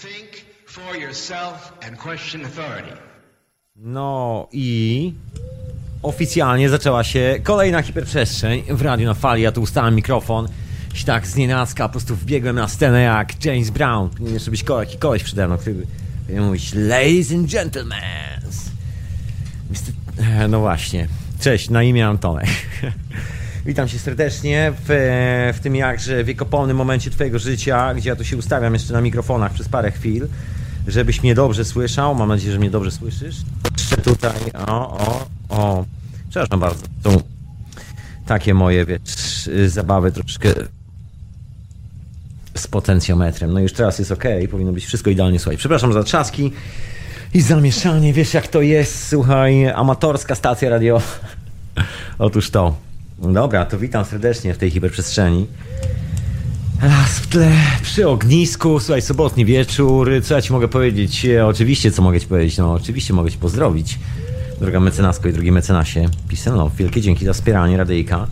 think for yourself and question authority. No i oficjalnie zaczęła się kolejna hiperprzestrzeń w radiu na fali. Ja tu ustałem mikrofon i tak z nienacka po prostu wbiegłem na scenę jak James Brown. Nie jeszcze być koleś, koleś przede mną, który mówić Ladies and gentlemen. E, No właśnie. Cześć, na imię Antonek. Witam cię serdecznie w, e, w tym jakże wiekopomnym momencie twojego życia, gdzie ja tu się ustawiam jeszcze na mikrofonach przez parę chwil, żebyś mnie dobrze słyszał. Mam nadzieję, że mnie dobrze słyszysz. Jeszcze tutaj, o, o, o. Przepraszam bardzo. Tu takie moje, wiesz, y, zabawy troszkę z potencjometrem. No już teraz jest ok, powinno być wszystko idealnie. Słuchaj, przepraszam za trzaski i zamieszanie. Wiesz jak to jest, słuchaj, amatorska stacja radio. Otóż to. Dobra, to witam serdecznie w tej hiperprzestrzeni. Las w tle, przy ognisku, słuchaj, sobotni wieczór, co ja ci mogę powiedzieć? E, Oczywiście, co mogę ci powiedzieć? No, oczywiście mogę ci pozdrowić, droga mecenasko i drugi mecenasie. Pisano, wielkie dzięki za wspieranie radyjka.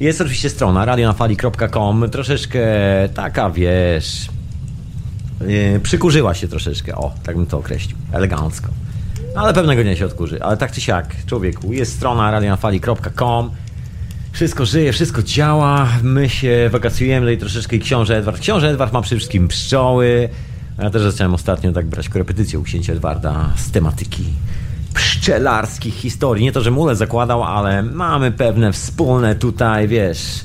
Jest oczywiście strona radionafali.com, troszeczkę taka, wiesz, yy, przykurzyła się troszeczkę, o, tak bym to określił, elegancko. Ale pewnego dnia się odkurzy, ale tak czy siak, człowieku, jest strona radionafali.com, wszystko żyje, wszystko działa. My się wakacjujemy tutaj troszeczkę i książę Edward. Książę Edward ma przede wszystkim pszczoły. Ja też zacząłem ostatnio tak brać korepetycję u księcia Edwarda z tematyki pszczelarskich historii. Nie to, że mule zakładał, ale mamy pewne wspólne tutaj, wiesz,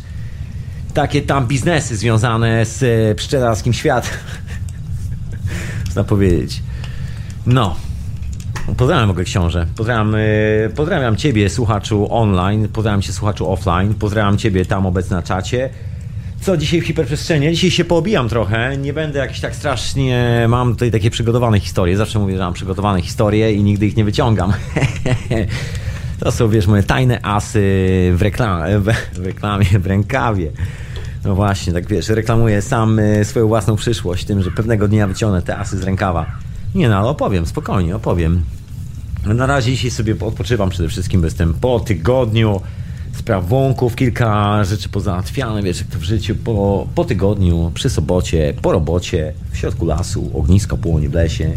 takie tam biznesy związane z pszczelarskim światem. Można powiedzieć. No, Pozdrawiam w ogóle książę. Pozdrawiam, yy, pozdrawiam ciebie, słuchaczu online. Pozdrawiam cię, słuchaczu offline. Pozdrawiam ciebie tam obecny na czacie. Co dzisiaj w hiperprzestrzeni? Dzisiaj się poobijam trochę. Nie będę jakiś tak strasznie. Mam tutaj takie przygotowane historie. Zawsze mówię, że mam przygotowane historie i nigdy ich nie wyciągam. to są, wiesz, moje tajne asy w, reklam- w reklamie, w rękawie. No właśnie, tak wiesz, reklamuję sam y, swoją własną przyszłość tym, że pewnego dnia wyciągnę te asy z rękawa. Nie no, ale opowiem, spokojnie, opowiem. Na razie dzisiaj sobie odpoczywam przede wszystkim, bo jestem po tygodniu spraw wąków, kilka rzeczy pozałatwiane, wiesz, jak to w życiu, po, po tygodniu, przy sobocie, po robocie, w środku lasu, ognisko płonie w lesie,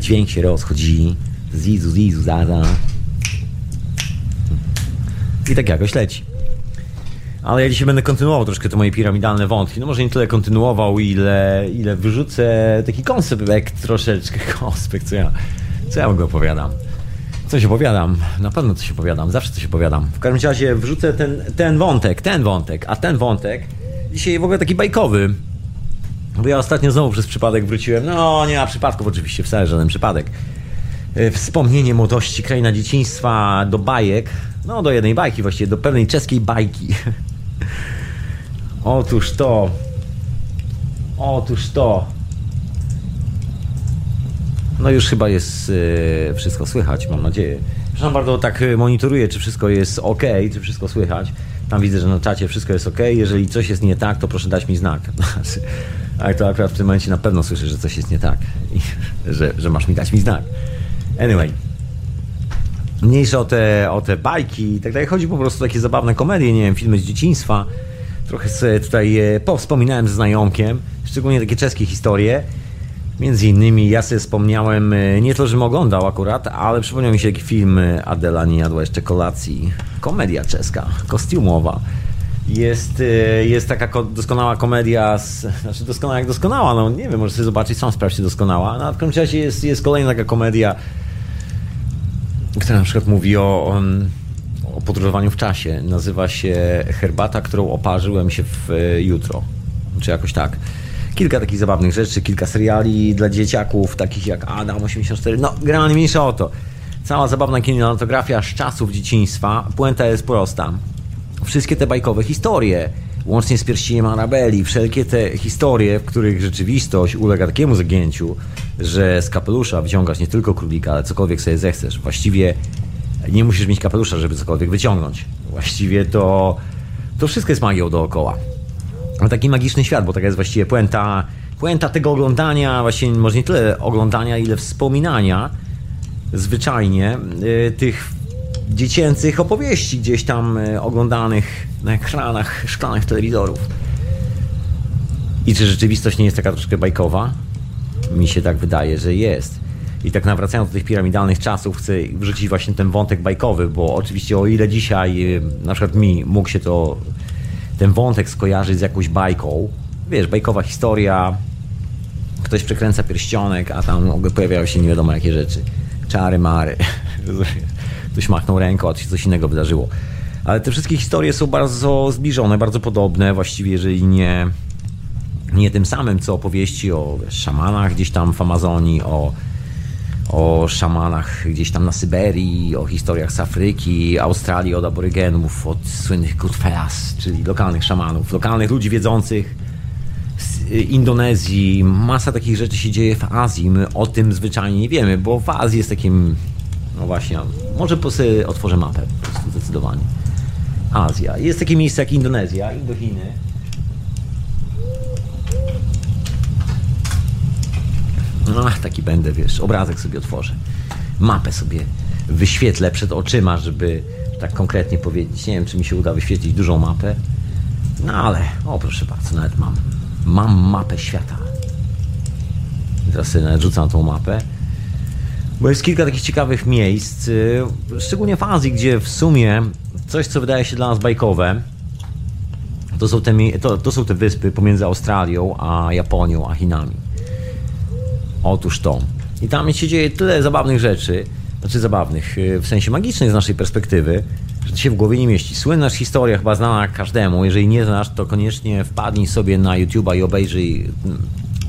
dźwięk się rozchodzi, zizu, zizu, zaza. I tak jakoś leci. Ale ja dzisiaj będę kontynuował troszkę te moje piramidalne wątki. No może nie tyle kontynuował, ile, ile wyrzucę taki konspekt troszeczkę. Konspekt, co ja, co ja ogóle opowiadam? Coś opowiadam, na pewno coś opowiadam, zawsze coś opowiadam. W każdym razie wrzucę ten, ten wątek, ten wątek, a ten wątek dzisiaj w ogóle taki bajkowy. Bo ja ostatnio znowu przez przypadek wróciłem, no nie ma przypadków oczywiście, wcale żaden przypadek. E, Wspomnienie młodości, kraina dzieciństwa, do bajek, no do jednej bajki właściwie, do pewnej czeskiej bajki. Otóż to. Otóż to. No już chyba jest e, wszystko słychać, mam nadzieję. Przepraszam bardzo, tak e, monitoruję, czy wszystko jest ok, czy wszystko słychać. Tam widzę, że na czacie wszystko jest ok. Jeżeli coś jest nie tak, to proszę dać mi znak. Ale to akurat w tym momencie na pewno słyszę, że coś jest nie tak. I że, że masz mi dać mi znak. Anyway. Mniejsze o te, o te bajki i tak dalej. Chodzi po prostu o takie zabawne komedie, nie wiem, filmy z dzieciństwa. Trochę sobie tutaj e, powspominałem ze znajomkiem, szczególnie takie czeskie historie. Między innymi ja sobie wspomniałem, e, nie to, żebym oglądał akurat, ale przypomniał mi się film e, Adela nie jadła jeszcze kolacji. Komedia czeska, kostiumowa. Jest, e, jest taka ko- doskonała komedia, z, znaczy doskonała jak doskonała, no nie wiem, może sobie zobaczyć, sam sprawdźcie doskonała. No, w każdym razie jest, jest kolejna taka komedia, która na przykład mówi o, o, podróżowaniu w czasie. Nazywa się Herbata, którą oparzyłem się w jutro. Czy jakoś tak. Kilka takich zabawnych rzeczy, kilka seriali dla dzieciaków, takich jak Adam 84. No, generalnie mniejsza o to. Cała zabawna kinematografia z czasów dzieciństwa. Puenta jest prosta. Wszystkie te bajkowe historie, łącznie z pierścieniem Arabeli, wszelkie te historie, w których rzeczywistość ulega takiemu zagięciu, że z kapelusza wyciągasz nie tylko królika, ale cokolwiek sobie zechcesz. Właściwie nie musisz mieć kapelusza, żeby cokolwiek wyciągnąć. Właściwie to, to wszystko jest magią dookoła. Taki magiczny świat, bo taka jest właściwie puenta, puenta tego oglądania, właściwie może nie tyle oglądania, ile wspominania zwyczajnie y, tych dziecięcych opowieści gdzieś tam y, oglądanych na ekranach szklanych telewizorów. I czy rzeczywistość nie jest taka troszkę bajkowa? Mi się tak wydaje, że jest. I tak nawracając do tych piramidalnych czasów, chcę wrzucić właśnie ten wątek bajkowy, bo oczywiście o ile dzisiaj y, na przykład mi mógł się to ten wątek skojarzyć z jakąś bajką, wiesz, bajkowa historia, ktoś przekręca pierścionek, a tam pojawiają się nie wiadomo jakie rzeczy. Czary, mary. Ktoś machnął ręką, a coś innego wydarzyło. Ale te wszystkie historie są bardzo zbliżone, bardzo podobne, właściwie jeżeli nie, nie tym samym, co opowieści o wiesz, szamanach gdzieś tam w Amazonii, o, o szamanach gdzieś tam na Syberii, o historiach z Afryki, Australii, od aborygenów, od słynnych Goodfellas, czyli lokalnych szamanów, lokalnych ludzi wiedzących, z Indonezji, masa takich rzeczy się dzieje w Azji. My o tym zwyczajnie nie wiemy, bo w Azji jest takim, no właśnie, może po otworzę mapę, po prostu zdecydowanie. Azja. Jest takie miejsce jak Indonezja, Indochiny. Ach, taki będę, wiesz, obrazek sobie otworzę. Mapę sobie wyświetlę przed oczyma, żeby tak konkretnie powiedzieć. Nie wiem, czy mi się uda wyświetlić dużą mapę. No ale, o proszę bardzo, nawet mam. Mam mapę świata. Teraz sobie nawet rzucam tą mapę. Bo jest kilka takich ciekawych miejsc, y, szczególnie w Azji, gdzie w sumie coś, co wydaje się dla nas bajkowe, to są te, to, to są te wyspy pomiędzy Australią a Japonią, a Chinami. Otóż to. I tam się dzieje tyle zabawnych rzeczy, znaczy zabawnych, y, w sensie magicznych z naszej perspektywy, że to się w głowie nie mieści. Słynna historia, chyba znana każdemu. Jeżeli nie znasz, to koniecznie wpadnij sobie na YouTube'a i obejrzyj. Mm,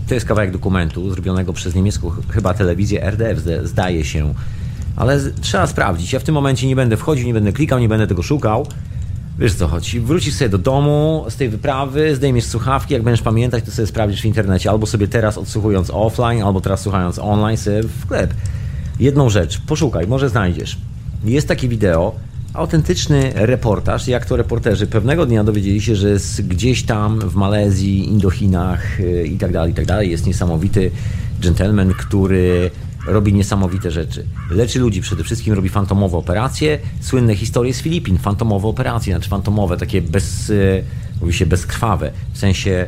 to jest kawałek dokumentu zrobionego przez niemiecką chyba telewizję RDF, zdaje się. Ale trzeba sprawdzić. Ja w tym momencie nie będę wchodził, nie będę klikał, nie będę tego szukał. Wiesz co chodzi? Wrócisz sobie do domu z tej wyprawy, zdejmiesz słuchawki, jak będziesz pamiętać, to sobie sprawdzisz w internecie. Albo sobie teraz odsłuchując offline, albo teraz słuchając online sobie w sklep. Jedną rzecz, poszukaj, może znajdziesz. Jest takie wideo, autentyczny reportaż, jak to reporterzy pewnego dnia dowiedzieli się, że jest gdzieś tam w Malezji, Indochinach y, i tak dalej, i tak dalej, jest niesamowity gentleman, który robi niesamowite rzeczy. Leczy ludzi przede wszystkim, robi fantomowe operacje. Słynne historie z Filipin, fantomowe operacje, znaczy fantomowe, takie bez, y, mówi się bezkrwawe, w sensie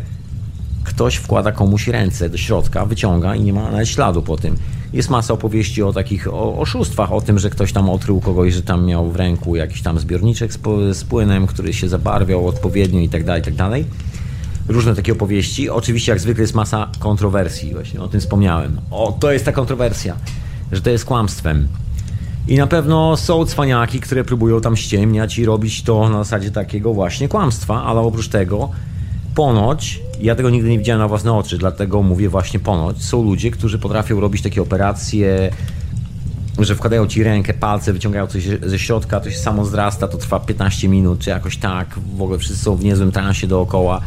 ktoś wkłada komuś ręce do środka, wyciąga i nie ma nawet śladu po tym. Jest masa opowieści o takich o, oszustwach, o tym, że ktoś tam otrył kogoś, że tam miał w ręku jakiś tam zbiorniczek z, z płynem, który się zabarwiał odpowiednio i tak dalej, i tak dalej. Różne takie opowieści. Oczywiście, jak zwykle, jest masa kontrowersji, właśnie o tym wspomniałem. O, to jest ta kontrowersja, że to jest kłamstwem. I na pewno są cwaniaki, które próbują tam ściemniać i robić to na zasadzie takiego właśnie kłamstwa, ale oprócz tego ponoć, ja tego nigdy nie widziałem na własne oczy, dlatego mówię właśnie ponoć, są ludzie, którzy potrafią robić takie operacje, że wkładają ci rękę, palce, wyciągają coś ze środka, to się samo zrasta, to trwa 15 minut, czy jakoś tak, w ogóle wszyscy są w niezłym transie dookoła.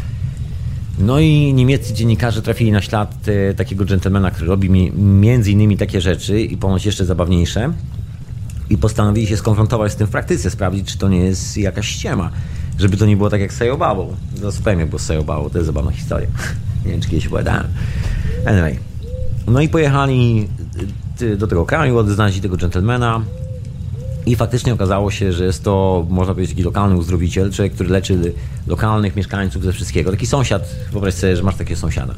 No i niemieccy dziennikarze trafili na ślad e, takiego dżentelmena, który robi mi, między innymi takie rzeczy i ponoć jeszcze zabawniejsze i postanowili się skonfrontować z tym w praktyce, sprawdzić, czy to nie jest jakaś ściema żeby to nie było tak jak z Sajobawą. No zupełnie było z to jest zabawna historia. nie wiem, czy kiedyś opowiadałem. Anyway. No i pojechali y, do tego kraju, odznaleźli tego gentlemana i faktycznie okazało się, że jest to, można powiedzieć, taki lokalny uzdrowiciel, człowiek, który leczy lokalnych mieszkańców ze wszystkiego. Taki sąsiad, wyobraź sobie, że masz takiego sąsiada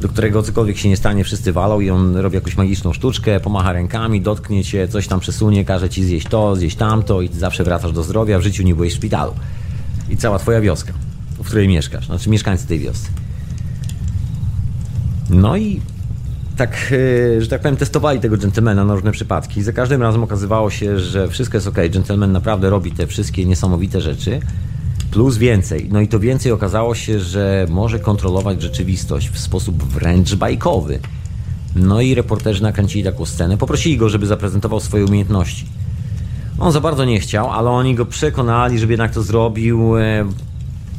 do którego cokolwiek się nie stanie, wszyscy walą i on robi jakąś magiczną sztuczkę, pomacha rękami, dotknie cię, coś tam przesunie, każe ci zjeść to, zjeść tamto i zawsze wracasz do zdrowia, w życiu nie byłeś w szpitalu i cała twoja wioska, w której mieszkasz, znaczy mieszkańcy tej wioski. No i tak, e, że tak powiem, testowali tego dżentelmena na różne przypadki. Za każdym razem okazywało się, że wszystko jest ok. Dżentelmen naprawdę robi te wszystkie niesamowite rzeczy, plus więcej. No i to więcej okazało się, że może kontrolować rzeczywistość w sposób wręcz bajkowy. No i reporterzy nakręcili taką scenę. Poprosili go, żeby zaprezentował swoje umiejętności. On za bardzo nie chciał, ale oni go przekonali, żeby jednak to zrobił.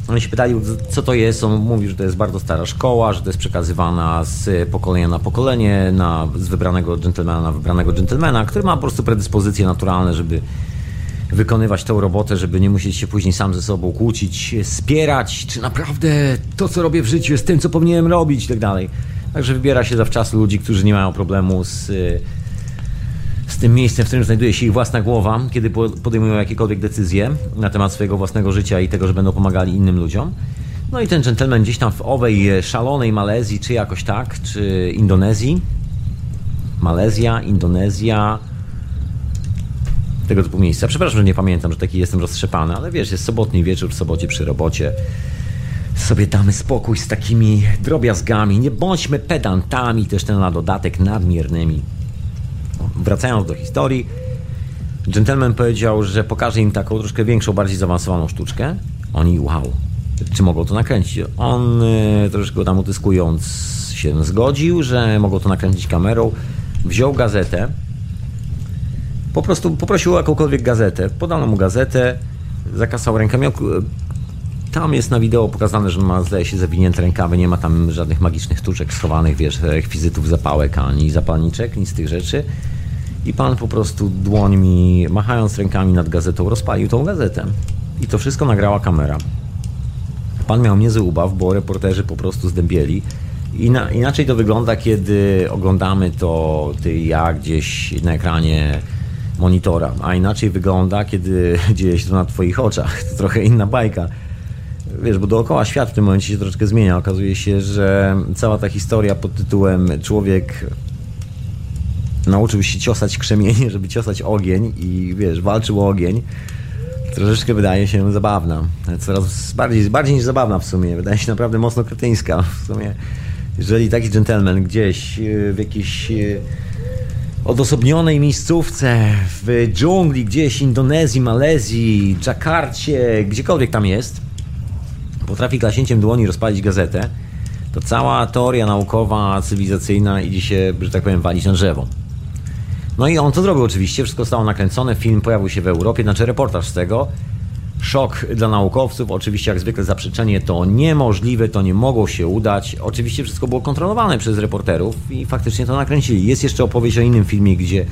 Oni się pytali, co to jest. On mówi, że to jest bardzo stara szkoła, że to jest przekazywana z pokolenia na pokolenie, na, z wybranego dżentelmena na wybranego dżentelmena, który ma po prostu predyspozycje naturalne, żeby wykonywać tą robotę, żeby nie musieć się później sam ze sobą kłócić, spierać, czy naprawdę to, co robię w życiu, jest tym, co powinienem robić i tak dalej. Także wybiera się zawczasu ludzi, którzy nie mają problemu z z tym miejscem, w którym znajduje się ich własna głowa, kiedy podejmują jakiekolwiek decyzje na temat swojego własnego życia i tego, że będą pomagali innym ludziom. No i ten gentleman gdzieś tam w owej szalonej Malezji, czy jakoś tak, czy Indonezji. Malezja, Indonezja, tego typu miejsca. Przepraszam, że nie pamiętam, że taki jestem roztrzepany, ale wiesz, jest sobotni wieczór w sobocie przy robocie. Sobie damy spokój z takimi drobiazgami. Nie bądźmy pedantami, też ten na dodatek nadmiernymi. Wracając do historii, gentleman powiedział, że pokaże im taką troszkę większą, bardziej zaawansowaną sztuczkę. Oni, wow, czy mogą to nakręcić? On y, troszkę tam utyskując się zgodził, że mogą to nakręcić kamerą. Wziął gazetę, po prostu poprosił o jakąkolwiek gazetę. Podano mu gazetę, zakasał rękę. Miał, tam jest na wideo pokazane, że ma, zdaje się, zawinięte rękawy. Nie ma tam żadnych magicznych sztuczek schowanych, wiesz, rekwizytów zapałek, ani zapalniczek, nic z tych rzeczy. I pan po prostu dłońmi, machając rękami nad gazetą, rozpalił tą gazetę. I to wszystko nagrała kamera. Pan miał niezły ubaw, bo reporterzy po prostu zdębieli. inaczej to wygląda, kiedy oglądamy to ty ja gdzieś na ekranie monitora, a inaczej wygląda, kiedy dzieje się to na Twoich oczach. To trochę inna bajka. Wiesz, bo dookoła świat w tym momencie się troszeczkę zmienia. Okazuje się, że cała ta historia pod tytułem Człowiek nauczył się ciosać krzemienie, żeby ciosać ogień i wiesz, walczył o ogień. Troszeczkę wydaje się zabawna. Coraz bardziej, bardziej niż zabawna w sumie. Wydaje się naprawdę mocno kretyńska. W sumie, jeżeli taki gentleman gdzieś w jakiś odosobnionej miejscówce w dżungli gdzieś Indonezji, Malezji, Dżakarcie, gdziekolwiek tam jest, potrafi klasięciem dłoni rozpalić gazetę, to cała teoria naukowa, cywilizacyjna idzie się, że tak powiem, walić na drzewo. No i on to zrobił oczywiście, wszystko zostało nakręcone, film pojawił się w Europie, znaczy reportaż z tego, Szok dla naukowców, oczywiście jak zwykle zaprzeczenie to niemożliwe, to nie mogło się udać. Oczywiście wszystko było kontrolowane przez reporterów i faktycznie to nakręcili. Jest jeszcze opowieść o innym filmie, gdzie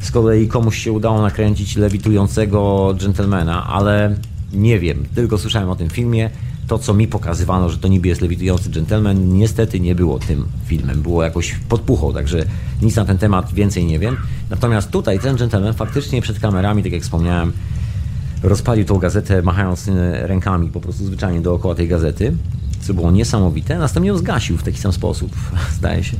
z kolei komuś się udało nakręcić lewitującego dżentelmena, ale nie wiem, tylko słyszałem o tym filmie. To, co mi pokazywano, że to niby jest lewitujący dżentelmen, niestety nie było tym filmem. Było jakoś podpuchą, także nic na ten temat więcej nie wiem. Natomiast tutaj ten dżentelmen faktycznie przed kamerami, tak jak wspomniałem, rozpalił tą gazetę machając e, rękami po prostu zwyczajnie dookoła tej gazety, co było niesamowite. Następnie ją zgasił w taki sam sposób, zdaje się.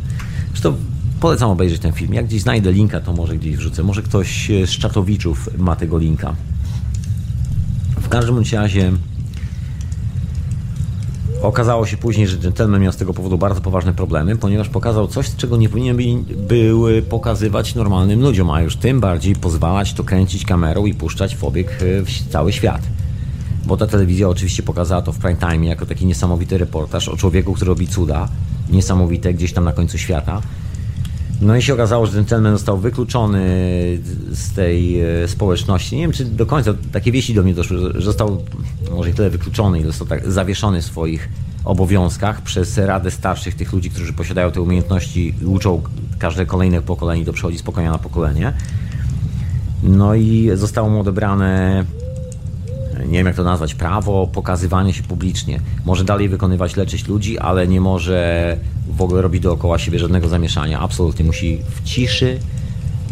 Zresztą polecam obejrzeć ten film. Jak gdzieś znajdę linka, to może gdzieś wrzucę. Może ktoś z czatowiczów ma tego linka. W każdym razie Okazało się później, że gentleman miał z tego powodu bardzo poważne problemy, ponieważ pokazał coś, czego nie powinien był pokazywać normalnym ludziom, a już tym bardziej pozwalać to kręcić kamerą i puszczać w obieg e, w cały świat. Bo ta telewizja oczywiście pokazała to w prime time jako taki niesamowity reportaż o człowieku, który robi cuda, niesamowite gdzieś tam na końcu świata. No i się okazało, że ten gentleman został wykluczony z tej e, społeczności. Nie wiem, czy do końca takie wieści do mnie doszły, że został może nie tyle wykluczony, ile został tak zawieszony w swoich obowiązkach przez Radę Starszych, tych ludzi, którzy posiadają te umiejętności i uczą każde kolejne pokolenie, to przechodzi z pokolenia na pokolenie. No i zostało mu odebrane nie wiem jak to nazwać, prawo pokazywania się publicznie. Może dalej wykonywać, leczyć ludzi, ale nie może w ogóle robić dookoła siebie żadnego zamieszania. Absolutnie musi w ciszy,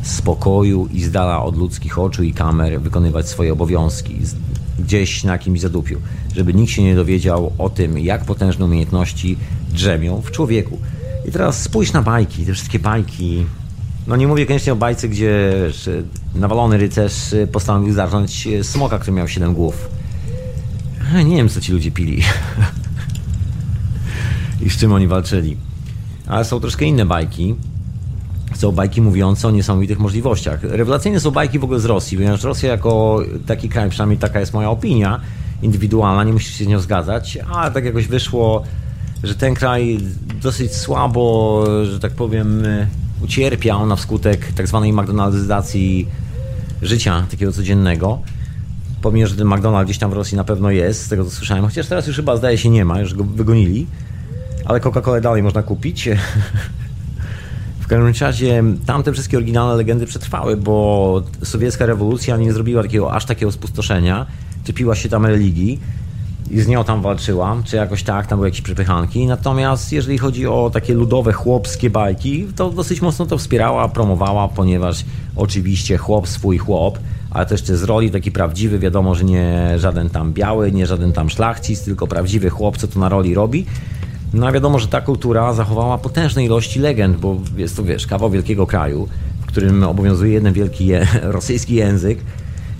spokoju i z dala od ludzkich oczu i kamer wykonywać swoje obowiązki gdzieś na jakimś zadupiu, żeby nikt się nie dowiedział o tym, jak potężne umiejętności drzemią w człowieku. I teraz spójrz na bajki, te wszystkie bajki. No nie mówię koniecznie o bajce, gdzie nawalony rycerz postanowił zarządzić smoka, który miał 7 głów. Nie wiem, co ci ludzie pili. I z czym oni walczyli. Ale są troszkę inne bajki. Są bajki mówiące o niesamowitych możliwościach. Rewelacyjne są bajki w ogóle z Rosji, ponieważ Rosja jako taki kraj, przynajmniej taka jest moja opinia indywidualna, nie musisz się z nią zgadzać, ale tak jakoś wyszło, że ten kraj dosyć słabo, że tak powiem, ucierpiał na wskutek tak zwanej McDonaldyzacji życia takiego codziennego. Pomimo, że ten McDonald's gdzieś tam w Rosji na pewno jest, z tego co słyszałem, chociaż teraz już chyba zdaje się nie ma, już go wygonili, ale Coca-Colę dalej można kupić. w każdym razie tamte wszystkie oryginalne legendy przetrwały, bo sowiecka rewolucja nie zrobiła takiego, aż takiego spustoszenia, czepiła się tam religii i z nią tam walczyła, czy jakoś tak, tam były jakieś przepychanki. Natomiast jeżeli chodzi o takie ludowe, chłopskie bajki, to dosyć mocno to wspierała, promowała, ponieważ oczywiście chłop swój chłop, ale to jeszcze z roli taki prawdziwy, wiadomo, że nie żaden tam biały, nie żaden tam szlachcic, tylko prawdziwy chłop, co to na roli robi. No a wiadomo, że ta kultura zachowała potężne ilości legend, bo jest to, wiesz, kawał wielkiego kraju, w którym obowiązuje jeden wielki je, rosyjski język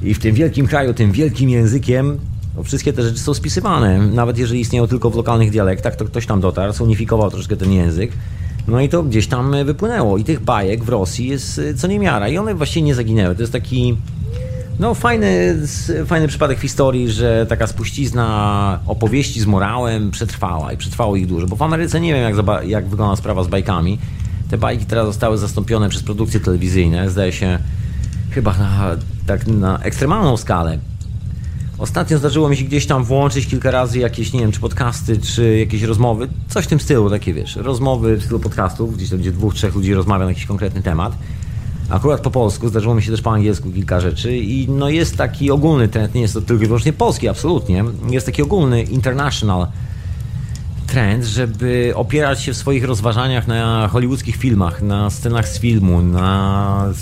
i w tym wielkim kraju, tym wielkim językiem wszystkie te rzeczy są spisywane. Nawet jeżeli istnieją tylko w lokalnych dialektach, to ktoś tam dotarł, zunifikował troszkę ten język. No i to gdzieś tam wypłynęło. I tych bajek w Rosji jest co niemiara. I one właściwie nie zaginęły. To jest taki no, fajny, fajny przypadek w historii, że taka spuścizna opowieści z morałem przetrwała i przetrwało ich dużo. Bo w Ameryce nie wiem, jak, jak wygląda sprawa z bajkami. Te bajki teraz zostały zastąpione przez produkcje telewizyjne. Zdaje się chyba na, tak na ekstremalną skalę. Ostatnio zdarzyło mi się gdzieś tam włączyć kilka razy jakieś, nie wiem, czy podcasty, czy jakieś rozmowy, coś w tym stylu, takie wiesz, rozmowy w stylu podcastów, gdzieś tam, gdzie dwóch, trzech ludzi rozmawia na jakiś konkretny temat. Akurat po polsku, zdarzyło mi się też po angielsku kilka rzeczy i no jest taki ogólny trend, nie jest to tylko i wyłącznie polski, absolutnie, jest taki ogólny international trend, żeby opierać się w swoich rozważaniach na hollywoodzkich filmach, na scenach z filmu, na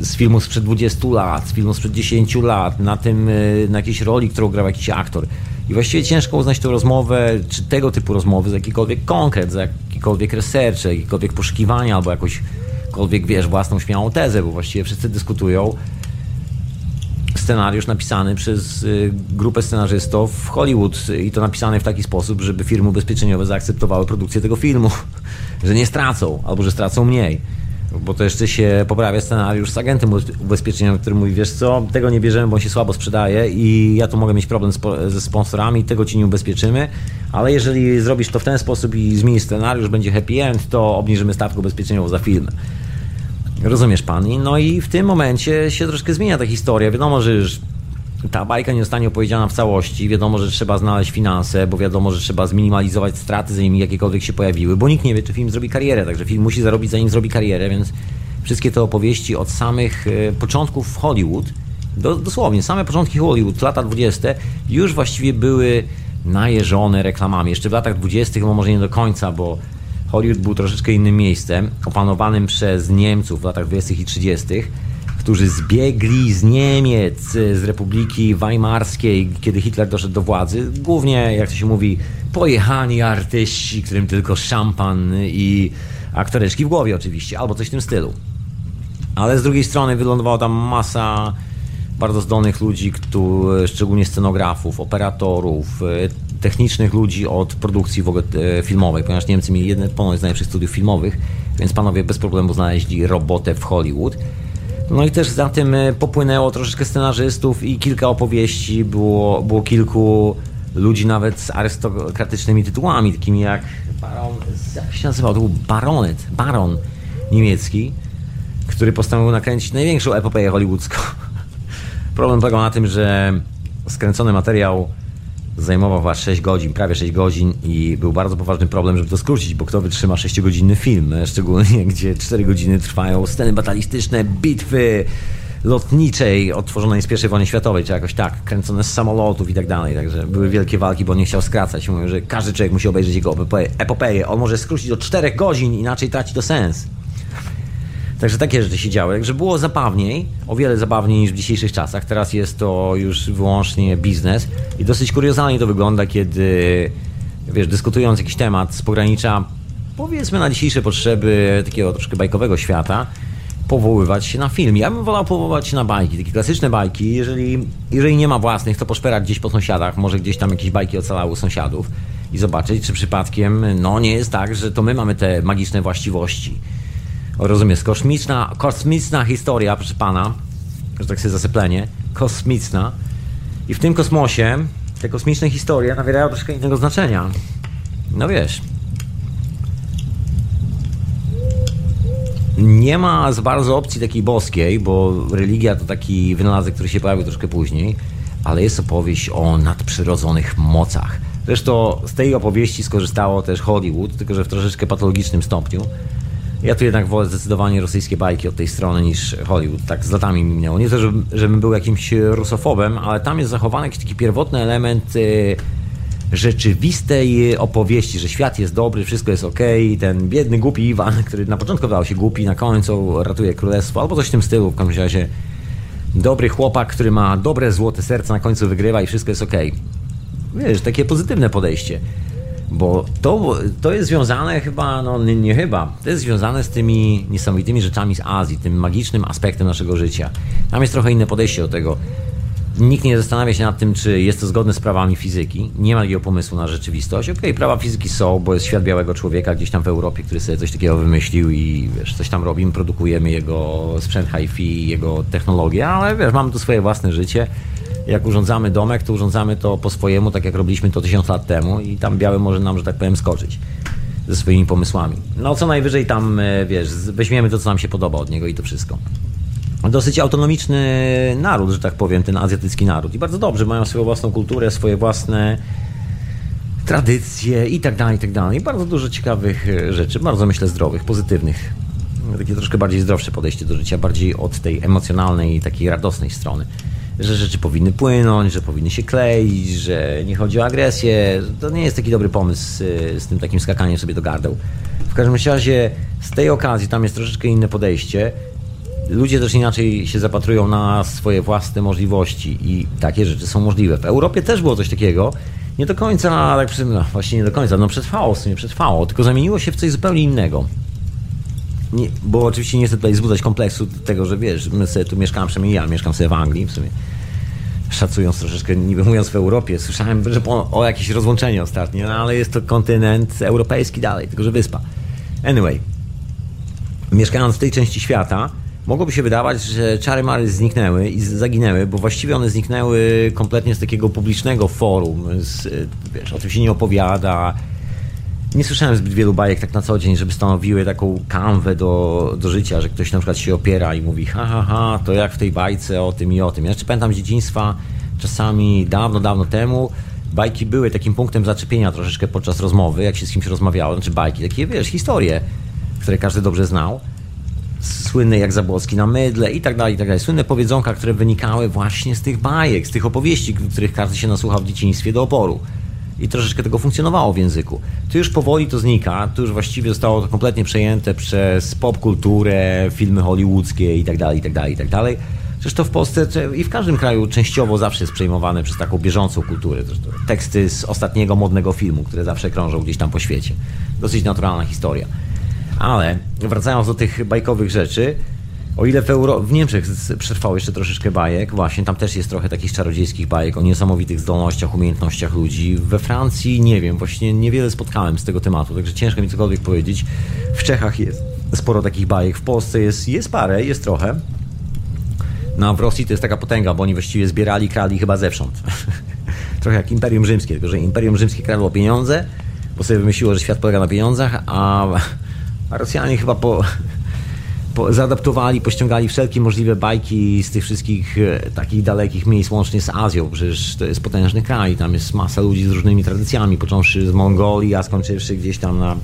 z filmu sprzed 20 lat, z filmu sprzed 10 lat, na tym, y, na jakiejś roli, którą grał jakiś aktor. I właściwie ciężko uznać tę rozmowę, czy tego typu rozmowy za jakikolwiek konkret, za jakikolwiek research, jakikolwiek poszukiwania, albo jakąśkolwiek, wiesz, własną śmiałą tezę, bo właściwie wszyscy dyskutują scenariusz napisany przez y, grupę scenarzystów w Hollywood i to napisane w taki sposób, żeby firmy ubezpieczeniowe zaakceptowały produkcję tego filmu, że nie stracą, albo że stracą mniej. Bo to jeszcze się poprawia scenariusz z agentem ubezpieczeniowym, który mówi, wiesz co, tego nie bierzemy, bo on się słabo sprzedaje i ja tu mogę mieć problem ze sponsorami, tego ci nie ubezpieczymy, ale jeżeli zrobisz to w ten sposób i zmienisz scenariusz, będzie happy end, to obniżymy stawkę ubezpieczeniową za film. Rozumiesz pan? No i w tym momencie się troszkę zmienia ta historia. Wiadomo, że już ta bajka nie zostanie opowiedziana w całości. Wiadomo, że trzeba znaleźć finanse, bo wiadomo, że trzeba zminimalizować straty, zanim jakiekolwiek się pojawiły, bo nikt nie wie, czy film zrobi karierę, także film musi zarobić, zanim zrobi karierę, więc wszystkie te opowieści od samych e, początków Hollywood, do, dosłownie, same początki Hollywood, lata 20., już właściwie były najeżone reklamami. Jeszcze w latach 20., no może nie do końca, bo Hollywood był troszeczkę innym miejscem, opanowanym przez Niemców w latach 20. i 30., którzy zbiegli z Niemiec, z Republiki Weimarskiej, kiedy Hitler doszedł do władzy. Głównie, jak to się mówi, pojechani artyści, którym tylko szampan i aktoreczki w głowie oczywiście, albo coś w tym stylu. Ale z drugiej strony wylądowała tam masa bardzo zdolnych ludzi, którzy, szczególnie scenografów, operatorów, technicznych ludzi od produkcji w ogóle e, filmowej, ponieważ Niemcy mieli jedne ponoć z najlepszych studiów filmowych, więc panowie bez problemu znaleźli robotę w Hollywood. No i też za tym e, popłynęło troszeczkę scenarzystów i kilka opowieści, było, było kilku ludzi nawet z arystokratycznymi tytułami, takimi jak baron, jak się nazywał, to był baronet, baron niemiecki, który postanowił nakręcić największą epopeję hollywoodzką. Problem polegał na tym, że skręcony materiał zajmował chyba 6 godzin, prawie 6 godzin i był bardzo poważny problem, żeby to skrócić, bo kto wytrzyma 6-godzinny film, e, szczególnie gdzie 4 godziny trwają sceny batalistyczne, bitwy lotniczej otworzonej z I wojny światowej, czy jakoś tak, kręcone z samolotów i tak dalej, także były wielkie walki, bo nie chciał skracać. Mówią, że każdy człowiek musi obejrzeć jego epopeję. On może skrócić do 4 godzin, inaczej traci to sens. Także takie rzeczy się działy. Także było zabawniej, o wiele zabawniej niż w dzisiejszych czasach. Teraz jest to już wyłącznie biznes i dosyć kuriozalnie to wygląda, kiedy wiesz, dyskutując jakiś temat z pogranicza, powiedzmy na dzisiejsze potrzeby takiego troszkę bajkowego świata, powoływać się na film. Ja bym wolał powoływać się na bajki, takie klasyczne bajki. Jeżeli, jeżeli nie ma własnych, to poszperać gdzieś po sąsiadach, może gdzieś tam jakieś bajki ocalały sąsiadów i zobaczyć, czy przypadkiem no nie jest tak, że to my mamy te magiczne właściwości Rozumiesz, kosmiczna, kosmiczna historia, proszę pana, że tak sobie zasyplenie, kosmiczna. I w tym kosmosie te kosmiczne historie nabierają troszkę innego znaczenia. No wiesz. Nie ma za bardzo opcji takiej boskiej, bo religia to taki wynalazek, który się pojawił troszkę później, ale jest opowieść o nadprzyrodzonych mocach. Zresztą z tej opowieści skorzystało też Hollywood, tylko że w troszeczkę patologicznym stopniu. Ja tu jednak wolę zdecydowanie rosyjskie bajki od tej strony niż Hollywood. Tak z latami mi minęło. Nie to, żebym, żebym był jakimś rusofobem, ale tam jest zachowany jakiś taki pierwotny element y, rzeczywistej opowieści, że świat jest dobry, wszystko jest ok, ten biedny, głupi Iwan, który na początku wydawał się głupi, na końcu ratuje królestwo, albo coś w tym stylu, w każdym razie dobry chłopak, który ma dobre złote serce, na końcu wygrywa i wszystko jest ok. Wiesz, takie pozytywne podejście. Bo to, to jest związane chyba, no nie, nie, chyba, to jest związane z tymi niesamowitymi rzeczami z Azji, tym magicznym aspektem naszego życia. Tam jest trochę inne podejście do tego. Nikt nie zastanawia się nad tym, czy jest to zgodne z prawami fizyki. Nie ma takiego pomysłu na rzeczywistość. Okej, okay, prawa fizyki są, bo jest świat białego człowieka gdzieś tam w Europie, który sobie coś takiego wymyślił i wiesz, coś tam robimy, produkujemy jego sprzęt hi-fi, jego technologię, ale wiesz, mamy tu swoje własne życie. Jak urządzamy domek, to urządzamy to po swojemu, tak jak robiliśmy to tysiąc lat temu i tam biały może nam, że tak powiem, skoczyć ze swoimi pomysłami. No co najwyżej tam, e, wiesz, weźmiemy to, co nam się podoba od niego i to wszystko dosyć autonomiczny naród, że tak powiem, ten azjatycki naród. I bardzo dobrze, mają swoją własną kulturę, swoje własne tradycje i tak dalej, i tak dalej. Bardzo dużo ciekawych e, rzeczy, bardzo myślę zdrowych, pozytywnych. Takie troszkę bardziej zdrowsze podejście do życia, bardziej od tej emocjonalnej takiej radosnej strony. Że rzeczy powinny płynąć, że powinny się kleić, że nie chodzi o agresję. To nie jest taki dobry pomysł z, z tym takim skakaniem sobie do gardeł. W każdym razie z tej okazji tam jest troszeczkę inne podejście ludzie też inaczej się zapatrują na swoje własne możliwości i takie rzeczy są możliwe. W Europie też było coś takiego. Nie do końca, tak no, właśnie nie do końca, no przetrwało, w sumie przetrwało, tylko zamieniło się w coś zupełnie innego. Nie, bo oczywiście nie chcę tutaj zbudzać kompleksu tego, że wiesz, my sobie tu mieszkamy, przynajmniej ja mieszkam sobie w Anglii w sumie. Szacując troszeczkę, niby mówiąc w Europie, słyszałem, że o, o jakieś rozłączenie ostatnie, no ale jest to kontynent europejski dalej, tylko że wyspa. Anyway, mieszkając w tej części świata, mogłoby się wydawać, że czary mary zniknęły i zaginęły, bo właściwie one zniknęły kompletnie z takiego publicznego forum. Z, wiesz, o tym się nie opowiada. Nie słyszałem zbyt wielu bajek tak na co dzień, żeby stanowiły taką kanwę do, do życia, że ktoś na przykład się opiera i mówi ha, ha, ha, to jak w tej bajce o tym i o tym. Ja jeszcze pamiętam z dzieciństwa, czasami dawno, dawno temu, bajki były takim punktem zaczepienia troszeczkę podczas rozmowy, jak się z kimś rozmawiało, znaczy bajki, takie wiesz, historie, które każdy dobrze znał słynne jak Zabłocki na mydle i tak dalej, i tak dalej. Słynne powiedzonka, które wynikały właśnie z tych bajek, z tych opowieści, których każdy się nasłuchał w dzieciństwie do oporu. I troszeczkę tego funkcjonowało w języku. Tu już powoli to znika, tu już właściwie zostało to kompletnie przejęte przez popkulturę, filmy hollywoodzkie i tak dalej, i tak dalej, i tak dalej. Zresztą w Polsce i w każdym kraju częściowo zawsze jest przejmowane przez taką bieżącą kulturę. Teksty z ostatniego modnego filmu, które zawsze krążą gdzieś tam po świecie. Dosyć naturalna historia. Ale wracając do tych bajkowych rzeczy, o ile w, Euro... w Niemczech przetrwało jeszcze troszeczkę bajek, właśnie tam też jest trochę takich czarodziejskich bajek o niesamowitych zdolnościach, umiejętnościach ludzi. We Francji nie wiem, właśnie niewiele spotkałem z tego tematu, także ciężko mi cokolwiek powiedzieć. W Czechach jest sporo takich bajek, w Polsce jest, jest parę, jest trochę. No a w Rosji to jest taka potęga, bo oni właściwie zbierali, krali chyba zewsząd. trochę jak Imperium Rzymskie, tylko że Imperium Rzymskie kradło pieniądze, bo sobie wymyśliło, że świat polega na pieniądzach, a a Rosjanie chyba po, po, zaadaptowali, pościągali wszelkie możliwe bajki z tych wszystkich e, takich dalekich miejsc, łącznie z Azją. Przecież to jest potężny kraj, tam jest masa ludzi z różnymi tradycjami, począwszy z Mongolii, a skończywszy gdzieś tam na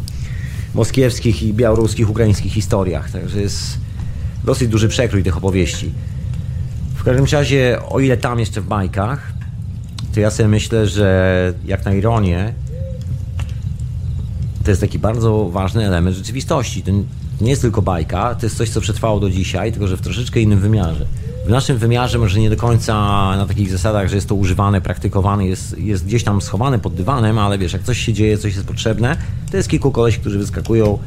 moskiewskich i białoruskich, ukraińskich historiach. Także jest dosyć duży przekrój tych opowieści. W każdym razie, o ile tam jeszcze w bajkach, to ja sobie myślę, że jak na ironię, to jest taki bardzo ważny element rzeczywistości. To nie jest tylko bajka, to jest coś, co przetrwało do dzisiaj, tylko że w troszeczkę innym wymiarze. W naszym wymiarze może nie do końca na takich zasadach, że jest to używane, praktykowane, jest, jest gdzieś tam schowane pod dywanem, ale wiesz, jak coś się dzieje, coś jest potrzebne, to jest kilku koleś, którzy wyskakują,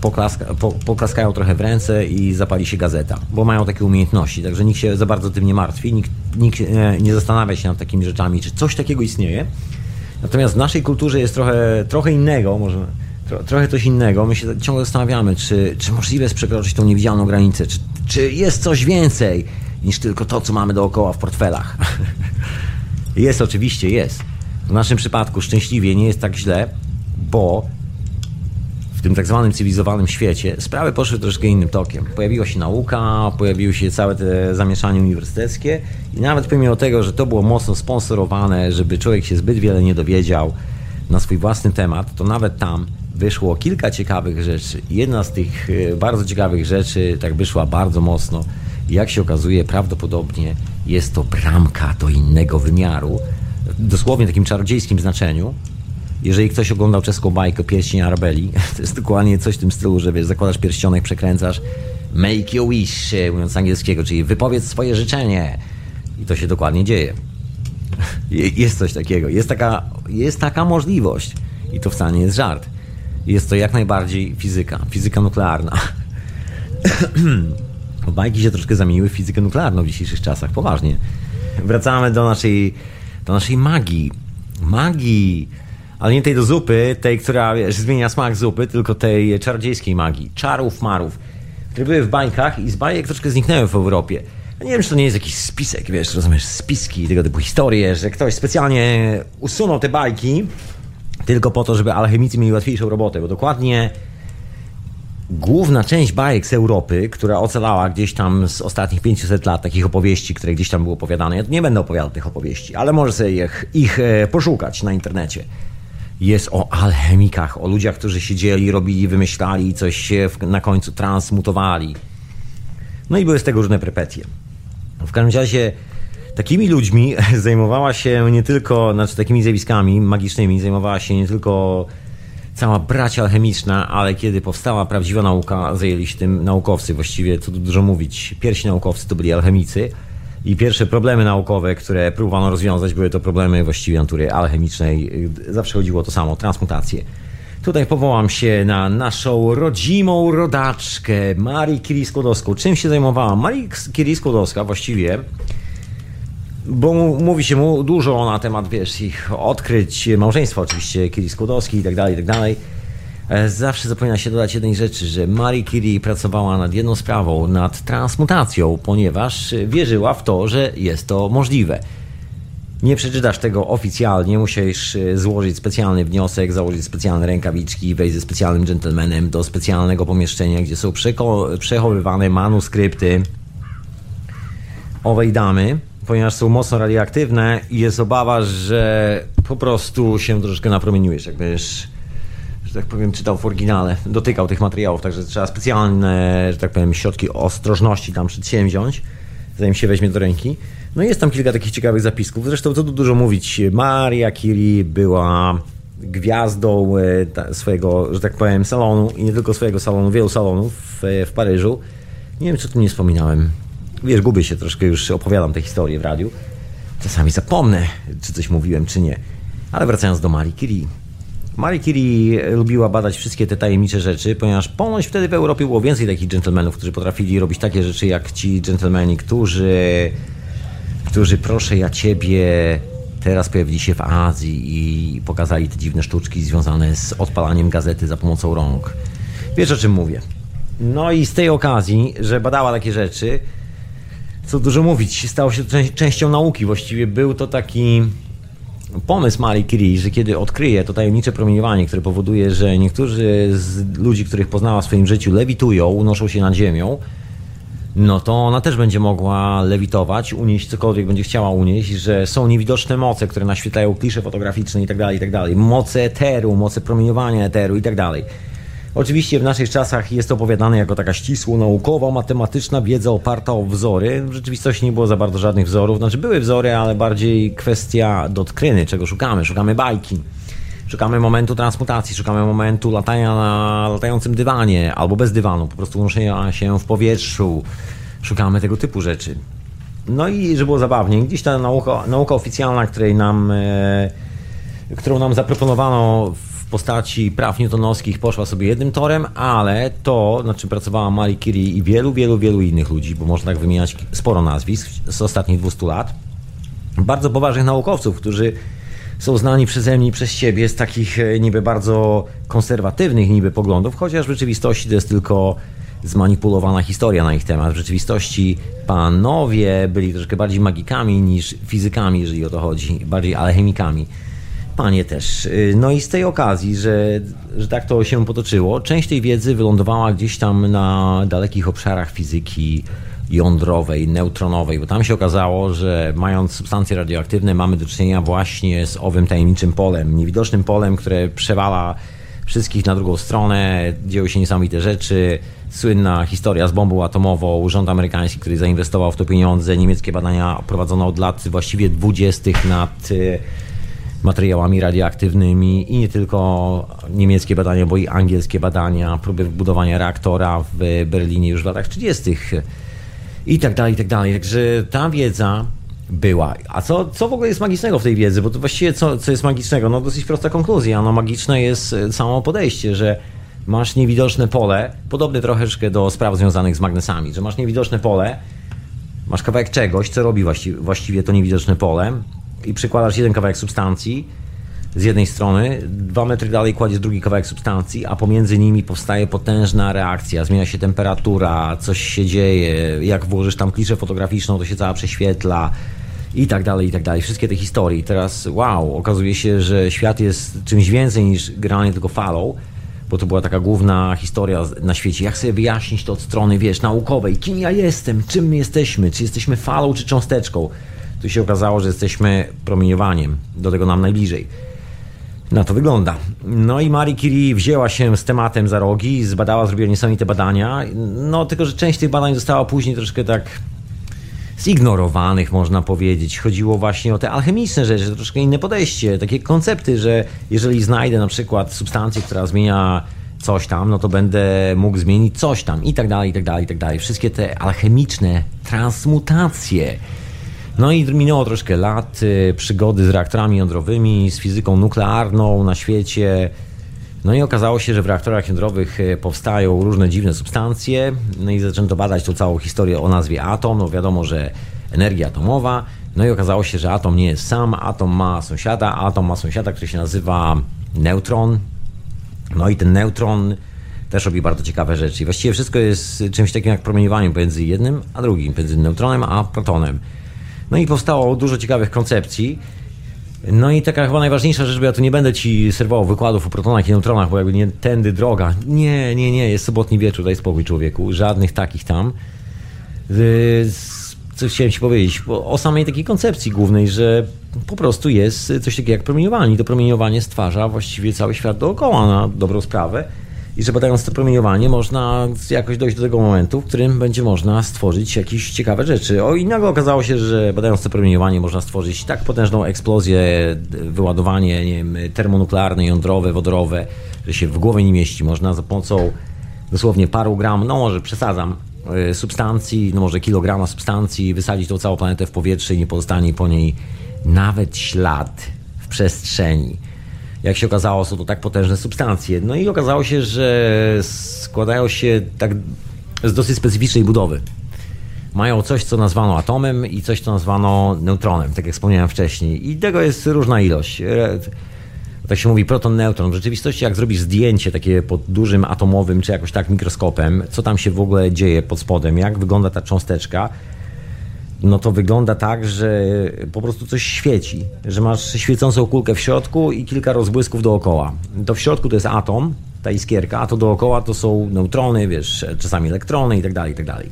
poklaska, po, poklaskają trochę w ręce i zapali się gazeta, bo mają takie umiejętności, także nikt się za bardzo tym nie martwi, nikt, nikt nie, nie zastanawia się nad takimi rzeczami, czy coś takiego istnieje. Natomiast w naszej kulturze jest trochę, trochę innego, może tro, trochę coś innego. My się ciągle zastanawiamy, czy, czy możliwe jest przekroczyć tą niewidzialną granicę, czy, czy jest coś więcej niż tylko to, co mamy dookoła w portfelach. jest, oczywiście, jest. W naszym przypadku szczęśliwie nie jest tak źle, bo tym tak zwanym cywilizowanym świecie sprawy poszły troszkę innym tokiem. Pojawiła się nauka, pojawiły się całe te zamieszanie uniwersyteckie i nawet pomimo tego, że to było mocno sponsorowane, żeby człowiek się zbyt wiele nie dowiedział na swój własny temat, to nawet tam wyszło kilka ciekawych rzeczy. Jedna z tych e, bardzo ciekawych rzeczy tak wyszła bardzo mocno jak się okazuje prawdopodobnie jest to bramka do innego wymiaru, dosłownie takim czarodziejskim znaczeniu, jeżeli ktoś oglądał czeską bajkę Pierścień Arabeli, to jest dokładnie coś w tym stylu, że wiesz, zakładasz pierścionek, przekręcasz, Make your wish, mówiąc z angielskiego, czyli wypowiedz swoje życzenie. I to się dokładnie dzieje. Jest coś takiego, jest taka, jest taka możliwość. I to wcale nie jest żart. Jest to jak najbardziej fizyka, fizyka nuklearna. Bajki się troszkę zamieniły w fizykę nuklearną w dzisiejszych czasach, poważnie. Wracamy do naszej, do naszej magii. Magii, ale nie tej do zupy, tej, która wiesz, zmienia smak zupy, tylko tej czarodziejskiej magii. Czarów, marów, które były w bajkach i z bajek troszkę zniknęły w Europie. Ja nie wiem, czy to nie jest jakiś spisek, wiesz, rozumiesz, spiski, tego typu historie, że ktoś specjalnie usunął te bajki tylko po to, żeby alchemicy mieli łatwiejszą robotę, bo dokładnie główna część bajek z Europy, która ocalała gdzieś tam z ostatnich 500 lat, takich opowieści, które gdzieś tam były opowiadane, ja nie będę opowiadał tych opowieści, ale może sobie ich, ich e, poszukać na internecie. Jest o alchemikach, o ludziach, którzy siedzieli, robili, wymyślali i coś się na końcu transmutowali. No i były z tego różne prepetie. W każdym razie takimi ludźmi zajmowała się nie tylko, znaczy takimi zjawiskami magicznymi, zajmowała się nie tylko cała bracia alchemiczna, ale kiedy powstała prawdziwa nauka, zajęli się tym naukowcy. Właściwie, co tu dużo mówić, pierwsi naukowcy to byli alchemicy i pierwsze problemy naukowe, które próbowano rozwiązać, były to problemy właściwie natury alchemicznej. Zawsze chodziło o to samo, transmutację. Tutaj powołam się na naszą rodzimą rodaczkę, Marii Curie Skłodowską. Czym się zajmowała? Marii Curie Skłodowska właściwie bo mówi się mu dużo na temat, wiesz, ich odkryć, małżeństwa oczywiście, Curie Skłodowski i tak dalej, i tak dalej. E, zawsze zapomina się dodać jednej rzeczy, że Marie Curie pracowała nad jedną sprawą, nad transmutacją, ponieważ wierzyła w to, że jest to możliwe. Nie przeczytasz tego oficjalnie, musisz e, złożyć specjalny wniosek, założyć specjalne rękawiczki, wejść ze specjalnym gentlemanem do specjalnego pomieszczenia, gdzie są przechowywane manuskrypty owej damy, ponieważ są mocno radioaktywne i jest obawa, że po prostu się troszeczkę napromieniujesz, jakbyś że tak powiem, czytał w oryginale, dotykał tych materiałów, także trzeba specjalne, że tak powiem, środki ostrożności tam przedsięwziąć, zanim się weźmie do ręki. No i jest tam kilka takich ciekawych zapisków. Zresztą co tu dużo mówić, Maria Curie była gwiazdą e, swojego, że tak powiem, salonu i nie tylko swojego salonu, wielu salonów w, w Paryżu. Nie wiem, czy tu nie wspominałem. Wiesz, gubię się troszkę, już opowiadam tę historię w radiu. Czasami zapomnę, czy coś mówiłem, czy nie. Ale wracając do Marii Curie. Marie Curie lubiła badać wszystkie te tajemnicze rzeczy, ponieważ ponoć wtedy w Europie było więcej takich dżentelmenów, którzy potrafili robić takie rzeczy jak ci dżentelmeni, którzy, którzy proszę ja ciebie, teraz pojawili się w Azji i pokazali te dziwne sztuczki związane z odpalaniem gazety za pomocą rąk. Wiesz o czym mówię. No i z tej okazji, że badała takie rzeczy, co dużo mówić, stało się to częścią nauki. Właściwie był to taki pomysł Marie Curie, że kiedy odkryje to tajemnicze promieniowanie, które powoduje, że niektórzy z ludzi, których poznała w swoim życiu, lewitują, unoszą się nad ziemią, no to ona też będzie mogła lewitować, unieść cokolwiek będzie chciała unieść, że są niewidoczne moce, które naświetlają klisze fotograficzne i tak dalej, i tak. Moce eteru, moce promieniowania eteru i tak. Oczywiście w naszych czasach jest opowiadane jako taka ścisło naukowa, matematyczna wiedza oparta o wzory. W rzeczywistości nie było za bardzo żadnych wzorów. Znaczy były wzory, ale bardziej kwestia dotkryny, czego szukamy. Szukamy bajki. Szukamy momentu transmutacji, szukamy momentu latania na latającym dywanie albo bez dywanu, po prostu unoszenia się w powietrzu. Szukamy tego typu rzeczy. No i żeby było zabawnie, gdzieś ta nauka, nauka oficjalna, której nam, e, którą nam zaproponowano w postaci praw newtonowskich poszła sobie jednym torem, ale to, nad czym pracowała Marie Curie i wielu, wielu, wielu innych ludzi, bo można tak wymieniać sporo nazwisk z ostatnich 200 lat, bardzo poważnych naukowców, którzy są znani przeze mnie i przez siebie z takich e, niby bardzo konserwatywnych niby poglądów, chociaż w rzeczywistości to jest tylko zmanipulowana historia na ich temat. W rzeczywistości panowie byli troszkę bardziej magikami niż fizykami, jeżeli o to chodzi, bardziej alchemikami. Panie też. Y, no i z tej okazji, że, że tak to się potoczyło, część tej wiedzy wylądowała gdzieś tam na dalekich obszarach fizyki jądrowej, neutronowej, bo tam się okazało, że mając substancje radioaktywne mamy do czynienia właśnie z owym tajemniczym polem, niewidocznym polem, które przewala wszystkich na drugą stronę, dzieją się niesamowite rzeczy. Słynna historia z bombą atomową, rząd amerykański, który zainwestował w to pieniądze, niemieckie badania prowadzono od lat właściwie dwudziestych nad y, materiałami radioaktywnymi i nie tylko niemieckie badania, bo i angielskie badania, próby budowania reaktora w Berlinie już w latach 30. i tak dalej, i tak dalej. Także ta wiedza była. A co, co w ogóle jest magicznego w tej wiedzy? Bo to właściwie co, co jest magicznego? No dosyć prosta konkluzja. No magiczne jest e, samo podejście, że masz niewidoczne pole, podobne troszeczkę do spraw związanych z magnesami, że masz niewidoczne pole, masz kawałek czegoś, co robi właściwie, właściwie to niewidoczne pole i przykładasz jeden kawałek substancji z jednej strony, dwa metry dalej kładziesz drugi kawałek substancji, a pomiędzy nimi powstaje potężna reakcja, zmienia się temperatura, coś się dzieje, jak włożysz tam kliszę fotograficzną, to się cała prześwietla i tak dalej, i tak dalej. Wszystkie te historie. Teraz wow, okazuje się, że świat jest czymś więcej niż granie tylko falą, bo to była taka główna historia na świecie. Jak sobie wyjaśnić to od strony, wiesz, naukowej. Kim ja jestem? Czym my jesteśmy? Czy jesteśmy falą, czy cząsteczką? Tu się okazało, że jesteśmy promieniowaniem. Do tego nam najbliżej. Na to wygląda. No i Marie Curie wzięła się z tematem za rogi, zbadała, zrobiła niesamowite badania. No tylko, że część tych badań została później troszkę tak zignorowanych, można powiedzieć. Chodziło właśnie o te alchemiczne rzeczy, troszkę inne podejście, takie koncepty, że jeżeli znajdę na przykład substancję, która zmienia coś tam, no to będę mógł zmienić coś tam i tak dalej, i tak dalej, i tak dalej. Wszystkie te alchemiczne transmutacje. No i minęło troszkę lat, y, przygody z reaktorami jądrowymi, z fizyką nuklearną na świecie. No i okazało się, że w reaktorach jądrowych y, powstają różne dziwne substancje. No i zaczęto badać tą całą historię o nazwie atom. No wiadomo, że energia atomowa. No i okazało się, że atom nie jest sam, atom ma sąsiada, atom ma sąsiada, który się nazywa neutron. No i ten neutron też robi bardzo ciekawe rzeczy. I właściwie wszystko jest czymś takim jak promieniowanie pomiędzy jednym a drugim, między neutronem a protonem. No i powstało dużo ciekawych koncepcji. No i taka chyba najważniejsza rzecz, bo ja tu nie będę ci serwował wykładów o protonach i neutronach, bo jakby nie tędy droga. Nie, nie, nie, jest sobotni wieczór, daj spokój człowieku. Żadnych takich tam. Co chciałem ci powiedzieć? O samej takiej koncepcji głównej, że po prostu jest coś takiego jak promieniowanie. I to promieniowanie stwarza właściwie cały świat dookoła na dobrą sprawę i że badając to promieniowanie można jakoś dojść do tego momentu, w którym będzie można stworzyć jakieś ciekawe rzeczy. O i nagle okazało się, że badając to promieniowanie można stworzyć tak potężną eksplozję, wyładowanie nie wiem, termonuklearne, jądrowe, wodorowe, że się w głowie nie mieści. Można za pomocą dosłownie paru gram, no może przesadzam, e, substancji, no może kilograma substancji, wysadzić tą całą planetę w powietrze i nie pozostanie po niej nawet ślad w przestrzeni jak się okazało, są to tak potężne substancje. No i okazało się, że składają się tak z dosyć specyficznej budowy. Mają coś, co nazwano atomem i coś, co nazwano neutronem, tak jak wspomniałem wcześniej. I tego jest różna ilość. E, tak się mówi proton, neutron. W rzeczywistości, jak zrobisz zdjęcie takie pod dużym atomowym, czy jakoś tak mikroskopem, co tam się w ogóle dzieje pod spodem, jak wygląda ta cząsteczka, no to wygląda tak, że po prostu coś świeci, że masz świecącą kulkę w środku i kilka rozbłysków dookoła. To w środku to jest atom, ta iskierka, a to dookoła to są neutrony, wiesz, czasami elektrony i tak dalej, i tak dalej.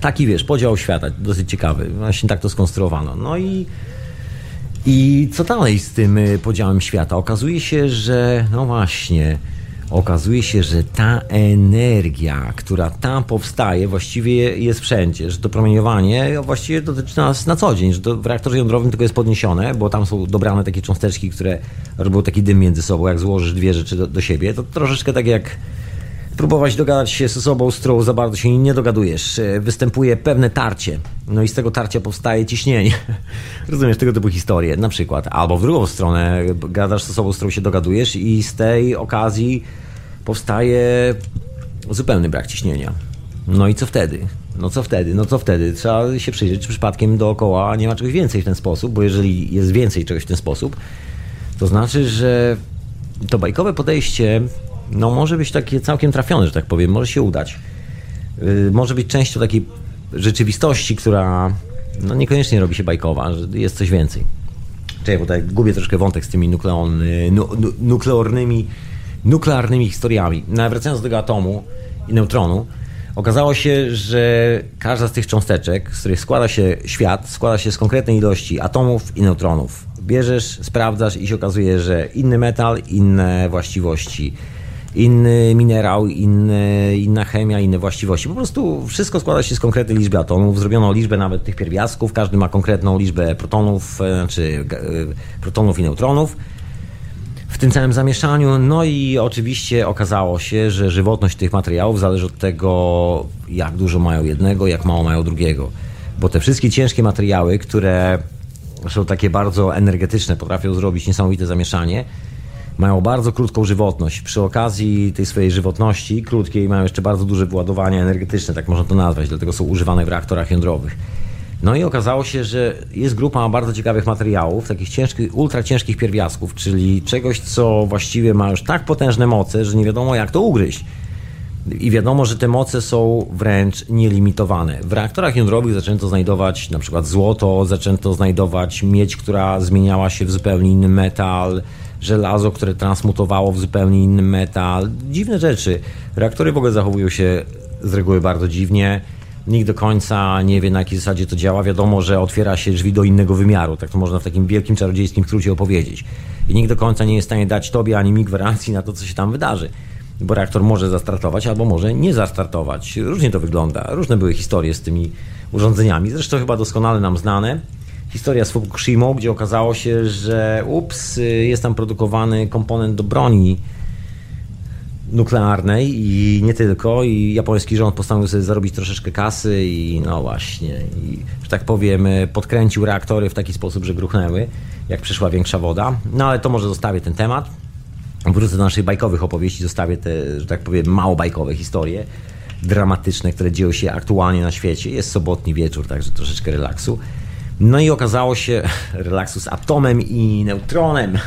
Taki, wiesz, podział świata, dosyć ciekawy. Właśnie tak to skonstruowano. No i i co dalej z tym y, podziałem świata? Okazuje się, że no właśnie, okazuje się, że ta energia, która tam powstaje, właściwie jest wszędzie, że to promieniowanie właściwie dotyczy nas na co dzień, że to w reaktorze jądrowym tylko jest podniesione, bo tam są dobrane takie cząsteczki, które robią taki dym między sobą, jak złożysz dwie rzeczy do, do siebie, to troszeczkę tak jak próbować dogadać się z osobą, z którą za bardzo się nie dogadujesz. Występuje pewne tarcie, no i z tego tarcia powstaje ciśnienie. Rozumiesz tego typu historie, na przykład. Albo w drugą stronę, gadasz z osobą, z którą się dogadujesz i z tej okazji powstaje zupełny brak ciśnienia. No i co wtedy? No co wtedy? No co wtedy? Trzeba się przyjrzeć, czy przypadkiem dookoła nie ma czegoś więcej w ten sposób, bo jeżeli jest więcej czegoś w ten sposób, to znaczy, że to bajkowe podejście no może być takie całkiem trafione, że tak powiem, może się udać. Yy, może być częścią takiej rzeczywistości, która no niekoniecznie robi się bajkowa, że jest coś więcej. Czekaj, bo tutaj gubię troszkę wątek z tymi nukleon, nu, nu, nuklearnymi, nuklearnymi historiami. No, wracając do tego atomu i neutronu, okazało się, że każda z tych cząsteczek, z których składa się świat, składa się z konkretnej ilości atomów i neutronów. Bierzesz, sprawdzasz i się okazuje, że inny metal, inne właściwości inny minerał, inny, inna chemia, inne właściwości. Po prostu wszystko składa się z konkretnej liczby atomów. Zrobiono liczbę nawet tych pierwiastków, każdy ma konkretną liczbę protonów, e, czy e, protonów i neutronów w tym całym zamieszaniu. No i oczywiście okazało się, że żywotność tych materiałów zależy od tego, jak dużo mają jednego, jak mało mają drugiego. Bo te wszystkie ciężkie materiały, które są takie bardzo energetyczne, potrafią zrobić niesamowite zamieszanie, mają bardzo krótką żywotność. Przy okazji tej swojej żywotności krótkiej mają jeszcze bardzo duże wyładowania energetyczne, tak można to nazwać, dlatego są używane w reaktorach jądrowych. No i okazało się, że jest grupa bardzo ciekawych materiałów, takich ciężkich, ultra ciężkich pierwiastków, czyli czegoś, co właściwie ma już tak potężne moce, że nie wiadomo jak to ugryźć. I wiadomo, że te moce są wręcz nielimitowane. W reaktorach jądrowych zaczęto znajdować na przykład złoto, zaczęto znajdować miedź, która zmieniała się w zupełnie inny metal, żelazo, które transmutowało w zupełnie inny metal. Dziwne rzeczy. Reaktory w ogóle zachowują się z reguły bardzo dziwnie. Nikt do końca nie wie, na jakiej zasadzie to działa. Wiadomo, że otwiera się drzwi do innego wymiaru. Tak to można w takim wielkim, czarodziejskim skrócie opowiedzieć. I nikt do końca nie jest w stanie dać tobie ani mi gwarancji na to, co się tam wydarzy. Bo reaktor może zastartować, albo może nie zastartować. Różnie to wygląda. Różne były historie z tymi urządzeniami. Zresztą chyba doskonale nam znane historia z Fukushima, gdzie okazało się, że ups, jest tam produkowany komponent do broni nuklearnej i nie tylko. I japoński rząd postanowił sobie zarobić troszeczkę kasy i no właśnie, i, że tak powiem, podkręcił reaktory w taki sposób, że gruchnęły, jak przyszła większa woda. No ale to może zostawię ten temat. Wrócę do naszych bajkowych opowieści, zostawię te, że tak powiem, mało bajkowe historie dramatyczne, które dzieją się aktualnie na świecie. Jest sobotni wieczór, także troszeczkę relaksu. No i okazało się relaksu z atomem i neutronem,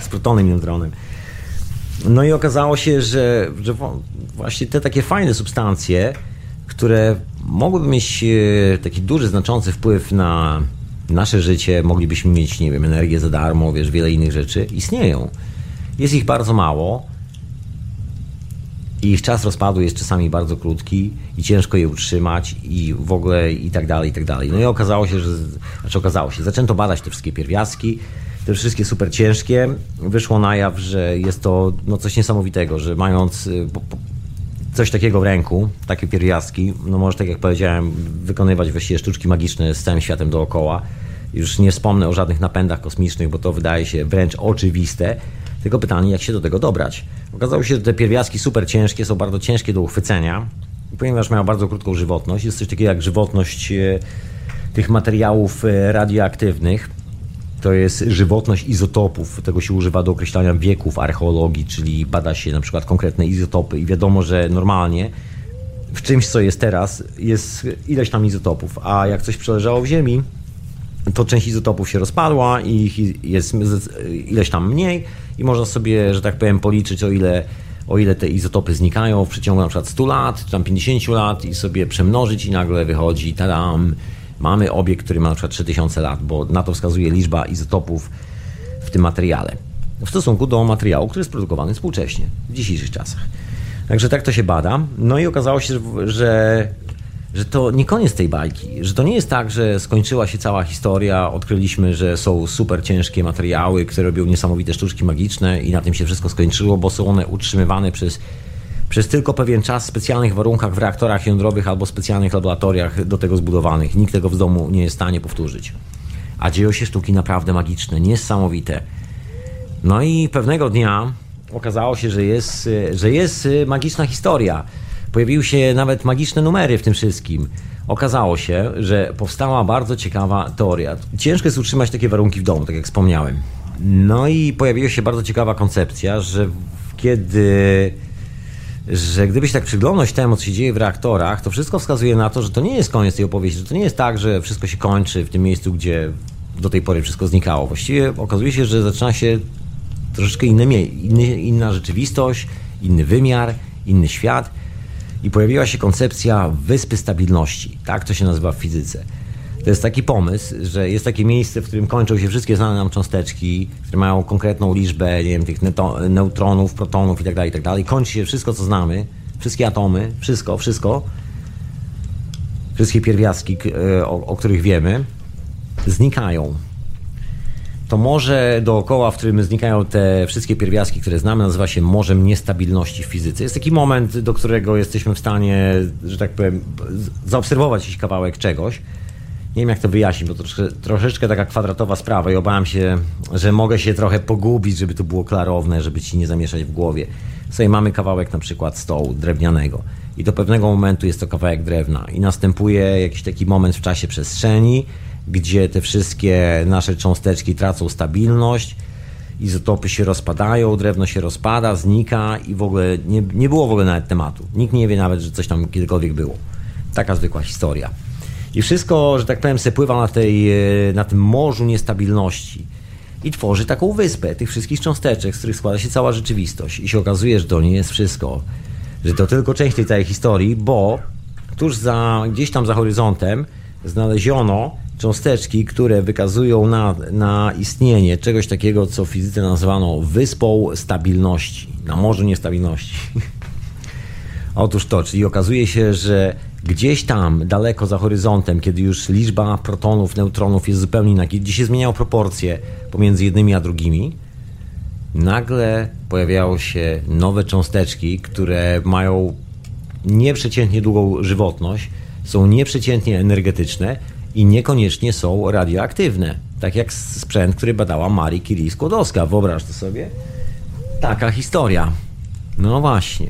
z protonem i neutronem. No i okazało się, że, że właśnie te takie fajne substancje, które mogłyby mieć e, taki duży, znaczący wpływ na nasze życie, moglibyśmy mieć, nie wiem, energię za darmo, wiesz, wiele innych rzeczy, istnieją. Jest ich bardzo mało i ich czas rozpadu jest czasami bardzo krótki i ciężko je utrzymać i w ogóle i tak dalej, i tak dalej. No i okazało się, że, znaczy okazało się, zaczęto badać te wszystkie pierwiastki, te wszystkie super ciężkie. Wyszło na jaw, że jest to no, coś niesamowitego, że mając y, coś takiego w ręku, takie pierwiastki, no może tak jak powiedziałem, wykonywać właściwie sztuczki magiczne z całym światem dookoła. Już nie wspomnę o żadnych napędach kosmicznych, bo to wydaje się wręcz oczywiste. Tylko pytanie, jak się do tego dobrać. Okazało się, że te pierwiastki super ciężkie są bardzo ciężkie do uchwycenia, ponieważ mają bardzo krótką żywotność. Jest coś takiego jak żywotność e, tych materiałów e, radioaktywnych. To jest żywotność izotopów. Tego się używa do określania wieków archeologii, czyli bada się na przykład konkretne izotopy i wiadomo, że normalnie w czymś, co jest teraz, jest ileś tam izotopów, a jak coś przeleżało w Ziemi, to część izotopów się rozpadła i jest ileś tam mniej i można sobie, że tak powiem, policzyć o ile, o ile te izotopy znikają w przeciągu na przykład 100 lat, czy tam 50 lat i sobie przemnożyć i nagle wychodzi, tadam, mamy obiekt, który ma na przykład 3000 lat, bo na to wskazuje liczba izotopów w tym materiale. W stosunku do materiału, który jest produkowany współcześnie, w dzisiejszych czasach. Także tak to się bada. No i okazało się, że że to nie koniec tej bajki, że to nie jest tak, że skończyła się cała historia, odkryliśmy, że są super ciężkie materiały, które robią niesamowite sztuczki magiczne i na tym się wszystko skończyło, bo są one utrzymywane przez, przez tylko pewien czas w specjalnych warunkach w reaktorach jądrowych albo specjalnych laboratoriach do tego zbudowanych. Nikt tego w domu nie jest w stanie powtórzyć. A dzieją się sztuki naprawdę magiczne, niesamowite. No i pewnego dnia okazało się, że jest, że jest magiczna historia Pojawiły się nawet magiczne numery w tym wszystkim. Okazało się, że powstała bardzo ciekawa teoria. Ciężko jest utrzymać takie warunki w domu, tak jak wspomniałem. No i pojawiła się bardzo ciekawa koncepcja, że kiedy że gdyby się tak przyglądać temu, co się dzieje w reaktorach, to wszystko wskazuje na to, że to nie jest koniec tej opowieści, że to nie jest tak, że wszystko się kończy w tym miejscu, gdzie do tej pory wszystko znikało. Właściwie okazuje się, że zaczyna się troszeczkę inny, inny, inna rzeczywistość, inny wymiar, inny świat i pojawiła się koncepcja wyspy stabilności. Tak to się nazywa w fizyce. To jest taki pomysł, że jest takie miejsce, w którym kończą się wszystkie znane nam cząsteczki, które mają konkretną liczbę, nie wiem, tych neutronów, protonów itd., tak itd. Tak Kończy się wszystko, co znamy, wszystkie atomy, wszystko, wszystko, wszystkie pierwiastki, e, o, o których wiemy, znikają. To morze dookoła, w którym znikają te wszystkie pierwiastki, które znamy, nazywa się morzem niestabilności w fizyce. Jest taki moment, do którego jesteśmy w stanie, że tak powiem, zaobserwować jakiś kawałek czegoś. Nie wiem, jak to wyjaśnić, bo to troszeczkę, troszeczkę taka kwadratowa sprawa i obawiam się, że mogę się trochę pogubić, żeby to było klarowne, żeby ci nie zamieszać w głowie. Sobie mamy kawałek na przykład stołu drewnianego i do pewnego momentu jest to kawałek drewna i następuje jakiś taki moment w czasie przestrzeni, gdzie te wszystkie nasze cząsteczki tracą stabilność, izotopy się rozpadają, drewno się rozpada, znika i w ogóle nie, nie było w ogóle nawet tematu. Nikt nie wie nawet, że coś tam kiedykolwiek było. Taka zwykła historia. I wszystko, że tak powiem, se pływa na, tej, e, na tym morzu niestabilności i tworzy taką wyspę tych wszystkich cząsteczek, z których składa się cała rzeczywistość. I się okazuje, że to nie jest wszystko. Że to tylko część tej całej historii, bo tuż za, gdzieś tam za horyzontem znaleziono cząsteczki, które wykazują na, na istnienie czegoś takiego, co w fizyce nazwano wyspą stabilności, na morzu niestabilności. Otóż to, czyli okazuje się, że gdzieś tam daleko za horyzontem, kiedy już liczba protonów, neutronów jest zupełnie inna, gdzie się zmieniają proporcje pomiędzy jednymi a drugimi, nagle pojawiają się nowe cząsteczki, które mają nieprzeciętnie długą żywotność, są nieprzeciętnie energetyczne i niekoniecznie są radioaktywne. Tak jak sprzęt, który badała Marii Curie-Skłodowska. Wyobraź to sobie. Taka historia. No właśnie.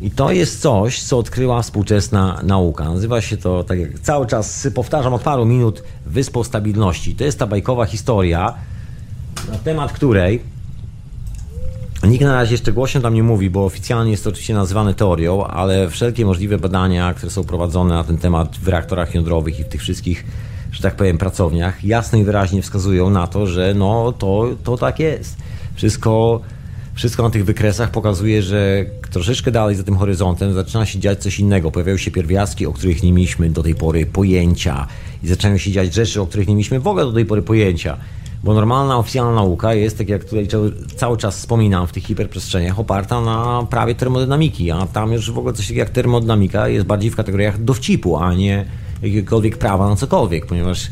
I to jest coś, co odkryła współczesna nauka. Nazywa się to, tak jak cały czas powtarzam od paru minut, Wyspą Stabilności. To jest ta bajkowa historia, na temat której nikt na razie jeszcze głośno tam nie mówi, bo oficjalnie jest to oczywiście nazywane teorią, ale wszelkie możliwe badania, które są prowadzone na ten temat w reaktorach jądrowych i w tych wszystkich, że tak powiem, pracowniach, jasno i wyraźnie wskazują na to, że no to, to tak jest. Wszystko wszystko na tych wykresach pokazuje, że troszeczkę dalej za tym horyzontem zaczyna się dziać coś innego. Pojawiają się pierwiastki, o których nie mieliśmy do tej pory pojęcia i zaczynają się dziać rzeczy, o których nie mieliśmy w ogóle do tej pory pojęcia. Bo normalna, oficjalna nauka jest, tak jak tutaj cały czas wspominam w tych hiperprzestrzeniach, oparta na prawie termodynamiki, a tam już w ogóle coś takiego jak termodynamika jest bardziej w kategoriach dowcipu, a nie jakiegokolwiek prawa na cokolwiek, ponieważ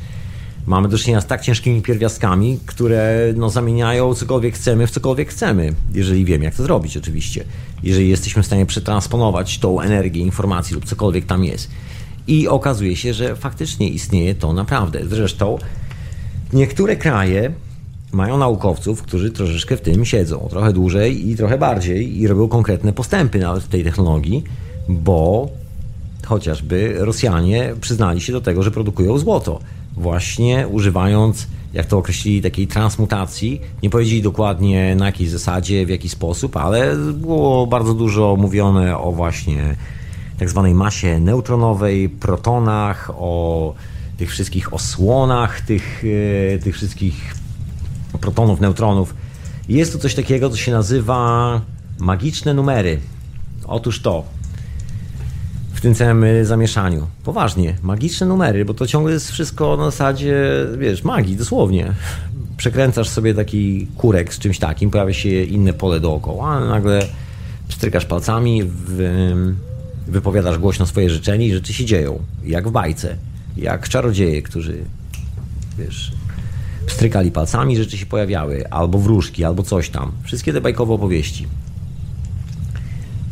mamy do czynienia z tak ciężkimi pierwiastkami, które no, zamieniają cokolwiek chcemy w cokolwiek chcemy, jeżeli wiemy, jak to zrobić oczywiście. Jeżeli jesteśmy w stanie przetransponować tą energię informacji lub cokolwiek tam jest. I okazuje się, że faktycznie istnieje to naprawdę. Zresztą niektóre kraje mają naukowców, którzy troszeczkę w tym siedzą, trochę dłużej i trochę bardziej i robią konkretne postępy nawet w tej technologii, bo chociażby Rosjanie przyznali się do tego, że produkują złoto właśnie używając, jak to określili, takiej transmutacji. Nie powiedzieli dokładnie na jakiej zasadzie, w jaki sposób, ale było bardzo dużo mówione o właśnie tak zwanej masie neutronowej, protonach, o tych wszystkich osłonach, tych, e, tych wszystkich protonów, neutronów. Jest tu coś takiego, co się nazywa magiczne numery. Otóż to, w tym całym y, zamieszaniu. Poważnie, magiczne numery, bo to ciągle jest wszystko na zasadzie, wiesz, magii, dosłownie. Przekręcasz sobie taki kurek z czymś takim, pojawia się inne pole dookoła, nagle pstrykasz palcami, wypowiadasz głośno swoje życzenie i rzeczy się dzieją. Jak w bajce. Jak czarodzieje, którzy, wiesz, pstrykali palcami, rzeczy się pojawiały. Albo wróżki, albo coś tam. Wszystkie te bajkowe opowieści.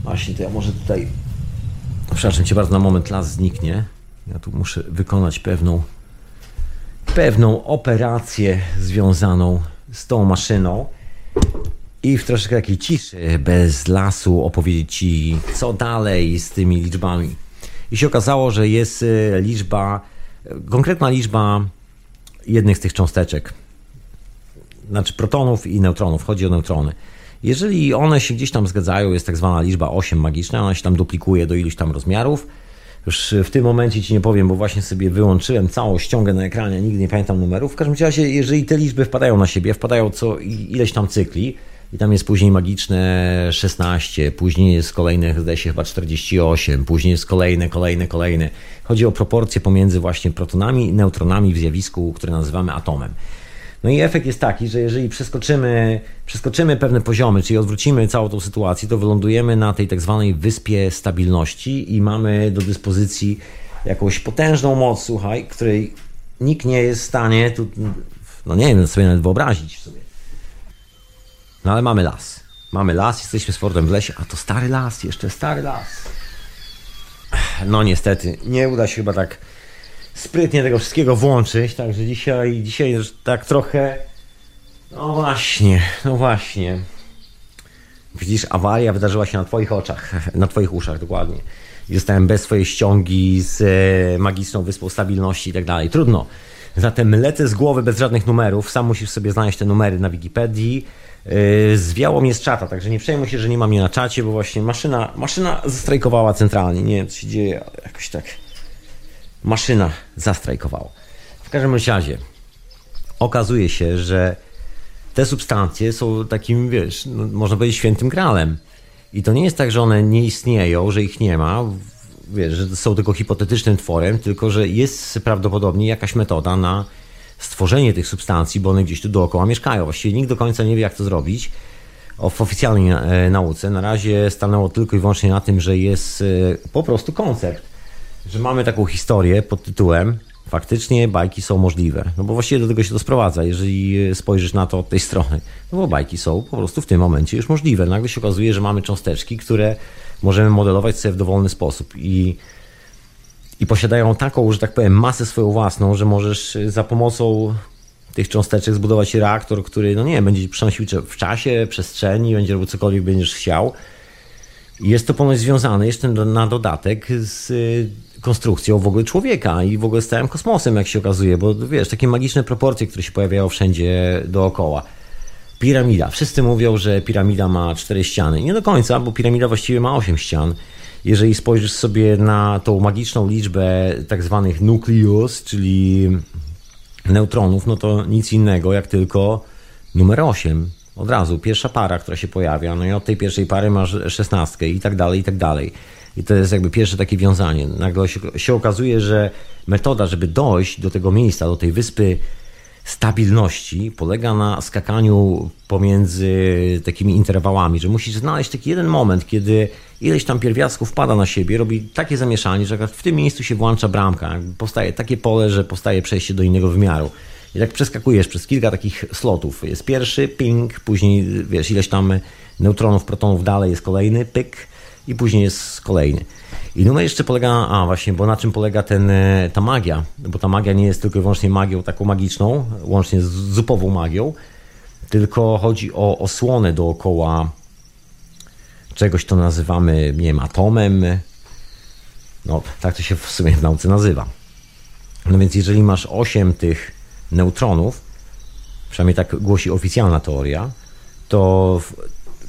Właśnie, to ja może tutaj Przepraszam cię bardzo, na moment las zniknie. Ja tu muszę wykonać pewną, pewną operację związaną z tą maszyną i w troszkę takiej ciszy, bez lasu, opowiedzieć ci, co dalej z tymi liczbami. I się okazało, że jest e, liczba, konkretna liczba jednych z tych cząsteczek, znaczy protonów i neutronów. Chodzi o neutrony. Jeżeli one się gdzieś tam zgadzają, jest tak zwana liczba 8 magiczna, ona się tam duplikuje do iluś tam rozmiarów. Już w tym momencie ci nie powiem, bo właśnie sobie wyłączyłem całą ściągę na ekranie, nigdy nie pamiętam numerów. W każdym razie, jeżeli te liczby wpadają na siebie, wpadają co ileś tam cykli, i tam jest później magiczne 16, później jest kolejne, zdaje się chyba 48, później jest kolejne, kolejne, kolejne. Chodzi o proporcje pomiędzy właśnie protonami i neutronami w zjawisku, które nazywamy atomem. No i efekt jest taki, że jeżeli przeskoczymy, przeskoczymy pewne poziomy, czyli odwrócimy całą tą sytuację, to wylądujemy na tej tak zwanej wyspie stabilności i mamy do dyspozycji jakąś potężną moc, słuchaj, której nikt nie jest w stanie tu No nie wiem, sobie nawet wyobrazić sobie. No ale mamy las. Mamy las, jesteśmy z Fordem w lesie, a to stary las, jeszcze stary las. No niestety, nie uda się chyba tak sprytnie tego wszystkiego włączyć, także dzisiaj, dzisiaj tak trochę... No właśnie, no właśnie. Widzisz, awaria wydarzyła się na twoich oczach, na twoich uszach dokładnie. Zostałem bez swojej ściągi z e, magiczną wyspą stabilności i tak dalej. Trudno. Zatem lecę z głowy bez żadnych numerów. Sam musisz sobie znaleźć te numery na Wikipedii. Yy, zwiało mnie z czata, także nie przejmuj się, że nie mam mnie na czacie, bo właśnie maszyna, maszyna zastrajkowała centralnie. Nie wiem, co się dzieje, jakoś tak. Maszyna zastrajkowała. W każdym razie okazuje się, że te substancje są takim, wiesz, no, można powiedzieć świętym gralem. I to nie jest tak, że one nie istnieją, że ich nie ma, wiesz, że są tylko hipotetycznym tworem, tylko że jest prawdopodobnie jakaś metoda na stworzenie tych substancji, bo one gdzieś tu dookoła mieszkają. Właściwie nikt do końca nie wie, jak to zrobić. W oficjalnej e, nauce na razie stanęło tylko i wyłącznie na tym, że jest e, po prostu koncept, że mamy taką historię pod tytułem faktycznie bajki są możliwe. No bo właściwie do tego się to sprowadza, jeżeli spojrzysz na to od tej strony. No bo bajki są po prostu w tym momencie już możliwe. Nagle się okazuje, że mamy cząsteczki, które możemy modelować sobie w dowolny sposób i, i posiadają taką, że tak powiem, masę swoją własną, że możesz za pomocą tych cząsteczek zbudować reaktor, który, no nie wiem, będzie przenosił w czasie, przestrzeni, będzie robił cokolwiek będziesz chciał. Jest to ponoć związane jeszcze na dodatek z konstrukcją w ogóle człowieka i w ogóle z całym kosmosem, jak się okazuje, bo wiesz, takie magiczne proporcje, które się pojawiają wszędzie dookoła. Piramida. Wszyscy mówią, że piramida ma cztery ściany. Nie do końca, bo piramida właściwie ma osiem ścian. Jeżeli spojrzysz sobie na tą magiczną liczbę tak zwanych nucleus, czyli neutronów, no to nic innego jak tylko numer 8. Od razu, pierwsza para, która się pojawia, no i od tej pierwszej pary masz szesnastkę i tak dalej, i tak dalej. I to jest jakby pierwsze takie wiązanie. Nagle się, się okazuje, że metoda, żeby dojść do tego miejsca, do tej wyspy stabilności, polega na skakaniu pomiędzy takimi interwałami, że musisz znaleźć taki jeden moment, kiedy ileś tam pierwiastków pada na siebie, robi takie zamieszanie, że w tym miejscu się włącza bramka. Powstaje takie pole, że powstaje przejście do innego wymiaru. I tak przeskakujesz przez kilka takich slotów. Jest pierwszy, ping, później wiesz, ileś tam neutronów, protonów dalej jest kolejny, pyk i później jest kolejny. I numer jeszcze polega a właśnie, bo na czym polega ten, e, ta magia? Bo ta magia nie jest tylko i wyłącznie magią taką magiczną, łącznie z zupową magią, tylko chodzi o osłonę dookoła czegoś, to nazywamy, nie wiem, atomem. No, tak to się w sumie w nauce nazywa. No więc jeżeli masz 8 tych neutronów, przynajmniej tak głosi oficjalna teoria, to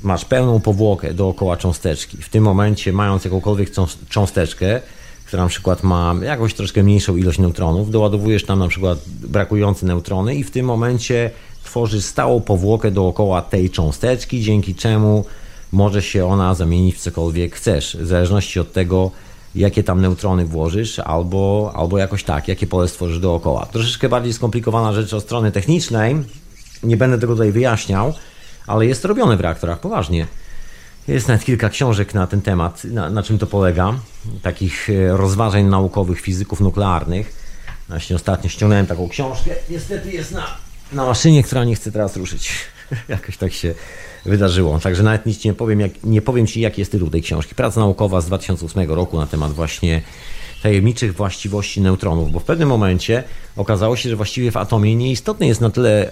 masz pełną powłokę dookoła cząsteczki. W tym momencie, mając jakąkolwiek cząsteczkę, która na przykład ma jakąś troszkę mniejszą ilość neutronów, doładowujesz tam na przykład brakujące neutrony i w tym momencie tworzysz stałą powłokę dookoła tej cząsteczki, dzięki czemu może się ona zamienić w cokolwiek chcesz, w zależności od tego, jakie tam neutrony włożysz, albo, albo jakoś tak, jakie pole stworzysz dookoła. Troszeczkę bardziej skomplikowana rzecz od strony technicznej, nie będę tego tutaj wyjaśniał, ale jest to robione w reaktorach poważnie. Jest nawet kilka książek na ten temat, na, na czym to polega, takich e, rozważań naukowych fizyków nuklearnych. Właśnie ostatnio ściągnąłem taką książkę, niestety jest na, na maszynie, która nie chce teraz ruszyć. Jakoś tak się wydarzyło. Także nawet nic nie powiem, jak, nie powiem Ci, jaki jest tytuł tej książki. Praca naukowa z 2008 roku na temat właśnie tajemniczych właściwości neutronów, bo w pewnym momencie okazało się, że właściwie w atomie nieistotny jest na tyle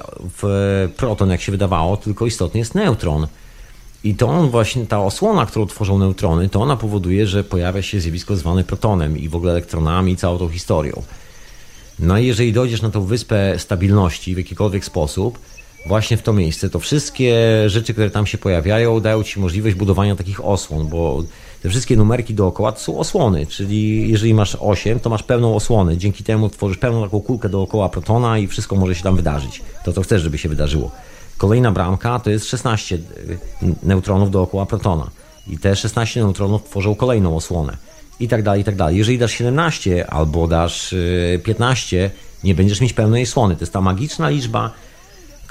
proton, jak się wydawało, tylko istotny jest neutron. I to on właśnie, ta osłona, którą tworzą neutrony, to ona powoduje, że pojawia się zjawisko zwane protonem i w ogóle elektronami i całą tą historią. No i jeżeli dojdziesz na tą wyspę stabilności w jakikolwiek sposób, właśnie w to miejsce, to wszystkie rzeczy, które tam się pojawiają, dają ci możliwość budowania takich osłon, bo te wszystkie numerki dookoła to są osłony, czyli jeżeli masz 8, to masz pełną osłonę. Dzięki temu tworzysz pełną taką kulkę dookoła protona i wszystko może się tam wydarzyć. To, co chcesz, żeby się wydarzyło. Kolejna bramka to jest 16 neutronów dookoła protona. I te 16 neutronów tworzą kolejną osłonę. I tak dalej, i tak dalej. Jeżeli dasz 17 albo dasz 15, nie będziesz mieć pełnej osłony. To jest ta magiczna liczba,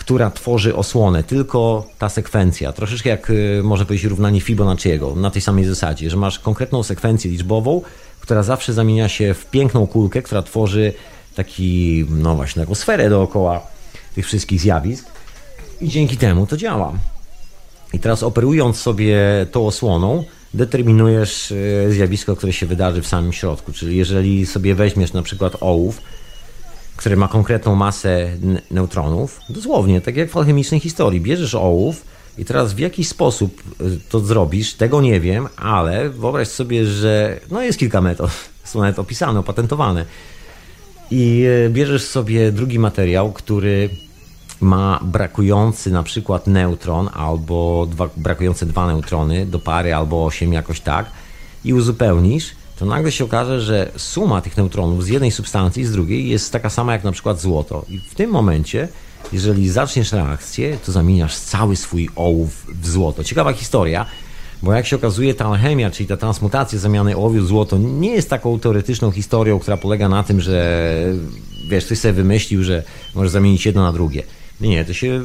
która tworzy osłonę, tylko ta sekwencja. Troszeczkę jak y, może powiedzieć równanie Fibonacciego, na tej samej zasadzie, że masz konkretną sekwencję liczbową, która zawsze zamienia się w piękną kulkę, która tworzy taki, no właśnie, taką sferę dookoła tych wszystkich zjawisk i dzięki temu to działa. I teraz operując sobie tą osłoną, determinujesz e, zjawisko, które się wydarzy w samym środku. Czyli jeżeli sobie weźmiesz na przykład ołów, który ma konkretną masę neutronów, dosłownie, tak jak w alchemicznej historii, bierzesz ołów i teraz w jakiś sposób e, to zrobisz, tego nie wiem, ale wyobraź sobie, że no jest kilka metod, są nawet opisane, opatentowane. I e, bierzesz sobie drugi materiał, który ma brakujący na przykład neutron albo dwa, brakujące dwa neutrony do pary albo osiem jakoś tak i uzupełnisz, to nagle się okaże, że suma tych neutronów z jednej substancji i z drugiej jest taka sama jak na przykład złoto. I w tym momencie, jeżeli zaczniesz reakcję, to zamieniasz cały swój ołów w złoto. Ciekawa historia, bo jak się okazuje, ta alchemia, czyli ta transmutacja zamiany ołowiu w złoto, nie jest taką teoretyczną historią, która polega na tym, że wiesz, ktoś sobie wymyślił, że możesz zamienić jedno na drugie. Nie, to się,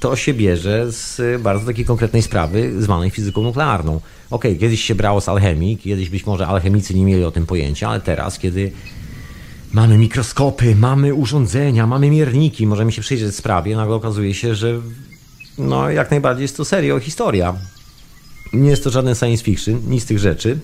to się bierze z bardzo takiej konkretnej sprawy zwanej fizyką nuklearną. Okej, okay, kiedyś się brało z alchemii, kiedyś być może alchemicy nie mieli o tym pojęcia, ale teraz, kiedy mamy mikroskopy, mamy urządzenia, mamy mierniki, możemy się przyjrzeć sprawie, nagle okazuje się, że no jak najbardziej jest to serio historia. Nie jest to żaden science fiction, nic z tych rzeczy.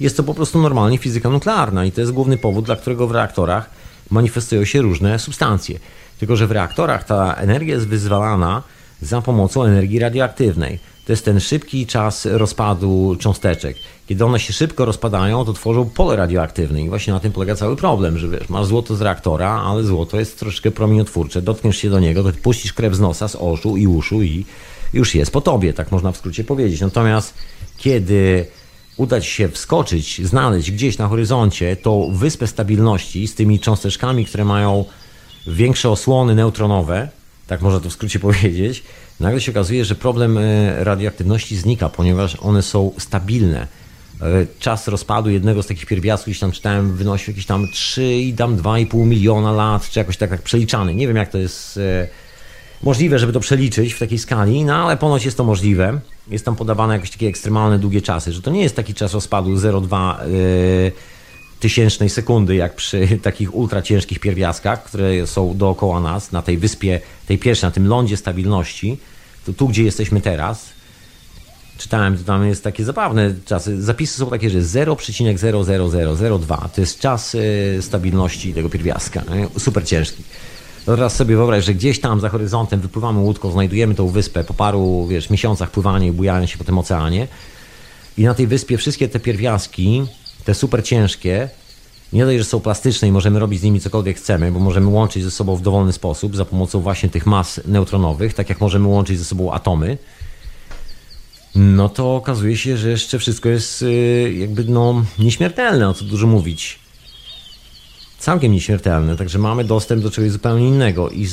Jest to po prostu normalnie fizyka nuklearna i to jest główny powód, dla którego w reaktorach manifestują się różne substancje. Tylko, że w reaktorach ta energia jest wyzwalana za pomocą energii radioaktywnej. To jest ten szybki czas rozpadu cząsteczek. Kiedy one się szybko rozpadają, to tworzą pole radioaktywne i właśnie na tym polega cały problem, że wiesz, masz złoto z reaktora, ale złoto jest troszeczkę promieniotwórcze. Dotkniesz się do niego, to puścisz krew z nosa, z oczu i uszu i już jest po tobie, tak można w skrócie powiedzieć. Natomiast kiedy uda ci się wskoczyć, znaleźć gdzieś na horyzoncie tą wyspę stabilności z tymi cząsteczkami, które mają większe osłony neutronowe, tak można to w skrócie powiedzieć, nagle się okazuje, że problem e, radioaktywności znika, ponieważ one są stabilne. E, czas rozpadu jednego z takich pierwiastków, gdzieś tam czytałem, wynosił jakieś tam 3 i tam 2,5 miliona lat, czy jakoś tak, tak przeliczany. Nie wiem, jak to jest e, możliwe, żeby to przeliczyć w takiej skali, no ale ponoć jest to możliwe. Jest tam podawane jakieś takie ekstremalne, długie czasy, że to nie jest taki czas rozpadu 0,2 yy, tysięcznej sekundy, jak przy takich ultra ciężkich pierwiastkach, które są dookoła nas, na tej wyspie, tej pierwszej, na tym lądzie stabilności, to tu, gdzie jesteśmy teraz, czytałem, to tam jest takie zabawne czasy. Zapisy są takie, że 0,00002 to jest czas e, stabilności tego pierwiastka. Super ciężki. Teraz sobie wyobraź, że gdzieś tam za horyzontem wypływamy łódką, znajdujemy tą wyspę po paru wiesz, miesiącach pływania i bujania się po tym oceanie. I na tej wyspie wszystkie te pierwiastki te super ciężkie, nie dość, że są plastyczne i możemy robić z nimi cokolwiek chcemy, bo możemy łączyć ze sobą w dowolny sposób za pomocą właśnie tych mas neutronowych, tak jak możemy łączyć ze sobą atomy, no to okazuje się, że jeszcze wszystko jest y, jakby no nieśmiertelne, o co dużo mówić całkiem nieśmiertelne, także mamy dostęp do czegoś zupełnie innego i e,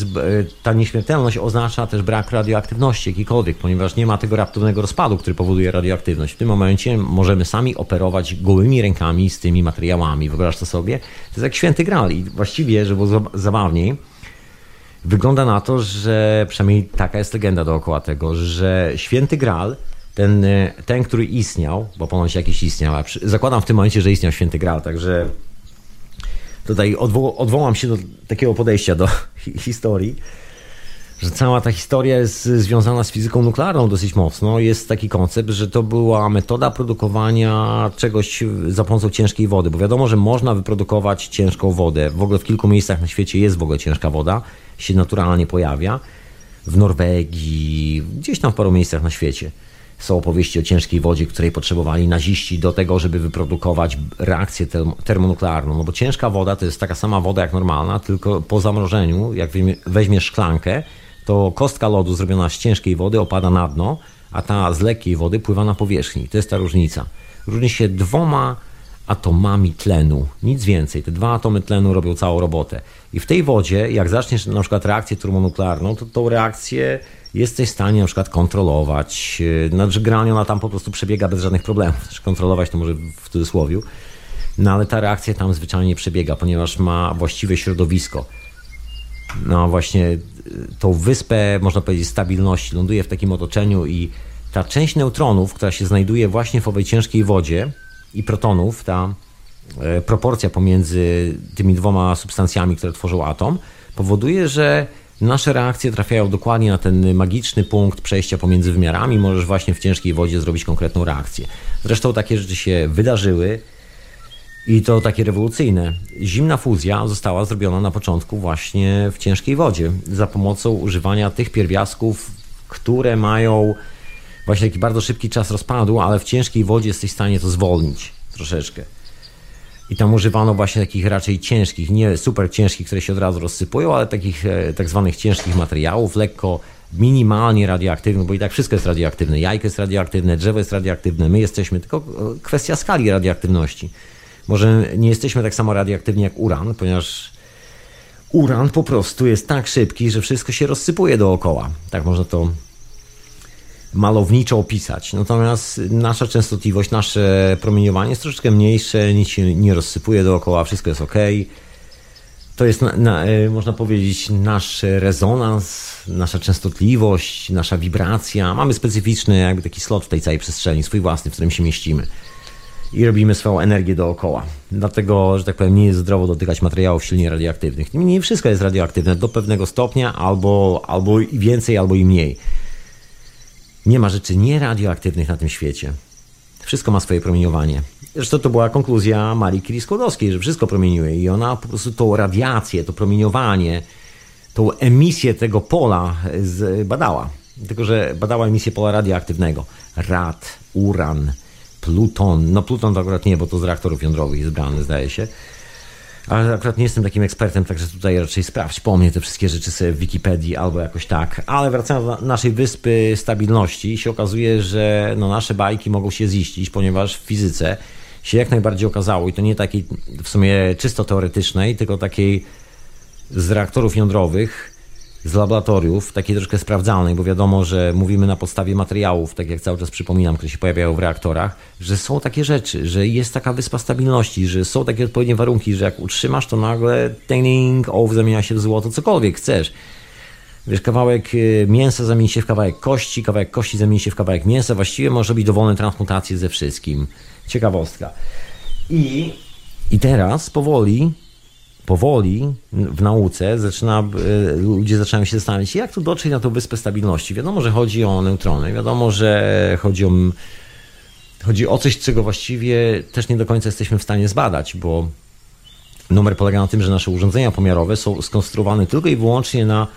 ta nieśmiertelność oznacza też brak radioaktywności jakikolwiek, ponieważ nie ma tego raptownego rozpadu, który powoduje radioaktywność. W tym momencie możemy sami operować gołymi rękami z tymi materiałami. Wyobraź to sobie? To jest jak święty gral i właściwie, żeby było zabawniej, wygląda na to, że przynajmniej taka jest legenda dookoła tego, że święty gral ten, e, ten, który istniał, bo ponoć jakiś istniał, zakładam w tym momencie, że istniał święty gral, także tutaj odwo odwołam się do takiego podejścia do historii, że cała ta historia jest związana z fizyką nuklearną dosyć mocno. Jest taki koncept, że to była metoda produkowania czegoś za pomocą ciężkiej wody, bo wiadomo, że można wyprodukować ciężką wodę. W ogóle w kilku miejscach na świecie jest w ogóle ciężka woda, się naturalnie pojawia. W Norwegii, gdzieś tam w paru miejscach na świecie. Są opowieści o ciężkiej wodzie, której potrzebowali naziści do tego, żeby wyprodukować reakcję termonuklearną. No bo ciężka woda to jest taka sama woda jak normalna, tylko po zamrożeniu, jak weźmiesz szklankę, to kostka lodu zrobiona z ciężkiej wody opada na dno, a ta z lekkiej wody pływa na powierzchni. To jest ta różnica. Różni się dwoma atomami tlenu, nic więcej. Te dwa atomy tlenu robią całą robotę. I w tej wodzie, jak zaczniesz na przykład reakcję termonuklearną, to tą reakcję jesteś w stanie na przykład kontrolować. E, znaczy granie ona tam po prostu przebiega bez żadnych problemów. Znaczy kontrolować to może w cudzysłowie. No ale ta reakcja tam zwyczajnie przebiega, ponieważ ma właściwe środowisko. No właśnie e, tą wyspę, można powiedzieć, stabilności ląduje w takim otoczeniu i ta część neutronów, która się znajduje właśnie w owej ciężkiej wodzie i protonów, ta e, proporcja pomiędzy tymi dwoma substancjami, które tworzą atom, powoduje, że Nasze reakcje trafiają dokładnie na ten magiczny punkt przejścia pomiędzy wymiarami. Możesz właśnie w ciężkiej wodzie zrobić konkretną reakcję. Zresztą takie rzeczy się wydarzyły i to takie rewolucyjne. Zimna fuzja została zrobiona na początku właśnie w ciężkiej wodzie za pomocą używania tych pierwiastków, które mają właśnie taki bardzo szybki czas rozpadu, ale w ciężkiej wodzie jesteś w stanie to zwolnić troszeczkę. I tam używano właśnie takich raczej ciężkich, nie super ciężkich, które się od razu rozsypują, ale takich e, tak zwanych ciężkich materiałów, lekko, minimalnie radioaktywnych, bo i tak wszystko jest radioaktywne. Jajko jest radioaktywne, drzewo jest radioaktywne, my jesteśmy, tylko e, kwestia skali radioaktywności. Może nie jesteśmy tak samo radioaktywni jak uran, ponieważ uran po prostu jest tak szybki, że wszystko się rozsypuje dookoła. Tak można to malowniczo opisać. Natomiast nasza częstotliwość, nasze promieniowanie jest troszeczkę mniejsze, nic się nie rozsypuje dookoła, wszystko jest ok. To jest, na, na, e, można powiedzieć, nasz rezonans, nasza częstotliwość, nasza wibracja. Mamy specyficzny jakby taki slot w tej całej przestrzeni, swój własny, w którym się mieścimy. I robimy swoją energię dookoła. Dlatego, że tak powiem, nie jest zdrowo dotykać materiałów silnie radioaktywnych. Nie wszystko jest radioaktywne do pewnego stopnia, albo, albo i więcej, albo i mniej. Nie ma rzeczy nieradioaktywnych na tym świecie. Wszystko ma swoje promieniowanie. Zresztą to była konkluzja Marii Curie-Skłodowskiej, że wszystko promieniuje i ona po prostu tą radiację, to promieniowanie, tą emisję tego pola badała. Tylko, że badała emisję pola radioaktywnego. Rad, uran, pluton. No pluton to akurat nie, bo to z reaktorów jądrowych jest brany, zdaje się ale akurat nie jestem takim ekspertem, także tutaj raczej sprawdź po mnie te wszystkie rzeczy sobie w Wikipedii albo jakoś tak. Ale wracając do naszej wyspy stabilności, się okazuje, że no nasze bajki mogą się ziścić, ponieważ w fizyce się jak najbardziej okazało i to nie takiej w sumie czysto teoretycznej, tylko takiej z reaktorów jądrowych, z laboratoriów, takiej troszkę sprawdzalnej, bo wiadomo, że mówimy na podstawie materiałów, tak jak cały czas przypominam, które się pojawiają w reaktorach, że są takie rzeczy, że jest taka wyspa stabilności, że są takie odpowiednie warunki, że jak utrzymasz, to nagle ding, ołów zamienia się w złoto, cokolwiek chcesz. Wiesz, kawałek y, mięsa zamieni się w kawałek kości, kawałek kości zamieni się w kawałek mięsa, właściwie może robić dowolne transmutacje ze wszystkim. Ciekawostka. I, i teraz powoli powoli w nauce zaczyna, e, ludzie zaczynają się zastanawiać, jak tu dotrzeć na tą wyspę stabilności. Wiadomo, że chodzi o neutrony, wiadomo, że chodzi o, chodzi o coś, czego właściwie też nie do końca jesteśmy w stanie zbadać, bo numer polega na tym, że nasze urządzenia pomiarowe są skonstruowane tylko i wyłącznie na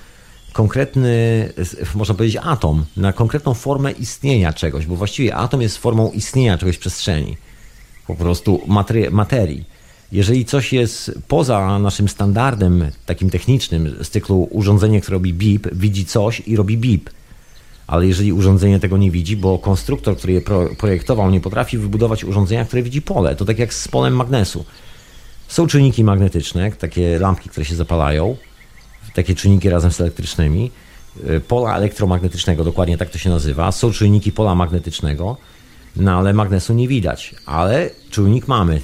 konkretny, można powiedzieć, atom, na konkretną formę istnienia czegoś, bo właściwie atom jest formą istnienia czegoś w przestrzeni, po prostu materii jeżeli coś jest poza naszym standardem takim technicznym z cyklu urządzenie, które robi bip, widzi coś i robi bip. Ale jeżeli urządzenie tego nie widzi, bo konstruktor, który je projektował, nie potrafi wybudować urządzenia, które widzi pole, to tak jak z polem magnesu. Są czynniki magnetyczne, takie lampki, które się zapalają, takie czynniki razem z elektrycznymi. Y, pola elektromagnetycznego, dokładnie tak to się nazywa. Są czynniki pola magnetycznego, no ale magnesu nie widać. Ale czujnik mamy,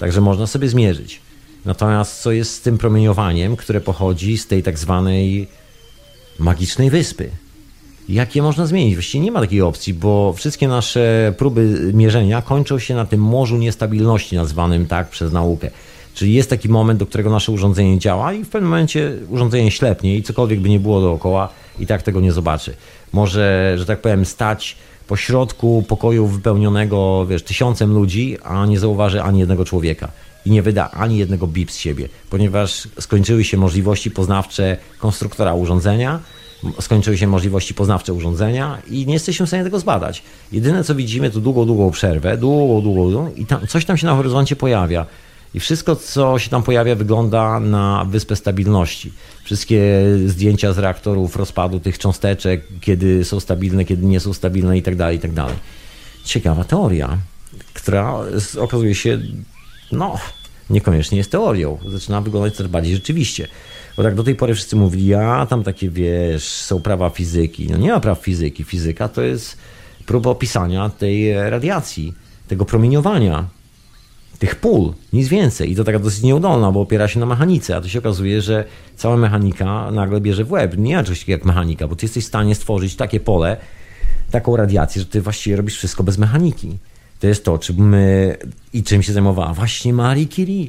Także można sobie zmierzyć. Natomiast co jest z tym promieniowaniem, które pochodzi z tej tak zwanej magicznej wyspy? Jak je można zmienić? Właściwie nie ma takiej opcji, bo wszystkie nasze próby mierzenia kończą się na tym morzu niestabilności, nazwanym tak przez naukę. Czyli jest taki moment, do którego nasze urządzenie działa i w pewnym momencie urządzenie ślepnie i cokolwiek by nie było dookoła i tak tego nie zobaczy. Może, że tak powiem, stać po środku pokoju wypełnionego, wiesz, tysiącem ludzi, a nie zauważy ani jednego człowieka i nie wyda ani jednego bip z siebie, ponieważ skończyły się możliwości poznawcze konstruktora urządzenia, skończyły się możliwości poznawcze urządzenia i nie jesteśmy w stanie tego zbadać. Jedyne co widzimy to długą, długą przerwę, długą, długą, długą i tam, coś tam się na horyzoncie pojawia. I wszystko, co się tam pojawia, wygląda na wyspę stabilności. Wszystkie zdjęcia z reaktorów rozpadu tych cząsteczek, kiedy są stabilne, kiedy nie są stabilne i tak dalej, i tak. Ciekawa teoria, która okazuje się, no, niekoniecznie jest teorią. Zaczyna wyglądać coraz bardziej rzeczywiście. Bo tak do tej pory wszyscy mówili, a tam takie, wiesz, są prawa fizyki. No nie ma praw fizyki. Fizyka to jest próba opisania tej radiacji, tego promieniowania tych pól, nic więcej. I to taka dosyć nieudolna, bo opiera się na mechanice, a to się okazuje, że cała mechanika nagle bierze w łeb. Nie takiego jak mechanika, bo ty jesteś w stanie stworzyć takie pole, taką radiację, że ty właściwie robisz wszystko bez mechaniki. To jest to, czym my i czym się zajmowała właśnie Marie Curie.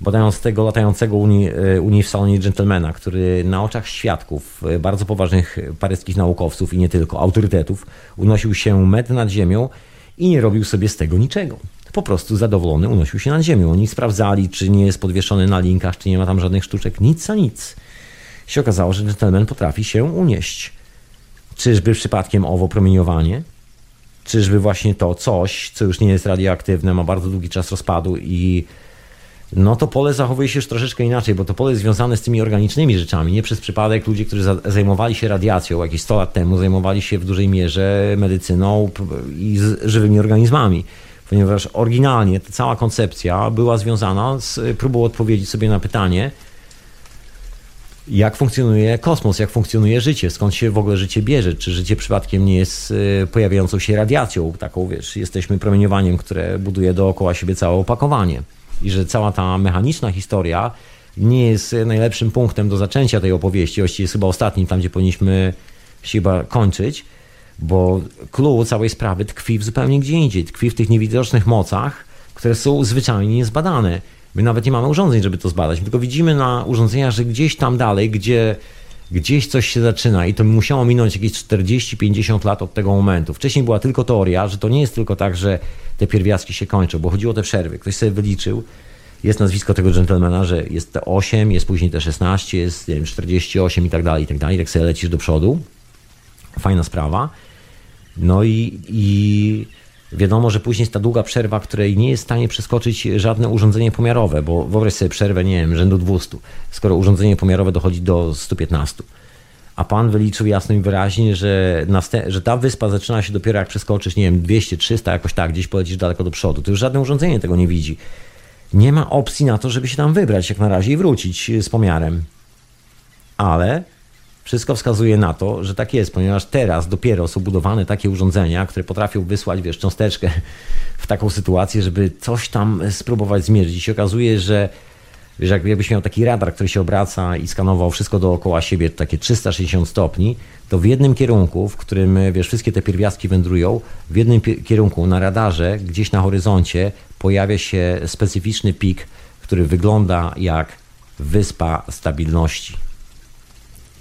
badając tego latającego uni, e, uni w salonie dżentelmena, który na oczach świadków, e, bardzo poważnych paryskich naukowców i nie tylko, autorytetów, unosił się metr nad ziemią i nie robił sobie z tego niczego. Po prostu zadowolony unosił się nad ziemią. Oni sprawdzali, czy nie jest podwieszony na linkach, czy nie ma tam żadnych sztuczek, nic a nic. Się okazało, że dżentelmen potrafi się unieść. Czyżby przypadkiem owo promieniowanie? Czyżby właśnie to coś, co już nie jest radioaktywne, ma bardzo długi czas rozpadu i no to pole zachowuje się już troszeczkę inaczej, bo to pole jest związane z tymi organicznymi rzeczami. Nie przez przypadek ludzie, którzy zajmowali się radiacją jakieś 100 lat temu, zajmowali się w dużej mierze medycyną i żywymi organizmami. Ponieważ oryginalnie ta cała koncepcja była związana z próbą odpowiedzi sobie na pytanie, jak funkcjonuje kosmos, jak funkcjonuje życie, skąd się w ogóle życie bierze, czy życie przypadkiem nie jest y, pojawiającą się radiacją, taką wiesz, jesteśmy promieniowaniem, które buduje dookoła siebie całe opakowanie. I że cała ta mechaniczna historia nie jest najlepszym punktem do zaczęcia tej opowieści, właściwie jest chyba ostatnim, tam gdzie powinniśmy się chyba kończyć, bo clue całej sprawy tkwi w zupełnie gdzie indziej, tkwi w tych niewidocznych mocach, które są zwyczajnie niezbadane. My nawet nie mamy urządzeń, żeby to zbadać, tylko widzimy na urządzeniach, że gdzieś tam dalej, gdzie gdzieś coś się zaczyna i to musiało minąć jakieś 40-50 lat od tego momentu. Wcześniej była tylko teoria, że to nie jest tylko tak, że te pierwiastki się kończą, bo chodziło o te przerwy. Ktoś sobie wyliczył, jest nazwisko tego dżentelmena, że jest te 8, jest później te 16, jest nie wiem, 48 i tak dalej, i tak dalej. Tak sobie lecisz do przodu. Fajna sprawa. No i, i wiadomo, że później jest ta długa przerwa, której nie jest w stanie przeskoczyć żadne urządzenie pomiarowe, bo wyobraź sobie przerwę, nie wiem, rzędu 200, skoro urządzenie pomiarowe dochodzi do 115. A pan wyliczył jasno i wyraźnie, że, że ta wyspa zaczyna się dopiero jak przeskoczysz, nie wiem, 200, 300, jakoś tak, gdzieś polecisz daleko do przodu. To już żadne urządzenie tego nie widzi. Nie ma opcji na to, żeby się tam wybrać jak na razie i wrócić z pomiarem. Ale wszystko wskazuje na to, że tak jest, ponieważ teraz dopiero są budowane takie urządzenia, które potrafią wysłać, wiesz, cząsteczkę w taką sytuację, żeby coś tam spróbować zmierzyć. I się okazuje, że wiesz, jakbyś miał taki radar, który się obraca i skanował wszystko dookoła siebie, takie 360 stopni, to w jednym kierunku, w którym, wiesz, wszystkie te pierwiastki wędrują, w jednym kierunku na radarze, gdzieś na horyzoncie pojawia się specyficzny pik, który wygląda jak wyspa stabilności.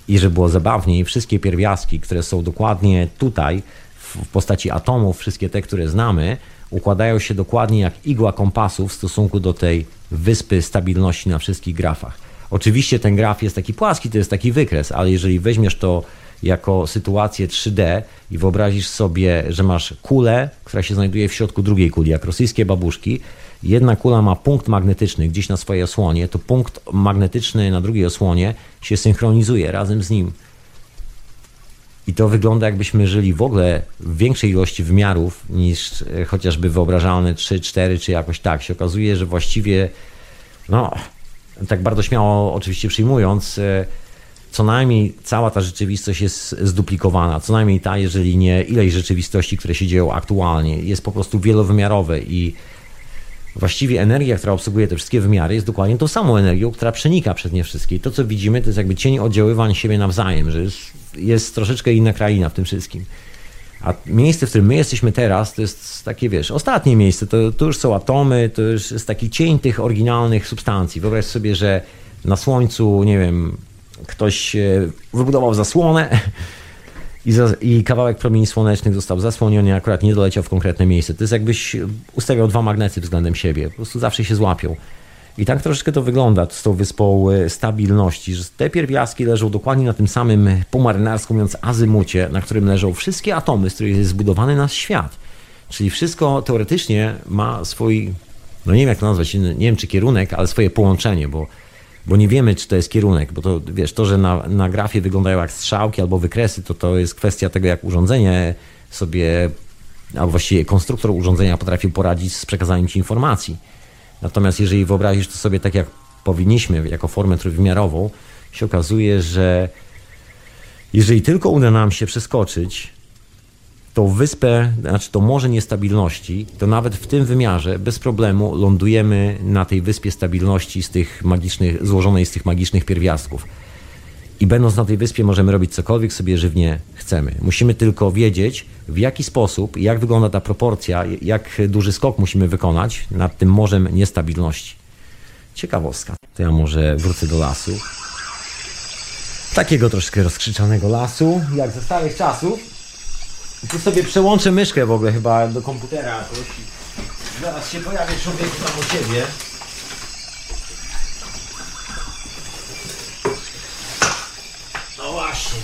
I żeby było zabawniej, wszystkie pierwiastki, które są dokładnie tutaj, w postaci atomów, wszystkie te, które znamy, układają się dokładnie jak igła kompasu w stosunku do tej wyspy stabilności na wszystkich grafach. Oczywiście ten graf jest taki płaski, to jest taki wykres, ale jeżeli weźmiesz to jako sytuację 3D i wyobrazisz sobie, że masz kulę, która się znajduje w środku drugiej kuli, jak rosyjskie babuszki, jedna kula ma punkt magnetyczny gdzieś na swojej osłonie, to punkt magnetyczny na drugiej osłonie się synchronizuje razem z nim. I to wygląda jakbyśmy żyli w ogóle w większej ilości wymiarów niż e, chociażby wyobrażalne 3, 4 czy jakoś tak. Się okazuje, że właściwie, no, tak bardzo śmiało oczywiście przyjmując, e, co najmniej cała ta rzeczywistość jest zduplikowana, co najmniej ta, jeżeli nie ileś rzeczywistości, które się dzieją aktualnie, jest po prostu wielowymiarowe i właściwie energia, która obsługuje te wszystkie wymiary, jest dokładnie tą samą energią, która przenika przez nie wszystkie. To, co widzimy, to jest jakby cień oddziaływań siebie nawzajem, że jest, jest troszeczkę inna kraina w tym wszystkim. A miejsce, w którym my jesteśmy teraz, to jest takie, wiesz, ostatnie miejsce, to, to już są atomy, to już jest taki cień tych oryginalnych substancji. Wyobraź sobie, że na Słońcu, nie wiem, ktoś wybudował zasłonę i, za, i kawałek promieni słonecznych został zasłoniony, akurat nie doleciał w konkretne miejsce. To jest jakbyś ustawiał dwa magnety względem siebie, po prostu zawsze się złapią. I tak troszeczkę to wygląda z tą wyspą e, stabilności, że te pierwiastki leżą dokładnie na tym samym, po marynarsku mówiąc, azymucie, na którym leżą wszystkie atomy, z których jest zbudowany nasz świat. Czyli wszystko teoretycznie ma swój, no nie wiem jak to nazwać, nie wiem czy kierunek, ale swoje połączenie, bo bo nie wiemy, czy to jest kierunek, bo to wiesz, to, że na, na grafie wyglądają jak strzałki albo wykresy, to to jest kwestia tego, jak urządzenie sobie, albo właściwie konstruktor urządzenia potrafił poradzić z przekazaniem ci informacji. Natomiast jeżeli wyobrazisz to sobie tak, jak powinniśmy, jako formę trójwymiarową, się okazuje, że jeżeli tylko uda nam się przeskoczyć tą wyspę, znaczy to morze niestabilności, to nawet w tym wymiarze bez problemu lądujemy na tej wyspie stabilności z tych magicznych, złożonej z tych magicznych pierwiastków. I będąc na tej wyspie możemy robić cokolwiek sobie żywnie chcemy. Musimy tylko wiedzieć, w jaki sposób, jak wygląda ta proporcja, jak duży skok musimy wykonać nad tym morzem niestabilności. Ciekawostka. To ja może wrócę do lasu. Takiego troszkę rozkrzyczanego lasu, jak ze starych czasów. Tu sobie przełączę myszkę w ogóle chyba do komputera jakoś. Zaraz się pojawi człowiek tam u ciebie. No właśnie.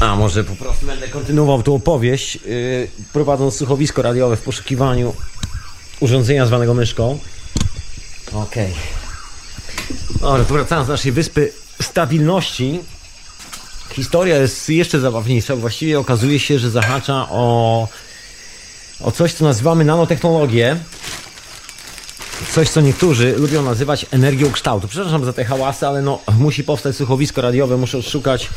A może po prostu będę kontynuował tą opowieść, yy, prowadząc słuchowisko radiowe w poszukiwaniu urządzenia zwanego myszką. Okej. Okay. Dobra, wracając do naszej wyspy stabilności. Historia jest jeszcze zabawniejsza. Właściwie okazuje się, że zahacza o, o coś, co nazywamy nanotechnologię. Coś, co niektórzy lubią nazywać energią kształtu. Przepraszam za te hałasy, ale no, musi powstać słuchowisko radiowe. Muszę odszukać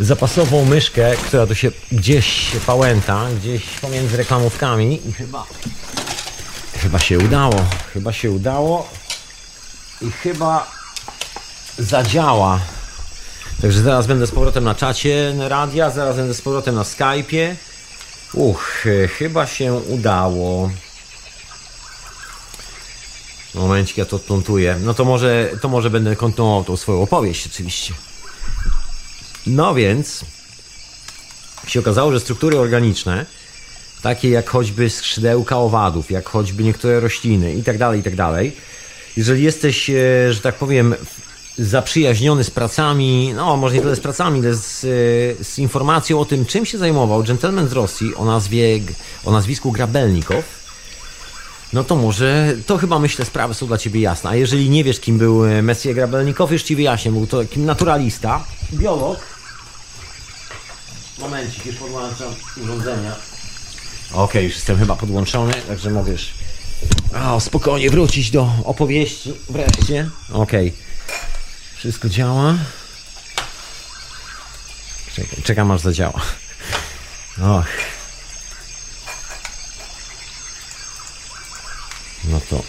zapasową myszkę, która tu się gdzieś pałęta, gdzieś pomiędzy reklamówkami i chyba chyba się udało. Chyba się udało i chyba zadziała. Także zaraz będę z powrotem na czacie radia, zaraz będę z powrotem na Skype'ie. Uch, chyba się udało. Momencik, ja to odplątuję. No to może, to może będę kontynuował tą swoją opowieść oczywiście. No więc się okazało, że struktury organiczne, takie jak choćby skrzydełka owadów, jak choćby niektóre rośliny i tak dalej, i tak dalej. Jeżeli jesteś, e, że tak powiem, zaprzyjaźniony z pracami, no może nie tyle z pracami, ale z, e, z informacją o tym, czym się zajmował gentleman z Rosji o nazwie, o nazwisku Grabelnikow, no to może, to chyba myślę sprawy są dla Ciebie jasne. A jeżeli nie wiesz, kim był e, Messier Grabelnikow, już Ci wyjaśnię, był to takim naturalista, biolog. Momencik, już podłączam urządzenia. Okej, okay, już jestem chyba podłączony, także możesz o, spokojnie wrócić do opowieści wreszcie. Okej. Okay. Wszystko działa. Czekaj, czekam aż zadziała. Och. No to,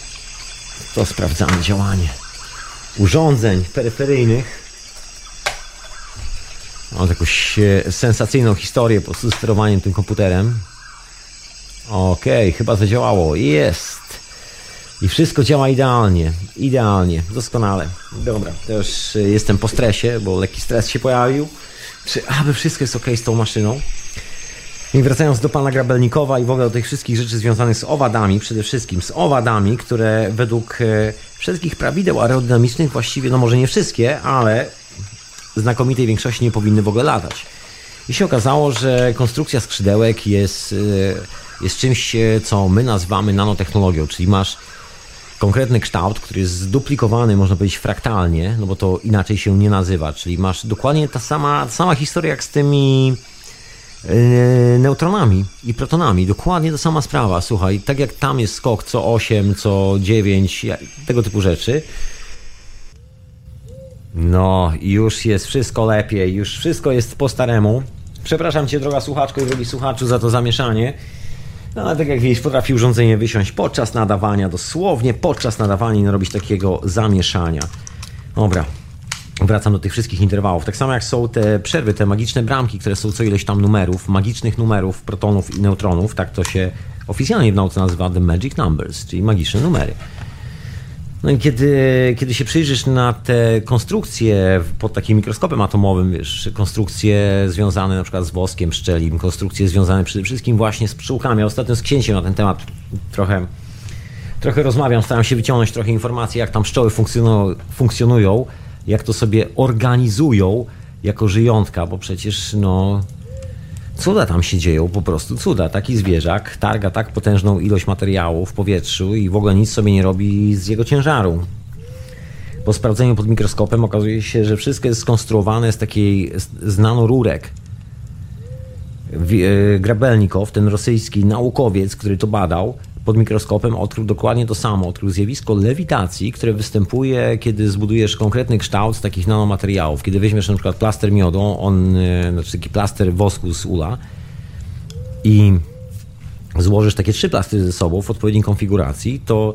to sprawdzamy działanie urządzeń peryferyjnych. Mam jakąś sensacyjną historię po sterowaniem tym komputerem. Okej, okay, chyba zadziałało. Jest. I wszystko działa idealnie. Idealnie. Doskonale. Dobra, też jestem po stresie, bo lekki stres się pojawił. Czy aby wszystko jest ok z tą maszyną? I wracając do pana Grabelnikowa i w ogóle do tych wszystkich rzeczy związanych z owadami, przede wszystkim z owadami, które według e, wszystkich prawideł aerodynamicznych właściwie, no może nie wszystkie, ale znakomitej większości nie powinny w ogóle latać. I się okazało, że konstrukcja skrzydełek jest, e, jest czymś, e, co my nazywamy nanotechnologią, czyli masz konkretny kształt, który jest zduplikowany, można powiedzieć, fraktalnie, no bo to inaczej się nie nazywa, czyli masz dokładnie ta sama, ta sama historia jak z tymi yy, neutronami i protonami. Dokładnie ta sama sprawa, słuchaj, tak jak tam jest skok co 8, co 9, tego typu rzeczy. No, już jest wszystko lepiej, już wszystko jest po staremu. Przepraszam Cię, droga słuchaczko i drogi słuchaczu, za to zamieszanie. No ale tak jak widzisz, potrafi urządzenie wysiąść podczas nadawania, dosłownie podczas nadawania i narobić takiego zamieszania. Dobra, wracam do tych wszystkich interwałów. Tak samo jak są te przerwy, te magiczne bramki, które są co ileś tam numerów, magicznych numerów, protonów i neutronów, tak to się oficjalnie w nauce nazywa The Magic Numbers, czyli magiczne numery. No i kiedy, kiedy się przyjrzysz na te konstrukcje pod takim mikroskopem atomowym, wiesz, konstrukcje związane na przykład z woskiem szczelim, konstrukcje związane przede wszystkim właśnie z pszczółkami. Ostatnio z księciem na ten temat trochę, trochę rozmawiam, staram się wyciągnąć trochę informacji, jak tam pszczoły funkcjonują, funkcjonują jak to sobie organizują jako żyjątka, bo przecież no cuda tam się dzieją, po prostu cuda. Taki zwierzak targa tak potężną ilość materiału w powietrzu i w ogóle nic sobie nie robi z jego ciężaru. Po sprawdzeniu pod mikroskopem okazuje się, że wszystko jest skonstruowane z takiej z nanorurek. E, Grabelnikow, ten rosyjski naukowiec, który to badał, pod mikroskopem odkrył dokładnie to samo. Odkrył zjawisko lewitacji, które występuje, kiedy zbudujesz konkretny kształt z takich nanomateriałów. Kiedy weźmiesz na przykład plaster miodu, on, e, znaczy taki plaster wosku z ula i złożysz takie trzy plastry ze sobą w odpowiedniej konfiguracji, to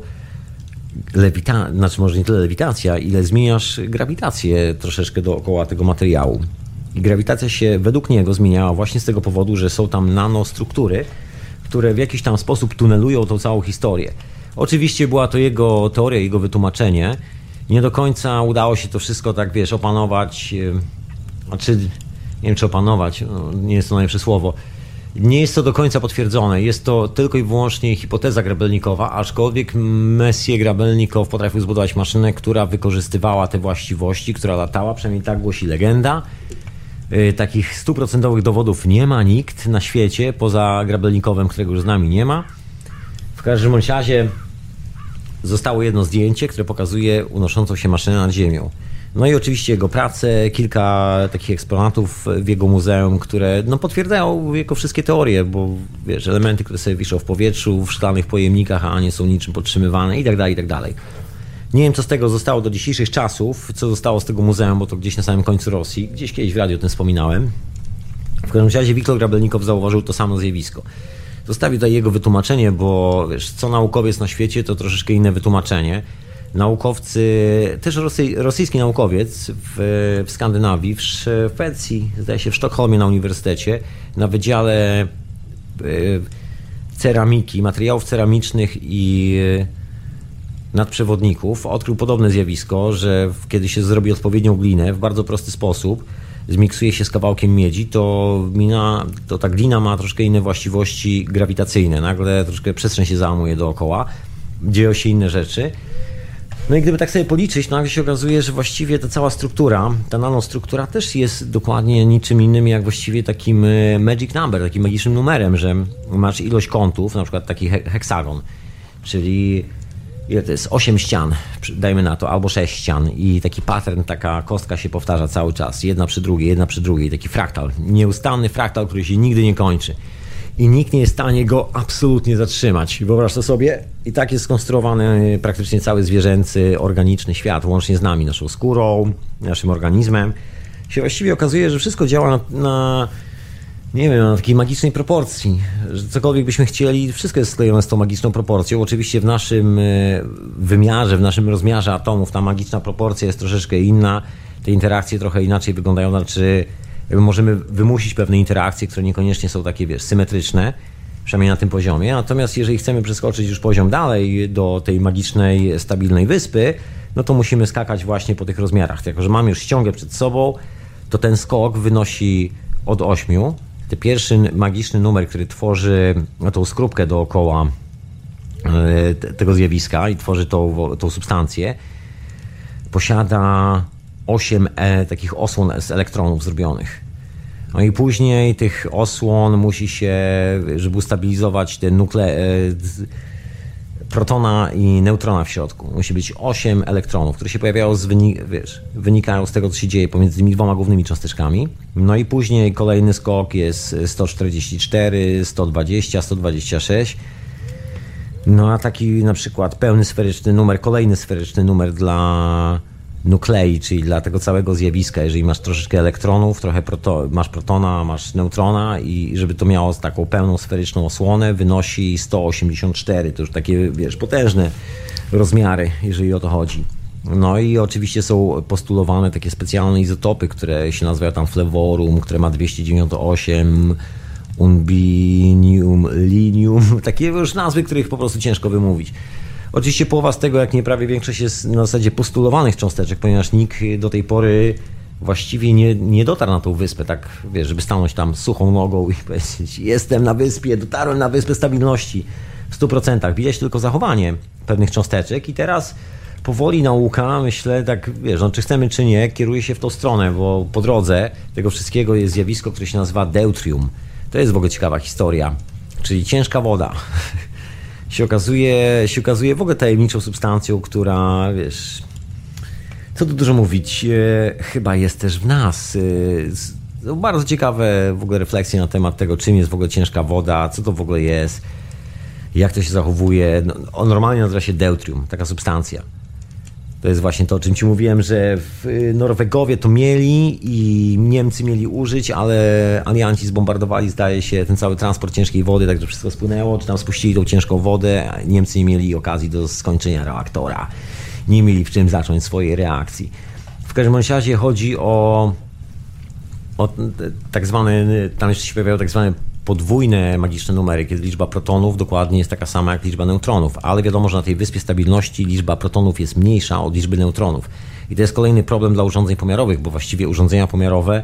lewita, znaczy może nie tyle lewitacja, ile zmieniasz grawitację troszeczkę dookoła tego materiału. I grawitacja się według niego zmieniała właśnie z tego powodu, że są tam nanostruktury, które w jakiś tam sposób tunelują tą całą historię. Oczywiście była to jego teoria, jego wytłumaczenie. Nie do końca udało się to wszystko tak, wiesz, opanować. Znaczy, nie wiem czy opanować, no, nie jest to najlepsze słowo. Nie jest to do końca potwierdzone. Jest to tylko i wyłącznie hipoteza grabelnikowa, aczkolwiek Messier Grabelnikow potrafił zbudować maszynę, która wykorzystywała te właściwości, która latała, przynajmniej tak głosi legenda. Y, takich stuprocentowych dowodów nie ma nikt na świecie, poza Grabelnikowem, którego już z nami nie ma. W każdym razie zostało jedno zdjęcie, które pokazuje unoszącą się maszynę nad ziemią. No i oczywiście jego prace, kilka takich eksponatów w jego muzeum, które no, potwierdzają jego wszystkie teorie, bo wiesz, elementy, które sobie wiszą w powietrzu, w szklanych pojemnikach, a nie są niczym podtrzymywane i tak dalej, i tak dalej. Nie wiem, co z tego zostało do dzisiejszych czasów, co zostało z tego muzeum, bo to gdzieś na samym końcu Rosji. Gdzieś kiedyś w radiu o tym wspominałem. W każdym razie Wiktor Grabelnikow zauważył to samo zjawisko. Zostawił tutaj jego wytłumaczenie, bo wiesz, co naukowiec na świecie, to troszeczkę inne wytłumaczenie naukowcy, też rosy, rosyjski naukowiec w, w Skandynawii, w Szwecji, zdaje się w Sztokholmie na uniwersytecie, na wydziale e, ceramiki, materiałów ceramicznych i nadprzewodników odkrył podobne zjawisko, że kiedy się zrobi odpowiednią glinę w bardzo prosty sposób, zmiksuje się z kawałkiem miedzi, to, mina, to ta glina ma troszkę inne właściwości grawitacyjne. Nagle troszkę przestrzeń się załamuje dookoła, dzieją się inne rzeczy. No i gdyby tak sobie policzyć, nagle się okazuje, że właściwie ta cała struktura, ta nanostruktura też jest dokładnie niczym innym jak właściwie takim e, magic number, takim magicznym numerem, że masz ilość kątów, na przykład taki heksagon, czyli ile to jest? 8 ścian, dajmy na to, albo 6 ścian i taki pattern, taka kostka się powtarza cały czas, jedna przy drugiej, jedna przy drugiej, taki fraktal, nieustanny fraktal, który się nigdy nie kończy i nikt nie jest w stanie go absolutnie zatrzymać. Wyobraź to sobie, i tak jest skonstruowany praktycznie cały zwierzęcy, organiczny świat, łącznie z nami, naszą skórą, naszym organizmem. Się właściwie okazuje, że wszystko działa na, na nie wiem, takiej magicznej proporcji, że cokolwiek byśmy chcieli, wszystko jest sklejone z tą magiczną proporcją. Oczywiście w naszym e, wymiarze, w naszym rozmiarze atomów ta magiczna proporcja jest troszeczkę inna, te interakcje trochę inaczej wyglądają, znaczy możemy wymusić pewne interakcje, które niekoniecznie są takie, wiesz, symetryczne, przynajmniej na tym poziomie. Natomiast jeżeli chcemy przeskoczyć już poziom dalej do tej magicznej, stabilnej wyspy, no to musimy skakać właśnie po tych rozmiarach. Jako, że mamy już ściągę przed sobą, to ten skok wynosi od 8. Ten pierwszy magiczny numer, który tworzy tą skrupkę dookoła e, tego zjawiska i tworzy tą, tą substancję, posiada 8 e, takich osłon z elektronów zrobionych. No i później tych osłon musi się, żeby ustabilizować te nukle... Protona i neutrona w środku. Musi być 8 elektronów, które się pojawiają z wynik, wiesz, wynikają z tego, co się dzieje pomiędzy tymi dwoma głównymi cząsteczkami. No i później kolejny skok jest 144, 120, 126. No a taki na przykład pełny sferyczny numer, kolejny sferyczny numer dla nuklei, czyli dla tego całego zjawiska, jeżeli masz troszeczkę elektronów, trochę proto, masz protona, masz neutrona i żeby to miało taką pełną sferyczną osłonę, wynosi 184. To już takie, wiesz, potężne rozmiary, jeżeli o to chodzi. No i oczywiście są postulowane takie specjalne izotopy, które się nazywają tam flevorum, które ma 298, unbinium, linium, takie już nazwy, których po prostu ciężko wymówić. Oczywiście połowa z tego, jak nie prawie większość, jest na zasadzie postulowanych cząsteczek, ponieważ nikt do tej pory właściwie nie, nie dotarł na tą wyspę, tak wiesz, żeby stanąć tam suchą nogą i powiedzieć: Jestem na wyspie, dotarłem na wyspę stabilności w 100%. Widać tylko zachowanie pewnych cząsteczek i teraz powoli nauka, myślę, tak wiesz, no, czy chcemy, czy nie, kieruje się w tą stronę, bo po drodze tego wszystkiego jest zjawisko, które się nazywa deutrium. To jest w ogóle ciekawa historia, czyli ciężka woda. się okazuje, się okazuje w ogóle tajemniczą substancją, która, wiesz, co tu dużo mówić, e, chyba jest też w nas. E, bardzo ciekawe w ogóle refleksje na temat tego, czym jest w ogóle ciężka woda, co to w ogóle jest, jak to się zachowuje. No, normalnie nazywa się deutrium, taka substancja. To jest właśnie to, o czym ci mówiłem, że Norwegowie to mieli i Niemcy mieli użyć, ale alianci zbombardowali, zdaje się, ten cały transport ciężkiej wody, także wszystko spłynęło, czy tam spuścili tą ciężką wodę. Niemcy nie mieli okazji do skończenia reaktora. Nie mieli w czym zacząć swojej reakcji. W każdym razie chodzi o, o tak zwany, tam jeszcze się pojawiają tak zwane podwójne magiczne numery, kiedy liczba protonów dokładnie jest taka sama jak liczba neutronów, ale wiadomo, że na tej wyspie stabilności liczba protonów jest mniejsza od liczby neutronów. I to jest kolejny problem dla urządzeń pomiarowych, bo właściwie urządzenia pomiarowe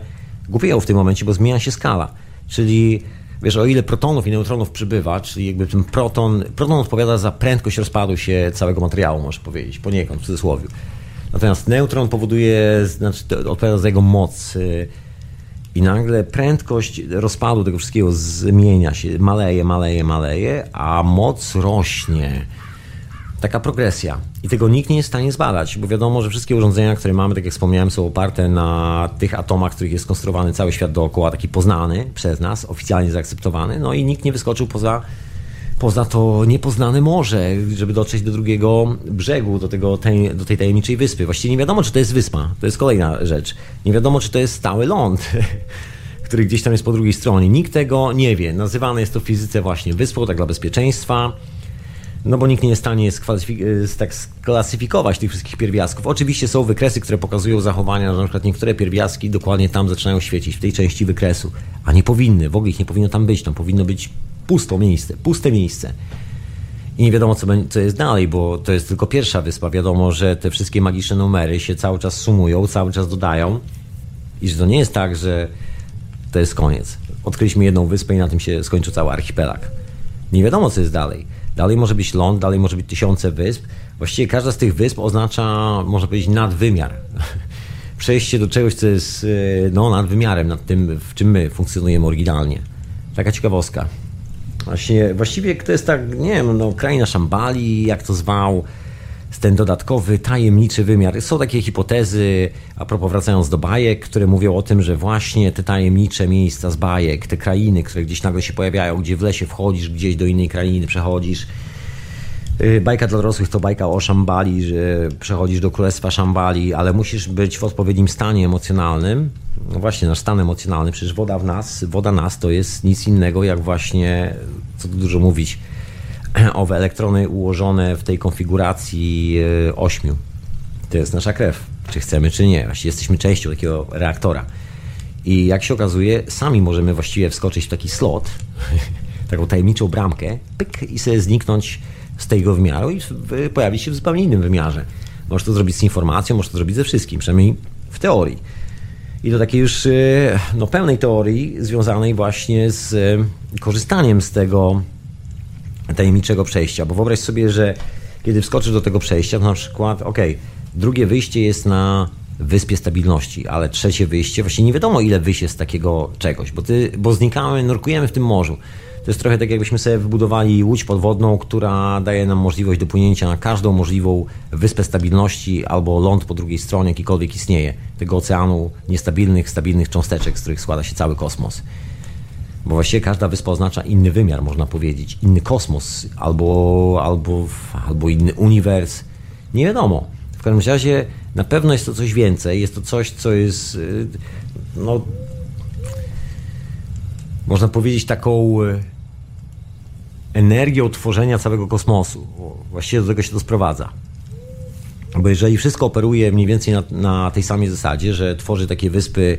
głupieją w tym momencie, bo zmienia się skala. Czyli wiesz, o ile protonów i neutronów przybywa, czyli jakby ten proton, proton odpowiada za prędkość rozpadu się całego materiału, można powiedzieć, poniekąd w cudzysłowie. Natomiast neutron powoduje, znaczy odpowiada za jego moc. I nagle prędkość rozpadu tego wszystkiego zmienia się, maleje, maleje, maleje, a moc rośnie. Taka progresja. I tego nikt nie jest w stanie zbadać, bo wiadomo, że wszystkie urządzenia, które mamy, tak jak wspomniałem, są oparte na tych atomach, których jest skonstruowany cały świat dookoła, taki poznany przez nas, oficjalnie zaakceptowany, no i nikt nie wyskoczył poza poza to niepoznane morze, żeby dotrzeć do drugiego brzegu, do, tego, tej, do tej tajemniczej wyspy. Właściwie nie wiadomo, czy to jest wyspa. To jest kolejna rzecz. Nie wiadomo, czy to jest stały ląd, który gdzieś tam jest po drugiej stronie. Nikt tego nie wie. Nazywane jest to w fizyce właśnie wyspą, tak dla bezpieczeństwa. No bo nikt nie jest w stanie tak sklasyfikować tych wszystkich pierwiastków. Oczywiście są wykresy, które pokazują zachowania, że na przykład niektóre pierwiastki dokładnie tam zaczynają świecić, w tej części wykresu, a nie powinny, w ogóle ich nie powinno tam być. Tam powinno być pusto miejsce, puste miejsce. I nie wiadomo, co, co jest dalej, bo to jest tylko pierwsza wyspa. Wiadomo, że te wszystkie magiczne numery się cały czas sumują, cały czas dodają. I że to nie jest tak, że to jest koniec. Odkryliśmy jedną wyspę i na tym się skończył cały archipelag. Nie wiadomo, co jest dalej. Dalej może być ląd, dalej może być tysiące wysp. Właściwie każda z tych wysp oznacza, można powiedzieć, nadwymiar. Przejście do czegoś, co jest no, nadwymiarem nad tym, w czym my funkcjonujemy oryginalnie. Taka ciekawostka. Właśnie, właściwie to jest tak, nie wiem, no, kraina Szambali, jak to zwał, ten dodatkowy, tajemniczy wymiar. Są takie hipotezy, a propos wracając do bajek, które mówią o tym, że właśnie te tajemnicze miejsca z bajek, te krainy, które gdzieś nagle się pojawiają, gdzie w lesie wchodzisz, gdzieś do innej krainy przechodzisz. Y, bajka dla dorosłych to bajka o Szambali, że przechodzisz do królestwa Szambali, ale musisz być w odpowiednim stanie emocjonalnym, no właśnie nasz stan emocjonalny, przecież woda w nas, woda nas to jest nic innego jak właśnie, co tu dużo mówić, owe elektrony ułożone w tej konfiguracji e, ośmiu. To jest nasza krew, czy chcemy, czy nie. Właściwie jesteśmy częścią takiego reaktora. I jak się okazuje, sami możemy właściwie wskoczyć w taki slot, taką tajemniczą bramkę, pyk, i sobie zniknąć z tego wymiaru i pojawić się w zupełnie innym wymiarze. Możesz to zrobić z informacją, możesz to zrobić ze wszystkim, przynajmniej w teorii i do takiej już y, no, pełnej teorii związanej właśnie z y, korzystaniem z tego tajemniczego przejścia. Bo wyobraź sobie, że kiedy wskoczysz do tego przejścia, to na przykład, ok, drugie wyjście jest na wyspie stabilności, ale trzecie wyjście, właśnie nie wiadomo ile wyjść jest z takiego czegoś, bo, ty, bo znikamy, nurkujemy w tym morzu. To jest trochę tak, jakbyśmy sobie wybudowali łódź podwodną, która daje nam możliwość dopłynięcia na każdą możliwą wyspę stabilności albo ląd po drugiej stronie, jakikolwiek istnieje, tego oceanu niestabilnych, stabilnych cząsteczek, z których składa się cały kosmos. Bo właściwie każda wyspa oznacza inny wymiar, można powiedzieć, inny kosmos albo, albo, albo inny uniwers. Nie wiadomo. W każdym razie na pewno jest to coś więcej. Jest to coś, co jest, y, no, można powiedzieć, taką y, energią tworzenia całego kosmosu. Właściwie do tego się to sprowadza. Bo jeżeli wszystko operuje mniej więcej na, na tej samej zasadzie, że tworzy takie wyspy,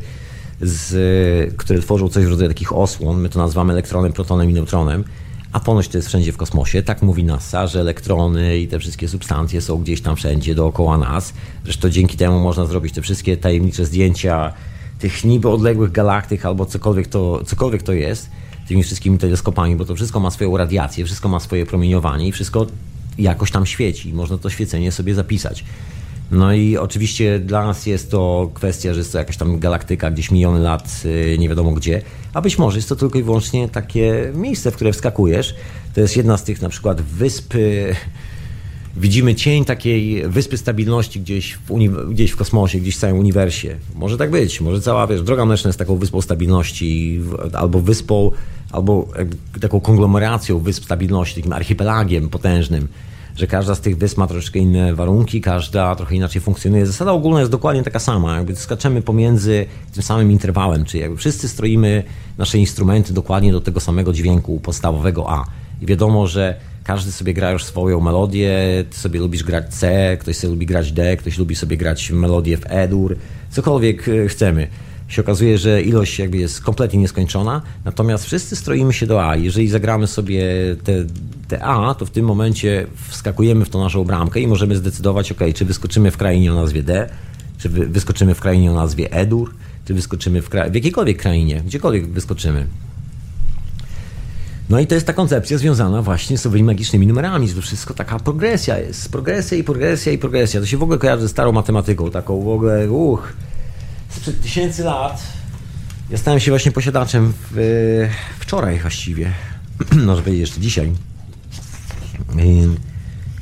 z, które tworzą coś w rodzaju takich osłon, my to nazywamy elektronem, protonem i neutronem, a ponoć to jest wszędzie w kosmosie. Tak mówi NASA, że elektrony i te wszystkie substancje są gdzieś tam wszędzie dookoła nas. Zresztą dzięki temu można zrobić te wszystkie tajemnicze zdjęcia tych niby odległych galaktyk albo cokolwiek to, cokolwiek to jest tymi wszystkimi teleskopami, bo to wszystko ma swoją radiację, wszystko ma swoje promieniowanie i wszystko jakoś tam świeci. Można to świecenie sobie zapisać. No i oczywiście dla nas jest to kwestia, że jest to jakaś tam galaktyka gdzieś miliony lat, y, nie wiadomo gdzie, a być może jest to tylko i wyłącznie takie miejsce, w które wskakujesz. To jest jedna z tych na przykład wysp widzimy cień takiej wyspy stabilności gdzieś w, gdzieś w kosmosie, gdzieś w całym uniwersie. Może tak być, może cała, wiesz, droga mleczna jest taką wyspą stabilności, albo wyspą, albo taką konglomeracją wysp stabilności, takim archipelagiem potężnym, że każda z tych wysp ma troszeczkę inne warunki, każda trochę inaczej funkcjonuje. Zasada ogólna jest dokładnie taka sama, jakby skaczemy pomiędzy tym samym interwałem, czyli jakby wszyscy stroimy nasze instrumenty dokładnie do tego samego dźwięku podstawowego A. I wiadomo, że każdy sobie gra już swoją melodię, ty sobie lubisz grać C, ktoś sobie lubi grać D, ktoś lubi sobie grać melodię w E-dur, cokolwiek e, chcemy. się okazuje, że ilość jakby jest kompletnie nieskończona, natomiast wszyscy stroimy się do A. Jeżeli zagramy sobie te, te A, to w tym momencie wskakujemy w tą naszą bramkę i możemy zdecydować, ok, czy wyskoczymy w krainie o nazwie D, czy wyskoczymy w krainie o nazwie Edur, czy wyskoczymy w, kra- w jakiejkolwiek krainie, gdziekolwiek wyskoczymy. No i to jest ta koncepcja związana właśnie z owymi magicznymi numerami, że to wszystko taka progresja jest. Progresja i progresja i progresja. To się w ogóle kojarzy ze starą matematyką, taką w ogóle, uch, sprzed tysięcy lat. Ja stałem się właśnie posiadaczem w, wczoraj właściwie, może powiedzieć jeszcze dzisiaj,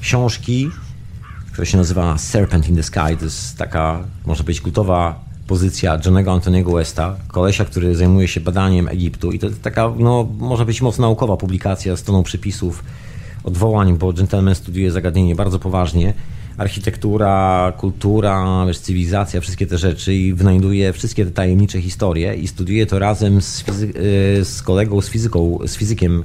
książki, która się nazywa Serpent in the Sky. To jest taka, może być kultowa pozycja Johnego Antoniego Westa, kolesia, który zajmuje się badaniem Egiptu i to jest taka, no, może być mocno naukowa publikacja z toną przypisów, odwołań, bo Gentleman studiuje zagadnienie bardzo poważnie. Architektura, kultura, wiesz, cywilizacja, wszystkie te rzeczy i wynajduje wszystkie te tajemnicze historie i studiuje to razem z, y, z kolegą, z fizyką, z fizykiem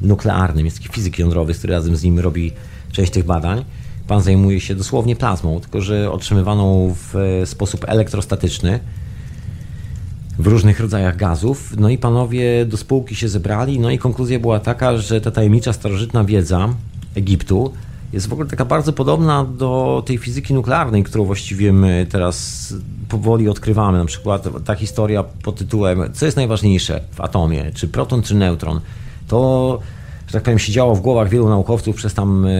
nuklearnym, jest taki fizyk jądrowy, który razem z nim robi część tych badań. Pan zajmuje się dosłownie plazmą, tylko że otrzymywaną w e, sposób elektrostatyczny w różnych rodzajach gazów. No i panowie do spółki się zebrali, no i konkluzja była taka, że ta tajemnicza starożytna wiedza Egiptu jest w ogóle taka bardzo podobna do tej fizyki nuklearnej, którą właściwie my teraz powoli odkrywamy. Na przykład ta historia pod tytułem co jest najważniejsze w atomie, czy proton, czy neutron. To, że tak powiem, siedziało w głowach wielu naukowców przez tam e,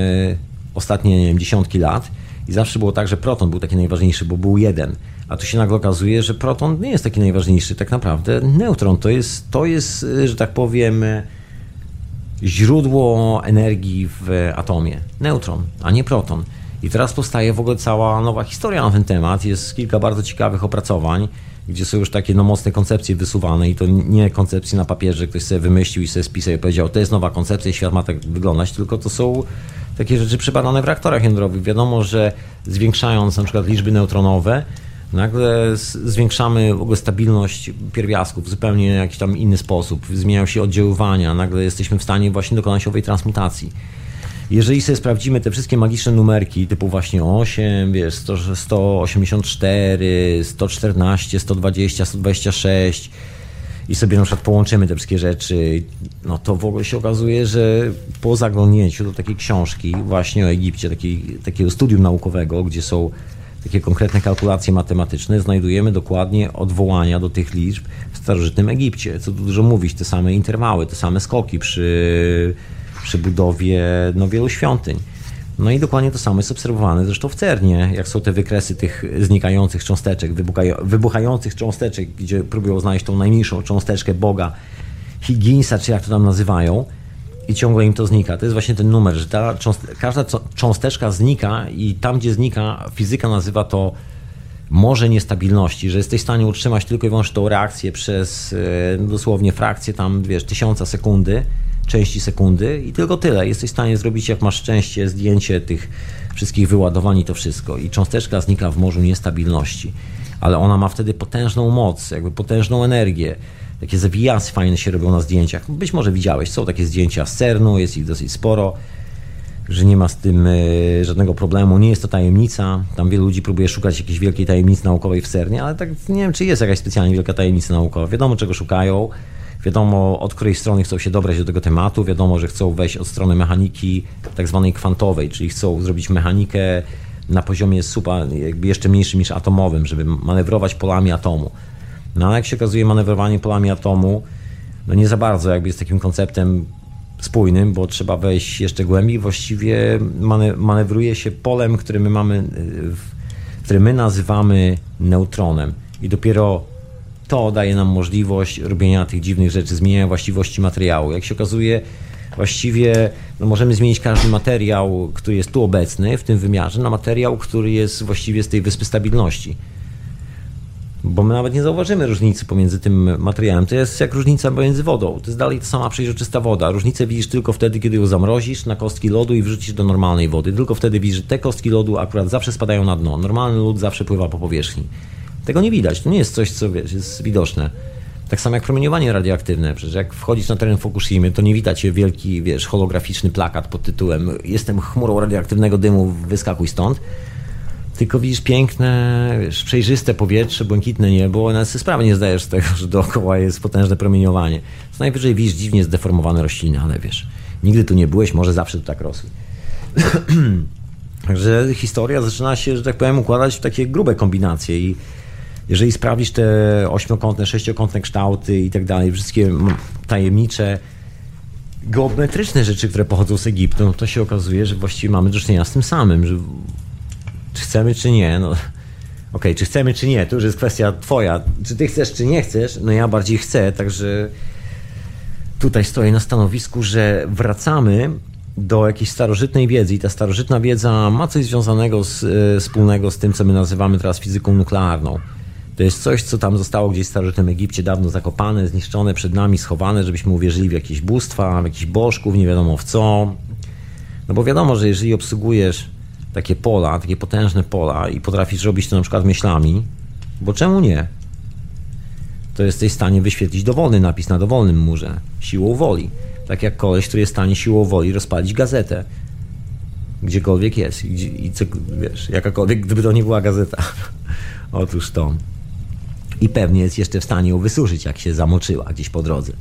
ostatnie nie wiem, dziesiątki lat i zawsze było tak, że proton był taki najważniejszy, bo był jeden. A tu się nagle okazuje, że proton nie jest taki najważniejszy. Tak naprawdę neutron to jest, to jest że tak powiem, źródło energii w atomie. Neutron, a nie proton. I teraz powstaje w ogóle cała nowa historia na ten temat. Jest kilka bardzo ciekawych opracowań, gdzie są już takie no, mocne koncepcje wysuwane i to nie koncepcje na papierze, ktoś sobie wymyślił i sobie spisał i powiedział, to jest nowa koncepcja i świat ma tak wyglądać, tylko to są takie rzeczy przebadane w reaktorach jądrowych. Wiadomo, że zwiększając na przykład liczby neutronowe, nagle zwiększamy w ogóle stabilność pierwiastków w zupełnie jakiś tam inny sposób. Zmieniają się oddziaływania, nagle jesteśmy w stanie właśnie dokonać owej transmutacji. Jeżeli sobie sprawdzimy te wszystkie magiczne numerki, typu właśnie 8, wiesz, 100, 184, 114, 120, 126, i sobie na przykład połączymy te wszystkie rzeczy, no to w ogóle się okazuje, że po zaglądnięciu do takiej książki właśnie o Egipcie, takiej, takiego studium naukowego, gdzie są takie konkretne kalkulacje matematyczne, znajdujemy dokładnie odwołania do tych liczb w starożytnym Egipcie. Co tu dużo mówić, te same interwały, te same skoki przy, przy budowie no, wielu świątyń. No i dokładnie to samo jest obserwowane zresztą w CERNie, jak są te wykresy tych znikających cząsteczek, wybuchających cząsteczek, gdzie próbują znaleźć tą najmniejszą cząsteczkę Boga, Higginsa, czy jak to tam nazywają, i ciągle im to znika. To jest właśnie ten numer, że ta każda cząsteczka znika i tam, gdzie znika, fizyka nazywa to morze niestabilności, że jesteś w stanie utrzymać tylko i wyłącznie tą reakcję przez e, dosłownie frakcję tam, wiesz, tysiąca sekundy, części sekundy i tylko tyle. Jesteś w stanie zrobić, jak masz szczęście, zdjęcie tych wszystkich wyładowań i to wszystko. I cząsteczka znika w morzu niestabilności. Ale ona ma wtedy potężną moc, jakby potężną energię. Takie zawijasy fajne się robią na zdjęciach. Być może widziałeś, są takie zdjęcia z CERN-u, jest ich dosyć sporo, że nie ma z tym e, żadnego problemu. Nie jest to tajemnica. Tam wielu ludzi próbuje szukać jakiejś wielkiej tajemnicy naukowej w CERNie, ale tak nie wiem, czy jest jakaś specjalnie wielka tajemnica naukowa. Wiadomo, czego szukają Wiadomo, od której strony chcą się dobrać do tego tematu, wiadomo, że chcą wejść od strony mechaniki tak zwanej kwantowej, czyli chcą zrobić mechanikę na poziomie supa, jakby jeszcze mniejszym niż atomowym, żeby manewrować polami atomu. No ale jak się okazuje, manewrowanie polami atomu no nie za bardzo jakby jest takim konceptem spójnym, bo trzeba wejść jeszcze głębiej. Właściwie manewruje się polem, które my mamy, które my nazywamy neutronem. I dopiero to daje nam możliwość robienia tych dziwnych rzeczy, zmieniania właściwości materiału. Jak się okazuje, właściwie no możemy zmienić każdy materiał, który jest tu obecny w tym wymiarze, na materiał, który jest właściwie z tej wyspy stabilności. Bo my nawet nie zauważymy różnicy pomiędzy tym materiałem. To jest jak różnica pomiędzy wodą. To jest dalej ta sama przejrzysta woda. Różnicę widzisz tylko wtedy, kiedy ją zamrozisz na kostki lodu i wrzucisz do normalnej wody. Tylko wtedy widzisz, że te kostki lodu akurat zawsze spadają na dno. Normalny lód zawsze pływa po powierzchni. Tego nie widać. To nie jest coś, co wiesz, jest widoczne. Tak samo jak promieniowanie radioaktywne. Przecież jak wchodzisz na teren Fukushimy, to nie widać wielki, wiesz, holograficzny plakat pod tytułem Jestem chmurą radioaktywnego dymu, wyskakuj stąd. tylko widzisz piękne, wiesz, przejrzyste powietrze, błękitne niebo, nawet sobie sprawy nie zdajesz z tego, że dookoła jest potężne promieniowanie. Co najwyżej widzisz dziwnie zdeformowane rośliny, ale wiesz, nigdy tu nie byłeś, może zawsze tu tak rosły. Także historia zaczyna się, że tak powiem, układać w takie grube kombinacje i jeżeli sprawisz te ośmiokątne, sześciokątne kształty i tak dalej, wszystkie tajemnicze, geometryczne rzeczy, które pochodzą z Egiptu, no to się okazuje, że właściwie mamy do czynienia z tym samym, że czy chcemy, czy nie, no okej, okay, czy chcemy, czy nie, to już jest kwestia twoja. Czy ty chcesz, czy nie chcesz? No ja bardziej chcę, także tutaj stoję na stanowisku, że wracamy do jakiejś starożytnej wiedzy i ta starożytna wiedza ma coś związanego z, e, wspólnego z tym, co my nazywamy teraz fizyką nuklearną. To jest coś, co tam zostało gdzieś w starożytnym Egipcie dawno zakopane, zniszczone przed nami, schowane, żebyśmy uwierzyli w jakieś bóstwa, w jakichś bożków, nie wiadomo w co. No bo wiadomo, że jeżeli obsługujesz takie pola, takie potężne pola i potrafisz robić to na przykład myślami, bo czemu nie? To jesteś w stanie wyświetlić dowolny napis na dowolnym murze, siłą woli. Tak jak koleś, który jest w stanie siłą woli rozpalić gazetę. Gdziekolwiek jest. I, i co, wiesz, jakakolwiek, gdyby to nie była gazeta. Otóż to. I pewnie jest jeszcze w stanie ją wysuszyć, jak się zamoczyła gdzieś po drodze.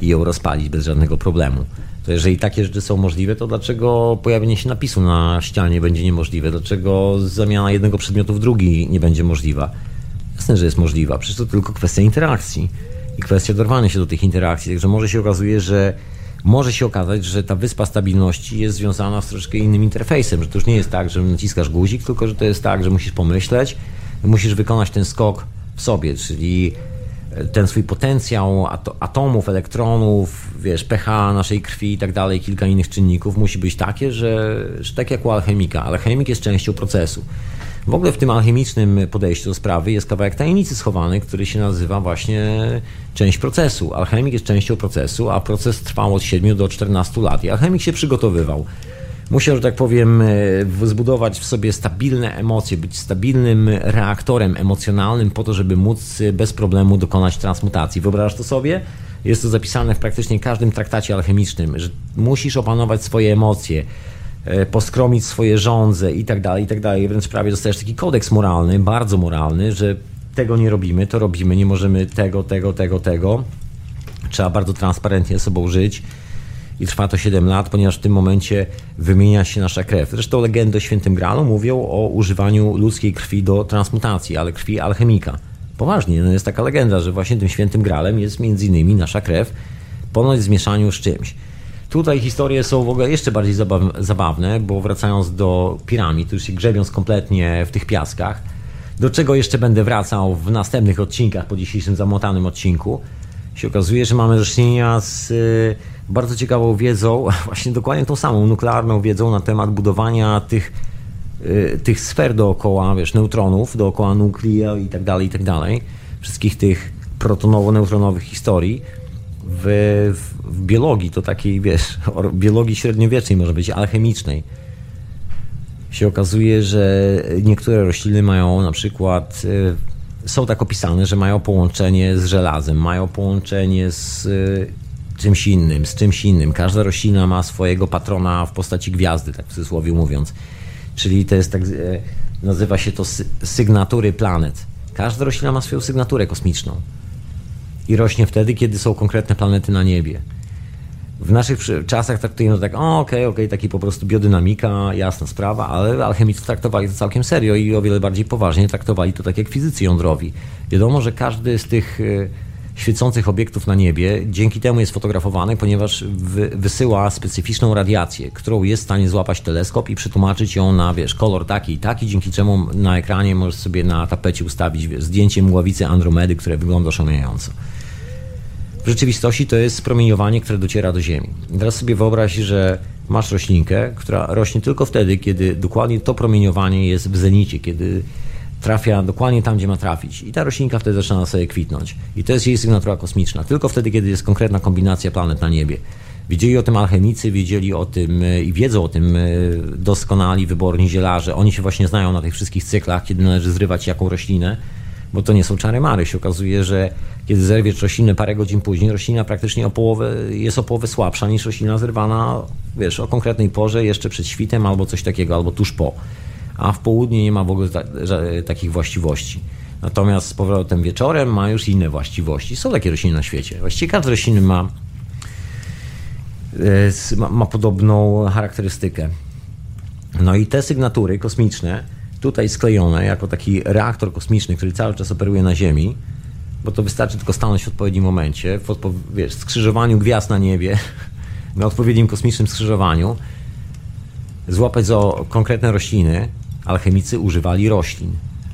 I ją rozpalić bez żadnego problemu. To jeżeli takie rzeczy są możliwe, to dlaczego pojawienie się napisu na ścianie będzie niemożliwe? Dlaczego zamiana jednego przedmiotu w drugi nie będzie możliwa? Jasne, że jest możliwa. Przecież to tylko kwestia interakcji i kwestia dorwania się do tych interakcji. Także może się okazuje, że może się okazać, że ta wyspa stabilności jest związana z troszkę innym interfejsem, że to już nie jest tak, że naciskasz guzik, tylko że to jest tak, że musisz pomyśleć, musisz wykonać ten skok w sobie, czyli ten swój potencjał atomów, elektronów, wiesz, pH naszej krwi i tak dalej, kilka innych czynników musi być takie, że, że tak jak u alchemika. Alchemik jest częścią procesu. W ogóle w tym alchemicznym podejściu do sprawy jest kawałek tajemnicy schowany, który się nazywa właśnie część procesu. Alchemik jest częścią procesu, a proces trwał od 7 do 14 lat i alchemik się przygotowywał. Musiał, że tak powiem, e, zbudować w sobie stabilne emocje, być stabilnym reaktorem emocjonalnym po to, żeby móc bez problemu dokonać transmutacji. Wyobrażasz to sobie? Jest to zapisane w praktycznie każdym traktacie alchemicznym, że musisz opanować swoje emocje, e, poskromić swoje żądze i tak dalej, i tak dalej. Wręcz prawie dostajesz taki kodeks moralny, bardzo moralny, że tego nie robimy, to robimy, nie możemy tego, tego, tego, tego. Trzeba bardzo transparentnie sobą żyć i trwa to 7 lat, ponieważ w tym momencie wymienia się nasza krew. Zresztą legendy o świętym Gralu mówią o używaniu ludzkiej krwi do transmutacji, ale krwi alchemika. Poważnie, no jest taka legenda, że właśnie tym świętym Gralem jest między innymi nasza krew, ponoć w zmieszaniu z czymś. Tutaj historie są w ogóle jeszcze bardziej zabawne, bo wracając do piramid, już się grzebiąc kompletnie w tych piaskach, do czego jeszcze będę wracał w następnych odcinkach po dzisiejszym zamotanym odcinku, się okazuje, że mamy do czynienia z bardzo ciekawą wiedzą, właśnie dokładnie tą samą nuklearną wiedzą na temat budowania tych, y, tych sfer dookoła, wiesz, neutronów, dookoła nuklia i tak dalej, i tak dalej. Wszystkich tych protonowo-neutronowych historii. W, w, w, biologii, to takiej, wiesz, biologii średniowiecznej może być, alchemicznej, się okazuje, że niektóre rośliny mają na przykład, y, są tak opisane, że mają połączenie z żelazem, mają połączenie z y, czymś innym, z czymś innym. Każda roślina ma swojego patrona w postaci gwiazdy, tak w cudzysłowie mówiąc. Czyli to jest tak, e, nazywa się to sygnatury planet. Każda roślina ma swoją sygnaturę kosmiczną i rośnie wtedy, kiedy są konkretne planety na niebie. W naszych czasach traktujemy to tak, okej, okej, okay, taki po prostu biodynamika, jasna sprawa, ale alchemicy traktowali to całkiem serio i o wiele bardziej poważnie traktowali to tak jak fizycy jądrowi. Wiadomo, że każdy z tych e, świecących obiektów na niebie. Dzięki temu jest fotografowany, ponieważ wysyła specyficzną radiację, którą jest w stanie złapać teleskop i przetłumaczyć ją na wiesz, kolor taki i taki, dzięki czemu na ekranie możesz sobie na tapecie ustawić wiesz, zdjęcie mgławicy Andromedy, które wygląda szalejąco. W rzeczywistości to jest promieniowanie, które dociera do Ziemi. Teraz sobie wyobraź, że masz roślinkę, która rośnie tylko wtedy, kiedy dokładnie to promieniowanie jest w zenicie, kiedy trafia dokładnie tam, gdzie ma trafić. I ta roślinka wtedy zaczyna sobie kwitnąć. I to jest jej sygnatura kosmiczna. Tylko wtedy, kiedy jest konkretna kombinacja planet na niebie. Wiedzieli o tym alchemicy, wiedzieli o tym e, i wiedzą o tym e, doskonali wyborni zielarze. Oni się właśnie znają na tych wszystkich cyklach, kiedy należy zrywać jaką roślinę, bo to nie są czary mary. Się okazuje, że kiedy zerwiesz roślinę parę godzin później, roślina praktycznie o połowę, jest o połowę słabsza niż roślina zerwana, wiesz, o konkretnej porze, jeszcze przed świtem albo coś takiego, albo tuż po a w południe nie ma w ogóle ta, takich właściwości. Natomiast z powrotem wieczorem ma już inne właściwości. Są takie rośliny na świecie. Właściwie każda roślina ma, e, ma, ma podobną charakterystykę. No i te sygnatury kosmiczne, tutaj sklejone jako taki reaktor kosmiczny, który cały czas operuje na Ziemi, bo to wystarczy tylko stanąć w odpowiednim momencie, w odpo wiesz, skrzyżowaniu gwiazd na niebie, na odpowiednim kosmicznym skrzyżowaniu, złapać za konkretne rośliny, alchemicy używali roślin.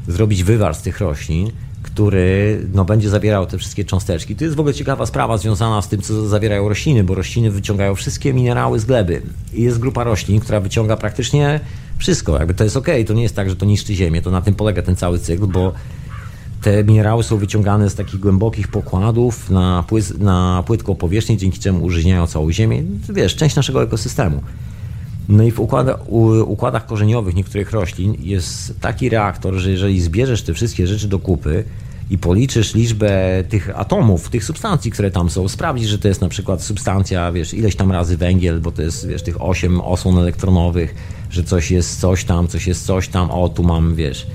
Zrobić wywar z tych roślin, który no, będzie zawierał te wszystkie cząsteczki. To jest w ogóle ciekawa sprawa związana z tym, co zawierają rośliny, bo rośliny wyciągają wszystkie minerały z gleby. I jest grupa roślin, która wyciąga praktycznie wszystko. Jakby to jest ok, to nie jest tak, że to niszczy ziemię, to na tym polega ten cały cykl, bo te minerały są wyciągane z takich głębokich pokładów na, na płytką powierzchnię, dzięki czemu użyźniają całą ziemię. Wiesz, część naszego ekosystemu. No i w układa, układach korzeniowych niektórych roślin jest taki reaktor, że jeżeli zbierzesz te wszystkie rzeczy do kupy i policzysz liczbę tych atomów, tych substancji, które tam są, sprawdzisz, że to jest na przykład substancja, wiesz, ileś tam razy węgiel, bo to jest, wiesz, tych 8 osłon elektronowych, że coś jest coś tam, coś jest coś tam, o, tu mam, wiesz,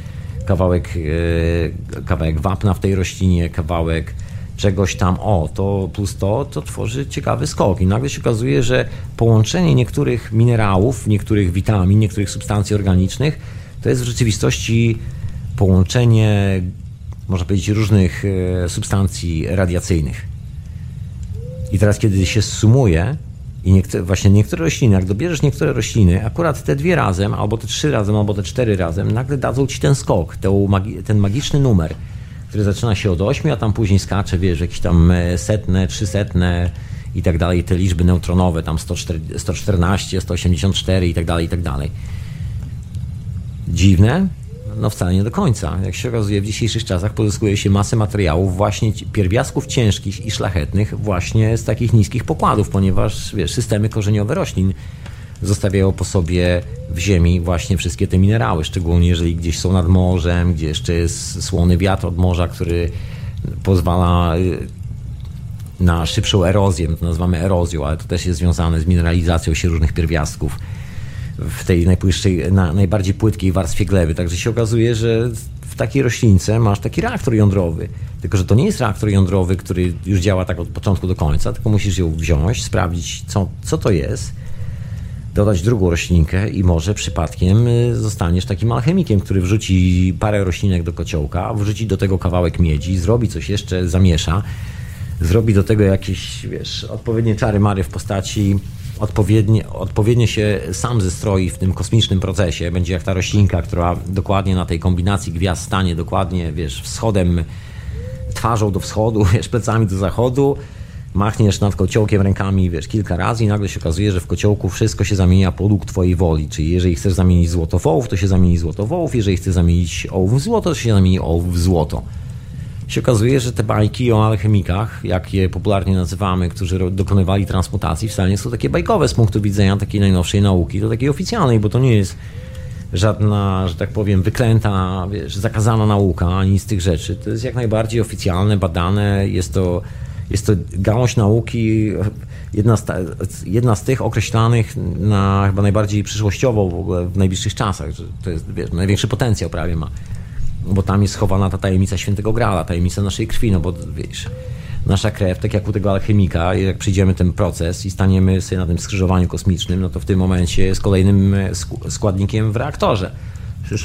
kawałek, yy, kawałek wapna w tej roślinie, kawałek czegoś tam, o, to plus to, to tworzy ciekawy skok. I nagle się okazuje, że połączenie niektórych minerałów, niektórych witamin, niektórych substancji organicznych, to jest w rzeczywistości połączenie, można powiedzieć, różnych e, substancji radiacyjnych. I teraz, kiedy się sumuje, i niektóre, właśnie niektóre rośliny, jak dobierzesz niektóre rośliny, akurat te dwie razem, albo te trzy razem, albo te cztery razem, nagle dadzą ci ten skok, ten magiczny numer który zaczyna się od 8, a tam później skacze, wiesz, jakieś tam e, setne, trzysetne i tak dalej, te liczby neutronowe, tam 114, 184 i tak dalej, i tak dalej. Dziwne? No wcale nie do końca. Jak się okazuje, w dzisiejszych czasach pozyskuje się masę materiałów właśnie pierwiastków ciężkich i szlachetnych właśnie z takich niskich pokładów, ponieważ wiesz, systemy korzeniowe roślin zostawiają po sobie w ziemi właśnie wszystkie te minerały, szczególnie jeżeli gdzieś są nad morzem, gdzie jeszcze jest słony wiatr od morza, który pozwala y, na szybszą erozję, to nazywamy erozją, ale to też jest związane z mineralizacją się różnych pierwiastków w tej najpłytszej, na, najbardziej płytkiej warstwie gleby. Także się okazuje, że w takiej roślince masz taki reaktor jądrowy. Tylko, że to nie jest reaktor jądrowy, który już działa tak od początku do końca, tylko musisz ją wziąć, sprawdzić, co, co to jest dodać drugą roślinkę i może przypadkiem y, zostaniesz takim alchemikiem, który wrzuci parę roślinek do kociołka, wrzuci do tego kawałek miedzi, zrobi coś jeszcze, zamiesza, zrobi do tego jakieś, wiesz, odpowiednie czary mary w postaci odpowiednie, odpowiednio się sam zestroi w tym kosmicznym procesie. Będzie jak ta roślinka, która dokładnie na tej kombinacji gwiazd stanie dokładnie, wiesz, wschodem, twarzą do wschodu, wiesz, plecami do zachodu, machniesz nad kociołkiem rękami, wiesz, kilka razy i nagle się okazuje, że w kociołku wszystko się zamienia podług twojej woli. Czyli jeżeli chcesz zamienić złoto w ołów, to się zamieni złoto w ołów, jeżeli chcesz zamienić ołów w złoto, to się zamieni ołów w złoto. Się okazuje, że te bajki o alchemikach, jak je popularnie nazywamy, którzy dokonywali transmutacji, wcale nie są takie bajkowe z punktu widzenia takiej najnowszej nauki, to takiej oficjalnej, bo to nie jest żadna, że tak powiem, wyklęta, wiesz, zakazana nauka, ani z tych rzeczy. To jest jak najbardziej oficjalne, badane, jest to jest to gałąź nauki, jedna z, jedna z tych określanych na chyba najbardziej przyszłościowo w ogóle w najbliższych czasach, to jest wiesz, największy potencjał prawie ma. Bo tam jest schowana ta tajemnica świętego grala, tajemnica naszej krwi, no bo wiesz, nasza krew, tak jak u tego alchemika, jak przyjdziemy ten proces i staniemy sobie na tym skrzyżowaniu kosmicznym, no to w tym momencie jest kolejnym składnikiem w reaktorze.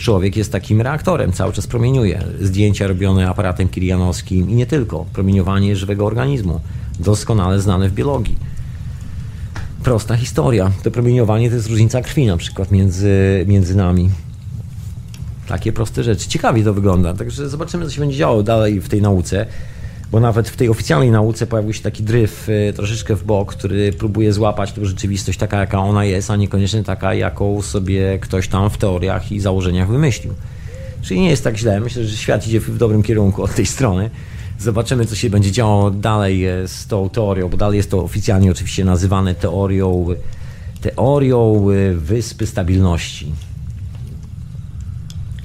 Człowiek jest takim reaktorem, cały czas promieniuje. Zdjęcia robione aparatem kirianowskim i nie tylko. Promieniowanie żywego organizmu, doskonale znane w biologii. Prosta historia. To promieniowanie to jest różnica krwi na przykład między, między nami. Takie proste rzeczy. Ciekawie to wygląda. Także zobaczymy, co się będzie działo dalej w tej nauce bo nawet w tej oficjalnej nauce pojawił się taki dryf y, troszeczkę w bok, który próbuje złapać tę rzeczywistość taka, jaka ona jest, a niekoniecznie taka, jaką sobie ktoś tam w teoriach i założeniach wymyślił. Czyli nie jest tak źle. Myślę, że świat idzie w dobrym kierunku od tej strony. Zobaczymy, co się będzie działo dalej e, z tą teorią, bo dalej jest to oficjalnie oczywiście nazywane teorią, teorią e, wyspy stabilności.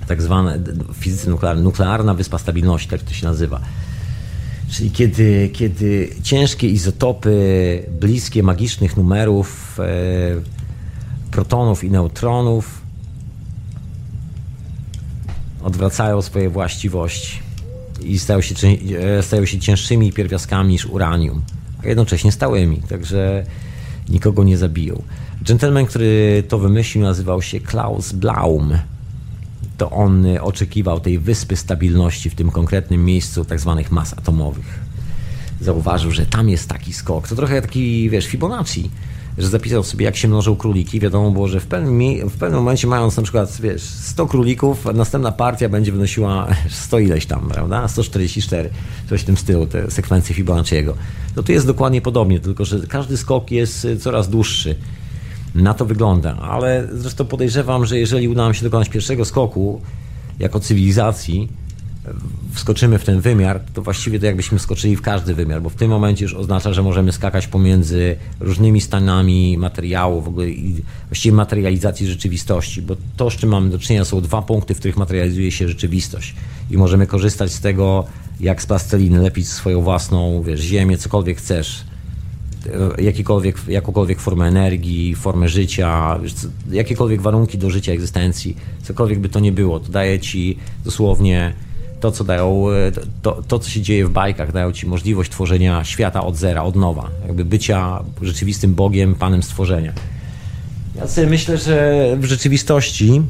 Tak zwane w fizyce nuklearnej, nuklearna wyspa stabilności, tak to się nazywa. Czyli kiedy, kiedy ciężkie izotopy bliskie magicznych numerów e, protonów i neutronów odwracają swoje właściwości i stają się, e, stają się cięższymi pierwiastkami niż uranium, a jednocześnie stałymi, także nikogo nie zabiją. Gentleman, który to wymyślił, nazywał się Klaus Blaum. To on oczekiwał tej wyspy stabilności w tym konkretnym miejscu tak zwanych mas atomowych. Zauważył, że tam jest taki skok. To trochę taki, wiesz, Fibonacci że zapisał sobie, jak się mnożą króliki. Wiadomo było, że w pewnym, w pewnym momencie, mając na przykład, wiesz, 100 królików, następna partia będzie wynosiła 100 ileś tam, prawda? 144, coś w tym stylu, te sekwencje Fibonacciego. No tu jest dokładnie podobnie, tylko że każdy skok jest coraz dłuższy. Na to wygląda, ale zresztą podejrzewam, że jeżeli uda nam się dokonać pierwszego skoku jako cywilizacji, wskoczymy w ten wymiar, to właściwie to jakbyśmy skoczyli w każdy wymiar, bo w tym momencie już oznacza, że możemy skakać pomiędzy różnymi stanami materiału, w ogóle i właściwie materializacji rzeczywistości, bo to, z czym mamy do czynienia, są dwa punkty, w których materializuje się rzeczywistość. I możemy korzystać z tego, jak z plasteliny, lepić swoją własną, wiesz, ziemię, cokolwiek chcesz, jakikolwiek, jakąkolwiek formę energii, formę życia, jakiekolwiek warunki do życia, egzystencji, cokolwiek by to nie było, to daje ci dosłownie to, co dają, to, to, co się dzieje w bajkach, dają ci możliwość tworzenia świata od zera, od nowa, jakby bycia rzeczywistym Bogiem, Panem stworzenia. Ja sobie myślę, że w rzeczywistości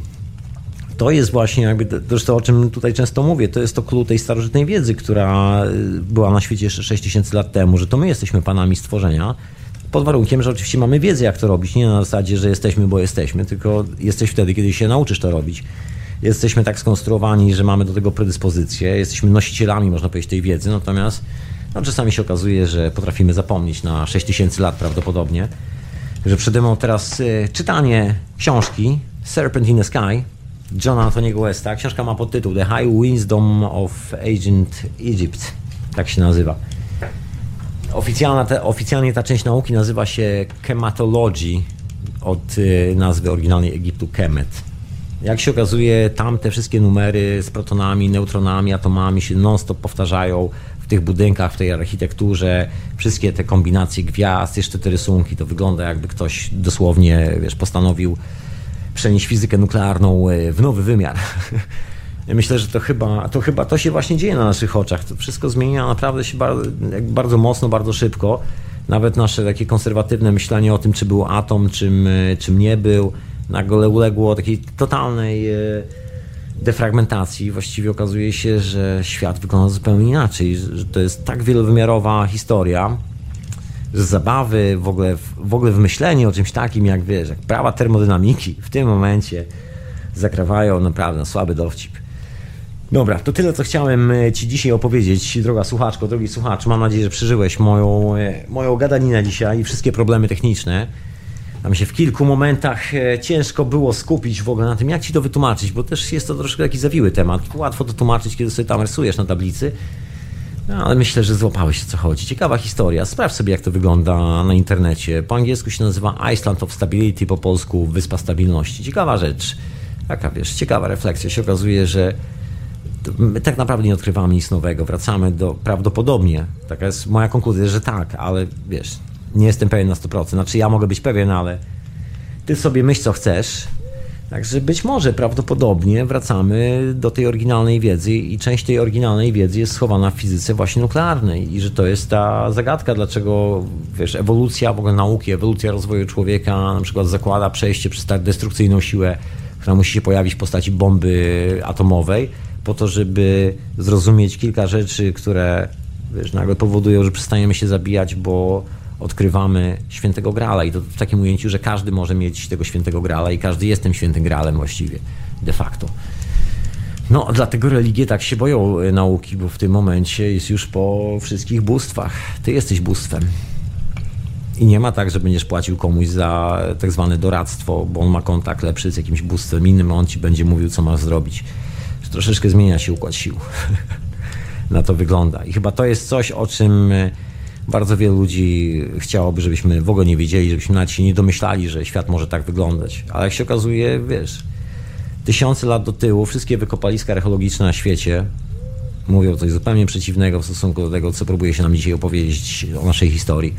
to jest właśnie jakby, zresztą o czym tutaj często mówię, to jest to klucz tej starożytnej wiedzy, która e, była na świecie jeszcze 6000 lat temu, że to my jesteśmy panami stworzenia, pod warunkiem, że oczywiście mamy wiedzę, jak to robić. Nie na zasadzie, że jesteśmy, bo jesteśmy, tylko jesteś wtedy, kiedy się nauczysz to robić jesteśmy tak skonstruowani, że mamy do tego predyspozycję, jesteśmy nosicielami, można powiedzieć, tej wiedzy, natomiast no, czasami się okazuje, że potrafimy zapomnieć na 6000 lat prawdopodobnie, że przede mną teraz y, czytanie książki Serpent in the Sky Johna Antoniego Westa. Książka ma podtytuł The High Wisdom of Ancient Egypt. Tak się nazywa. Te, oficjalnie ta część nauki nazywa się Chematology od y, nazwy oryginalnej Egiptu Kemet. Jak się okazuje, tam te wszystkie numery z protonami, neutronami, atomami się non-stop powtarzają w tych budynkach, w tej architekturze. Wszystkie te kombinacje gwiazd, jeszcze te rysunki, to wygląda jakby ktoś dosłownie, wiesz, postanowił przenieść fizykę nuklearną e, w nowy wymiar. Myślę, że to chyba, to chyba to się właśnie dzieje na naszych oczach. To wszystko zmienia naprawdę się bardzo, bardzo mocno, bardzo szybko. Nawet nasze takie konserwatywne myślenie o tym, czy był atom, czym, e, czym nie był, nagle uległo takiej totalnej e, defragmentacji. Właściwie okazuje się, że świat wygląda zupełnie inaczej, że to jest tak wielowymiarowa historia, że zabawy, w ogóle, w ogóle wymyślenie o czymś takim, jak wiesz, jak prawa termodynamiki w tym momencie zakrawają naprawdę na słaby dowcip. Dobra, to tyle, co chciałem e, Ci dzisiaj opowiedzieć, droga słuchaczko, drogi słuchacz. Mam nadzieję, że przeżyłeś moją, e, moją gadaninę dzisiaj i wszystkie problemy techniczne. Tam się w kilku momentach e, ciężko było skupić w ogóle na tym, jak ci to wytłumaczyć, bo też jest to troszkę taki zawiły temat. Łatwo to tłumaczyć, kiedy sobie tam rysujesz na tablicy. No, ale myślę, że złapałeś o co chodzi. Ciekawa historia. Sprawdź sobie, jak to wygląda na internecie. Po angielsku się nazywa Iceland of Stability, po polsku Wyspa Stabilności. Ciekawa rzecz. Taka, wiesz, ciekawa refleksja. Się okazuje, że my tak naprawdę nie odkrywamy nic nowego. Wracamy do prawdopodobnie, taka jest moja konkluzja, że tak, ale wiesz, nie jestem pewien na 100%. Znaczy ja mogę być pewien, ale ty sobie myśl co chcesz. Także być może prawdopodobnie wracamy do tej oryginalnej wiedzy i część tej oryginalnej wiedzy jest schowana w fizyce właśnie nuklearnej i że to jest ta zagadka, dlaczego wiesz, ewolucja w ogóle nauki, ewolucja rozwoju człowieka na przykład zakłada przejście przez tak destrukcyjną siłę, która musi się pojawić w postaci bomby atomowej po to, żeby zrozumieć kilka rzeczy, które wiesz, nagle powodują, że przestajemy się zabijać, bo odkrywamy świętego grala i to w takim ujęciu, że każdy może mieć tego świętego grala i każdy jest tym świętym gralem właściwie, de facto. No, dlatego religie tak się boją e, nauki, bo w tym momencie jest już po wszystkich bóstwach. Ty jesteś bóstwem. I nie ma tak, że będziesz płacił komuś za tak zwane doradztwo, bo on ma kontakt lepszy z jakimś bóstwem innym, on ci będzie mówił, co masz zrobić. Troszeczkę zmienia się układ sił. Na to wygląda. I chyba to jest coś, o czym e, bardzo wielu ludzi chciałoby, żebyśmy w ogóle nie wiedzieli, żebyśmy nawet się nie domyślali, że świat może tak wyglądać. Ale jak się okazuje, wiesz, tysiące lat do tyłu wszystkie wykopaliska archeologiczne na świecie mówią coś zupełnie przeciwnego w stosunku do tego, co próbuje się nam dzisiaj opowiedzieć o naszej historii.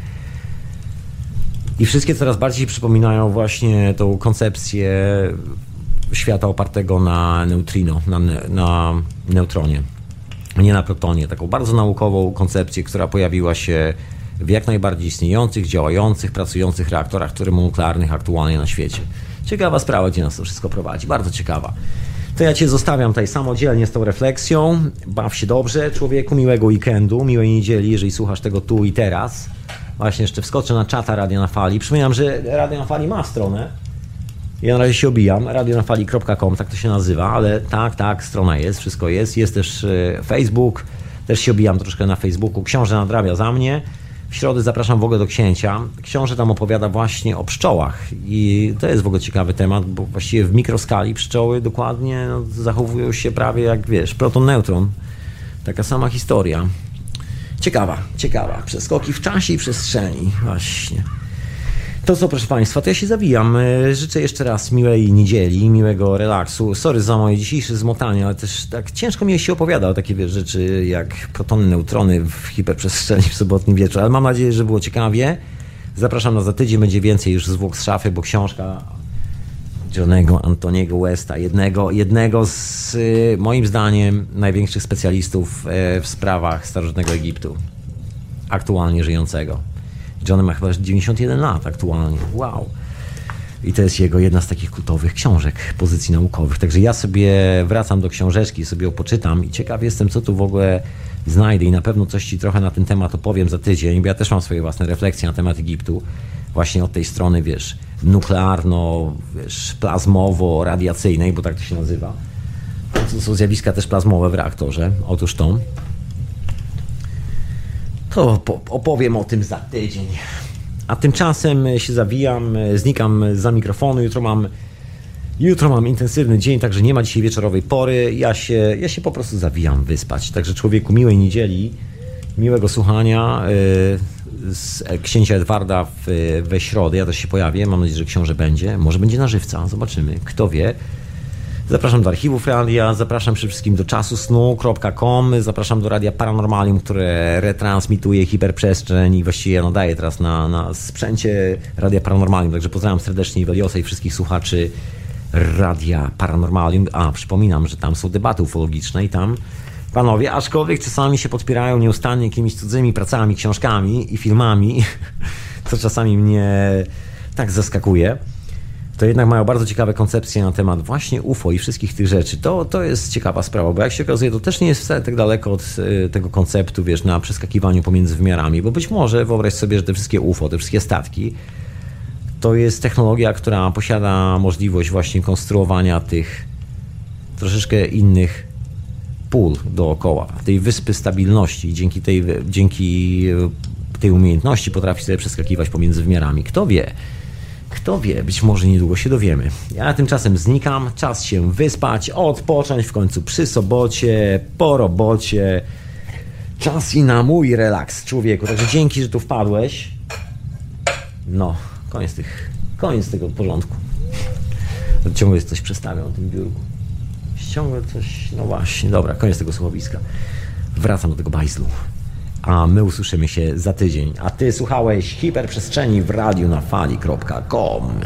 I wszystkie coraz bardziej przypominają właśnie tą koncepcję świata opartego na neutrino, na, na neutronie, nie na protonie. Taką bardzo naukową koncepcję, która pojawiła się w jak najbardziej istniejących, działających, pracujących reaktorach termonuklearnych aktualnie na świecie. Ciekawa sprawa, gdzie nas to wszystko prowadzi. Bardzo ciekawa. To ja Cię zostawiam tutaj samodzielnie z tą refleksją. Baw się dobrze, człowieku, miłego weekendu, miłej niedzieli, jeżeli słuchasz tego tu i teraz. Właśnie jeszcze wskoczę na czata Radio na Fali. Przypominam, że Radio na Fali ma stronę. Ja na razie się obijam, radionafali.com, tak to się nazywa, ale tak, tak, strona jest, wszystko jest. Jest też e, Facebook, też się obijam troszkę na Facebooku. Książę nadrabia za mnie. W środę zapraszam w ogóle do księcia. Książę tam opowiada właśnie o pszczołach i to jest w ogóle ciekawy temat, bo właściwie w mikroskali pszczoły dokładnie no, zachowują się prawie jak, wiesz, proton-neutron. Taka sama historia. Ciekawa, ciekawa. Przeskoki w czasie i przestrzeni. Właśnie. To co, proszę Państwa, to ja się zawijam. E, życzę jeszcze raz miłej niedzieli, miłego relaksu. Sorry za moje dzisiejsze zmotanie, ale też tak ciężko mi się opowiada o takie rzeczy jak protony, neutrony w hiperprzestrzeni w sobotni wieczór, ale mam nadzieję, że było ciekawie. Zapraszam na za tydzień, będzie więcej już zwłok z szafy, bo książka Johnego Antoniego Westa, jednego, jednego z y, moim zdaniem największych specjalistów e, w sprawach starożytnego Egiptu, aktualnie żyjącego. John ma chyba 91 lat aktualnie. Wow. I to jest jego jedna z takich kultowych książek, pozycji naukowych. Także ja sobie wracam do książeczki, sobie ją poczytam i ciekaw jestem, co tu w ogóle znajdę i na pewno coś Ci trochę na ten temat opowiem za tydzień, bo ja też mam swoje własne refleksje na temat Egiptu. Właśnie od tej strony, wiesz, nuklearno, wiesz, plazmowo-radiacyjnej, bo tak to się nazywa. To są zjawiska też plazmowe w reaktorze. Otóż to to opowiem o tym za tydzień. A tymczasem się zawijam, znikam za mikrofonu. Jutro mam, jutro mam intensywny dzień, także nie ma dzisiaj wieczorowej pory. Ja się, ja się po prostu zawijam wyspać. Także człowieku, miłej niedzieli, miłego słuchania y, z księcia Edwarda w, we środę. Ja też się pojawię. Mam nadzieję, że książę będzie. Może będzie na żywca. Zobaczymy. Kto wie. Zapraszam do archiwów radia, zapraszam przede wszystkim do czasu snu.com, zapraszam do radia Paranormalium, które retransmituje hiperprzestrzeń i właściwie nadaje teraz na, na sprzęcie radia Paranormalium. Także pozdrawiam serdecznie Iweliosa i wszystkich słuchaczy radia Paranormalium. A, przypominam, że tam są debaty ufologiczne i tam panowie, aczkolwiek czasami się podpierają nieustannie jakimiś cudzymi pracami, książkami i filmami, co czasami mnie tak zaskakuje to jednak mają bardzo ciekawe koncepcje na temat właśnie UFO i wszystkich tych rzeczy. To, to jest ciekawa sprawa, bo jak się okazuje, to też nie jest wcale tak daleko od y, tego konceptu, wiesz, na przeskakiwaniu pomiędzy wymiarami, bo być może wyobraź sobie, że te wszystkie UFO, te wszystkie statki, to jest technologia, która posiada możliwość właśnie konstruowania tych troszeczkę innych pól dookoła, tej wyspy stabilności. Dzięki tej, dzięki tej umiejętności potrafi sobie przeskakiwać pomiędzy wymiarami. Kto wie? Kto wie, być może niedługo się dowiemy. Ja tymczasem znikam, czas się wyspać, odpocząć w końcu przy sobocie, po robocie. Czas i na mój relaks, człowieku. Także dzięki, że tu wpadłeś. No, koniec tych, koniec tego porządku. Ciągle coś przestawiam na tym biurku. Ciągle coś, no właśnie, dobra, koniec tego słuchowiska. Wracam do tego bajzlu a my usłyszymy się za tydzień. A ty słuchałeś hiperprzestrzeni w radiu na fali.com.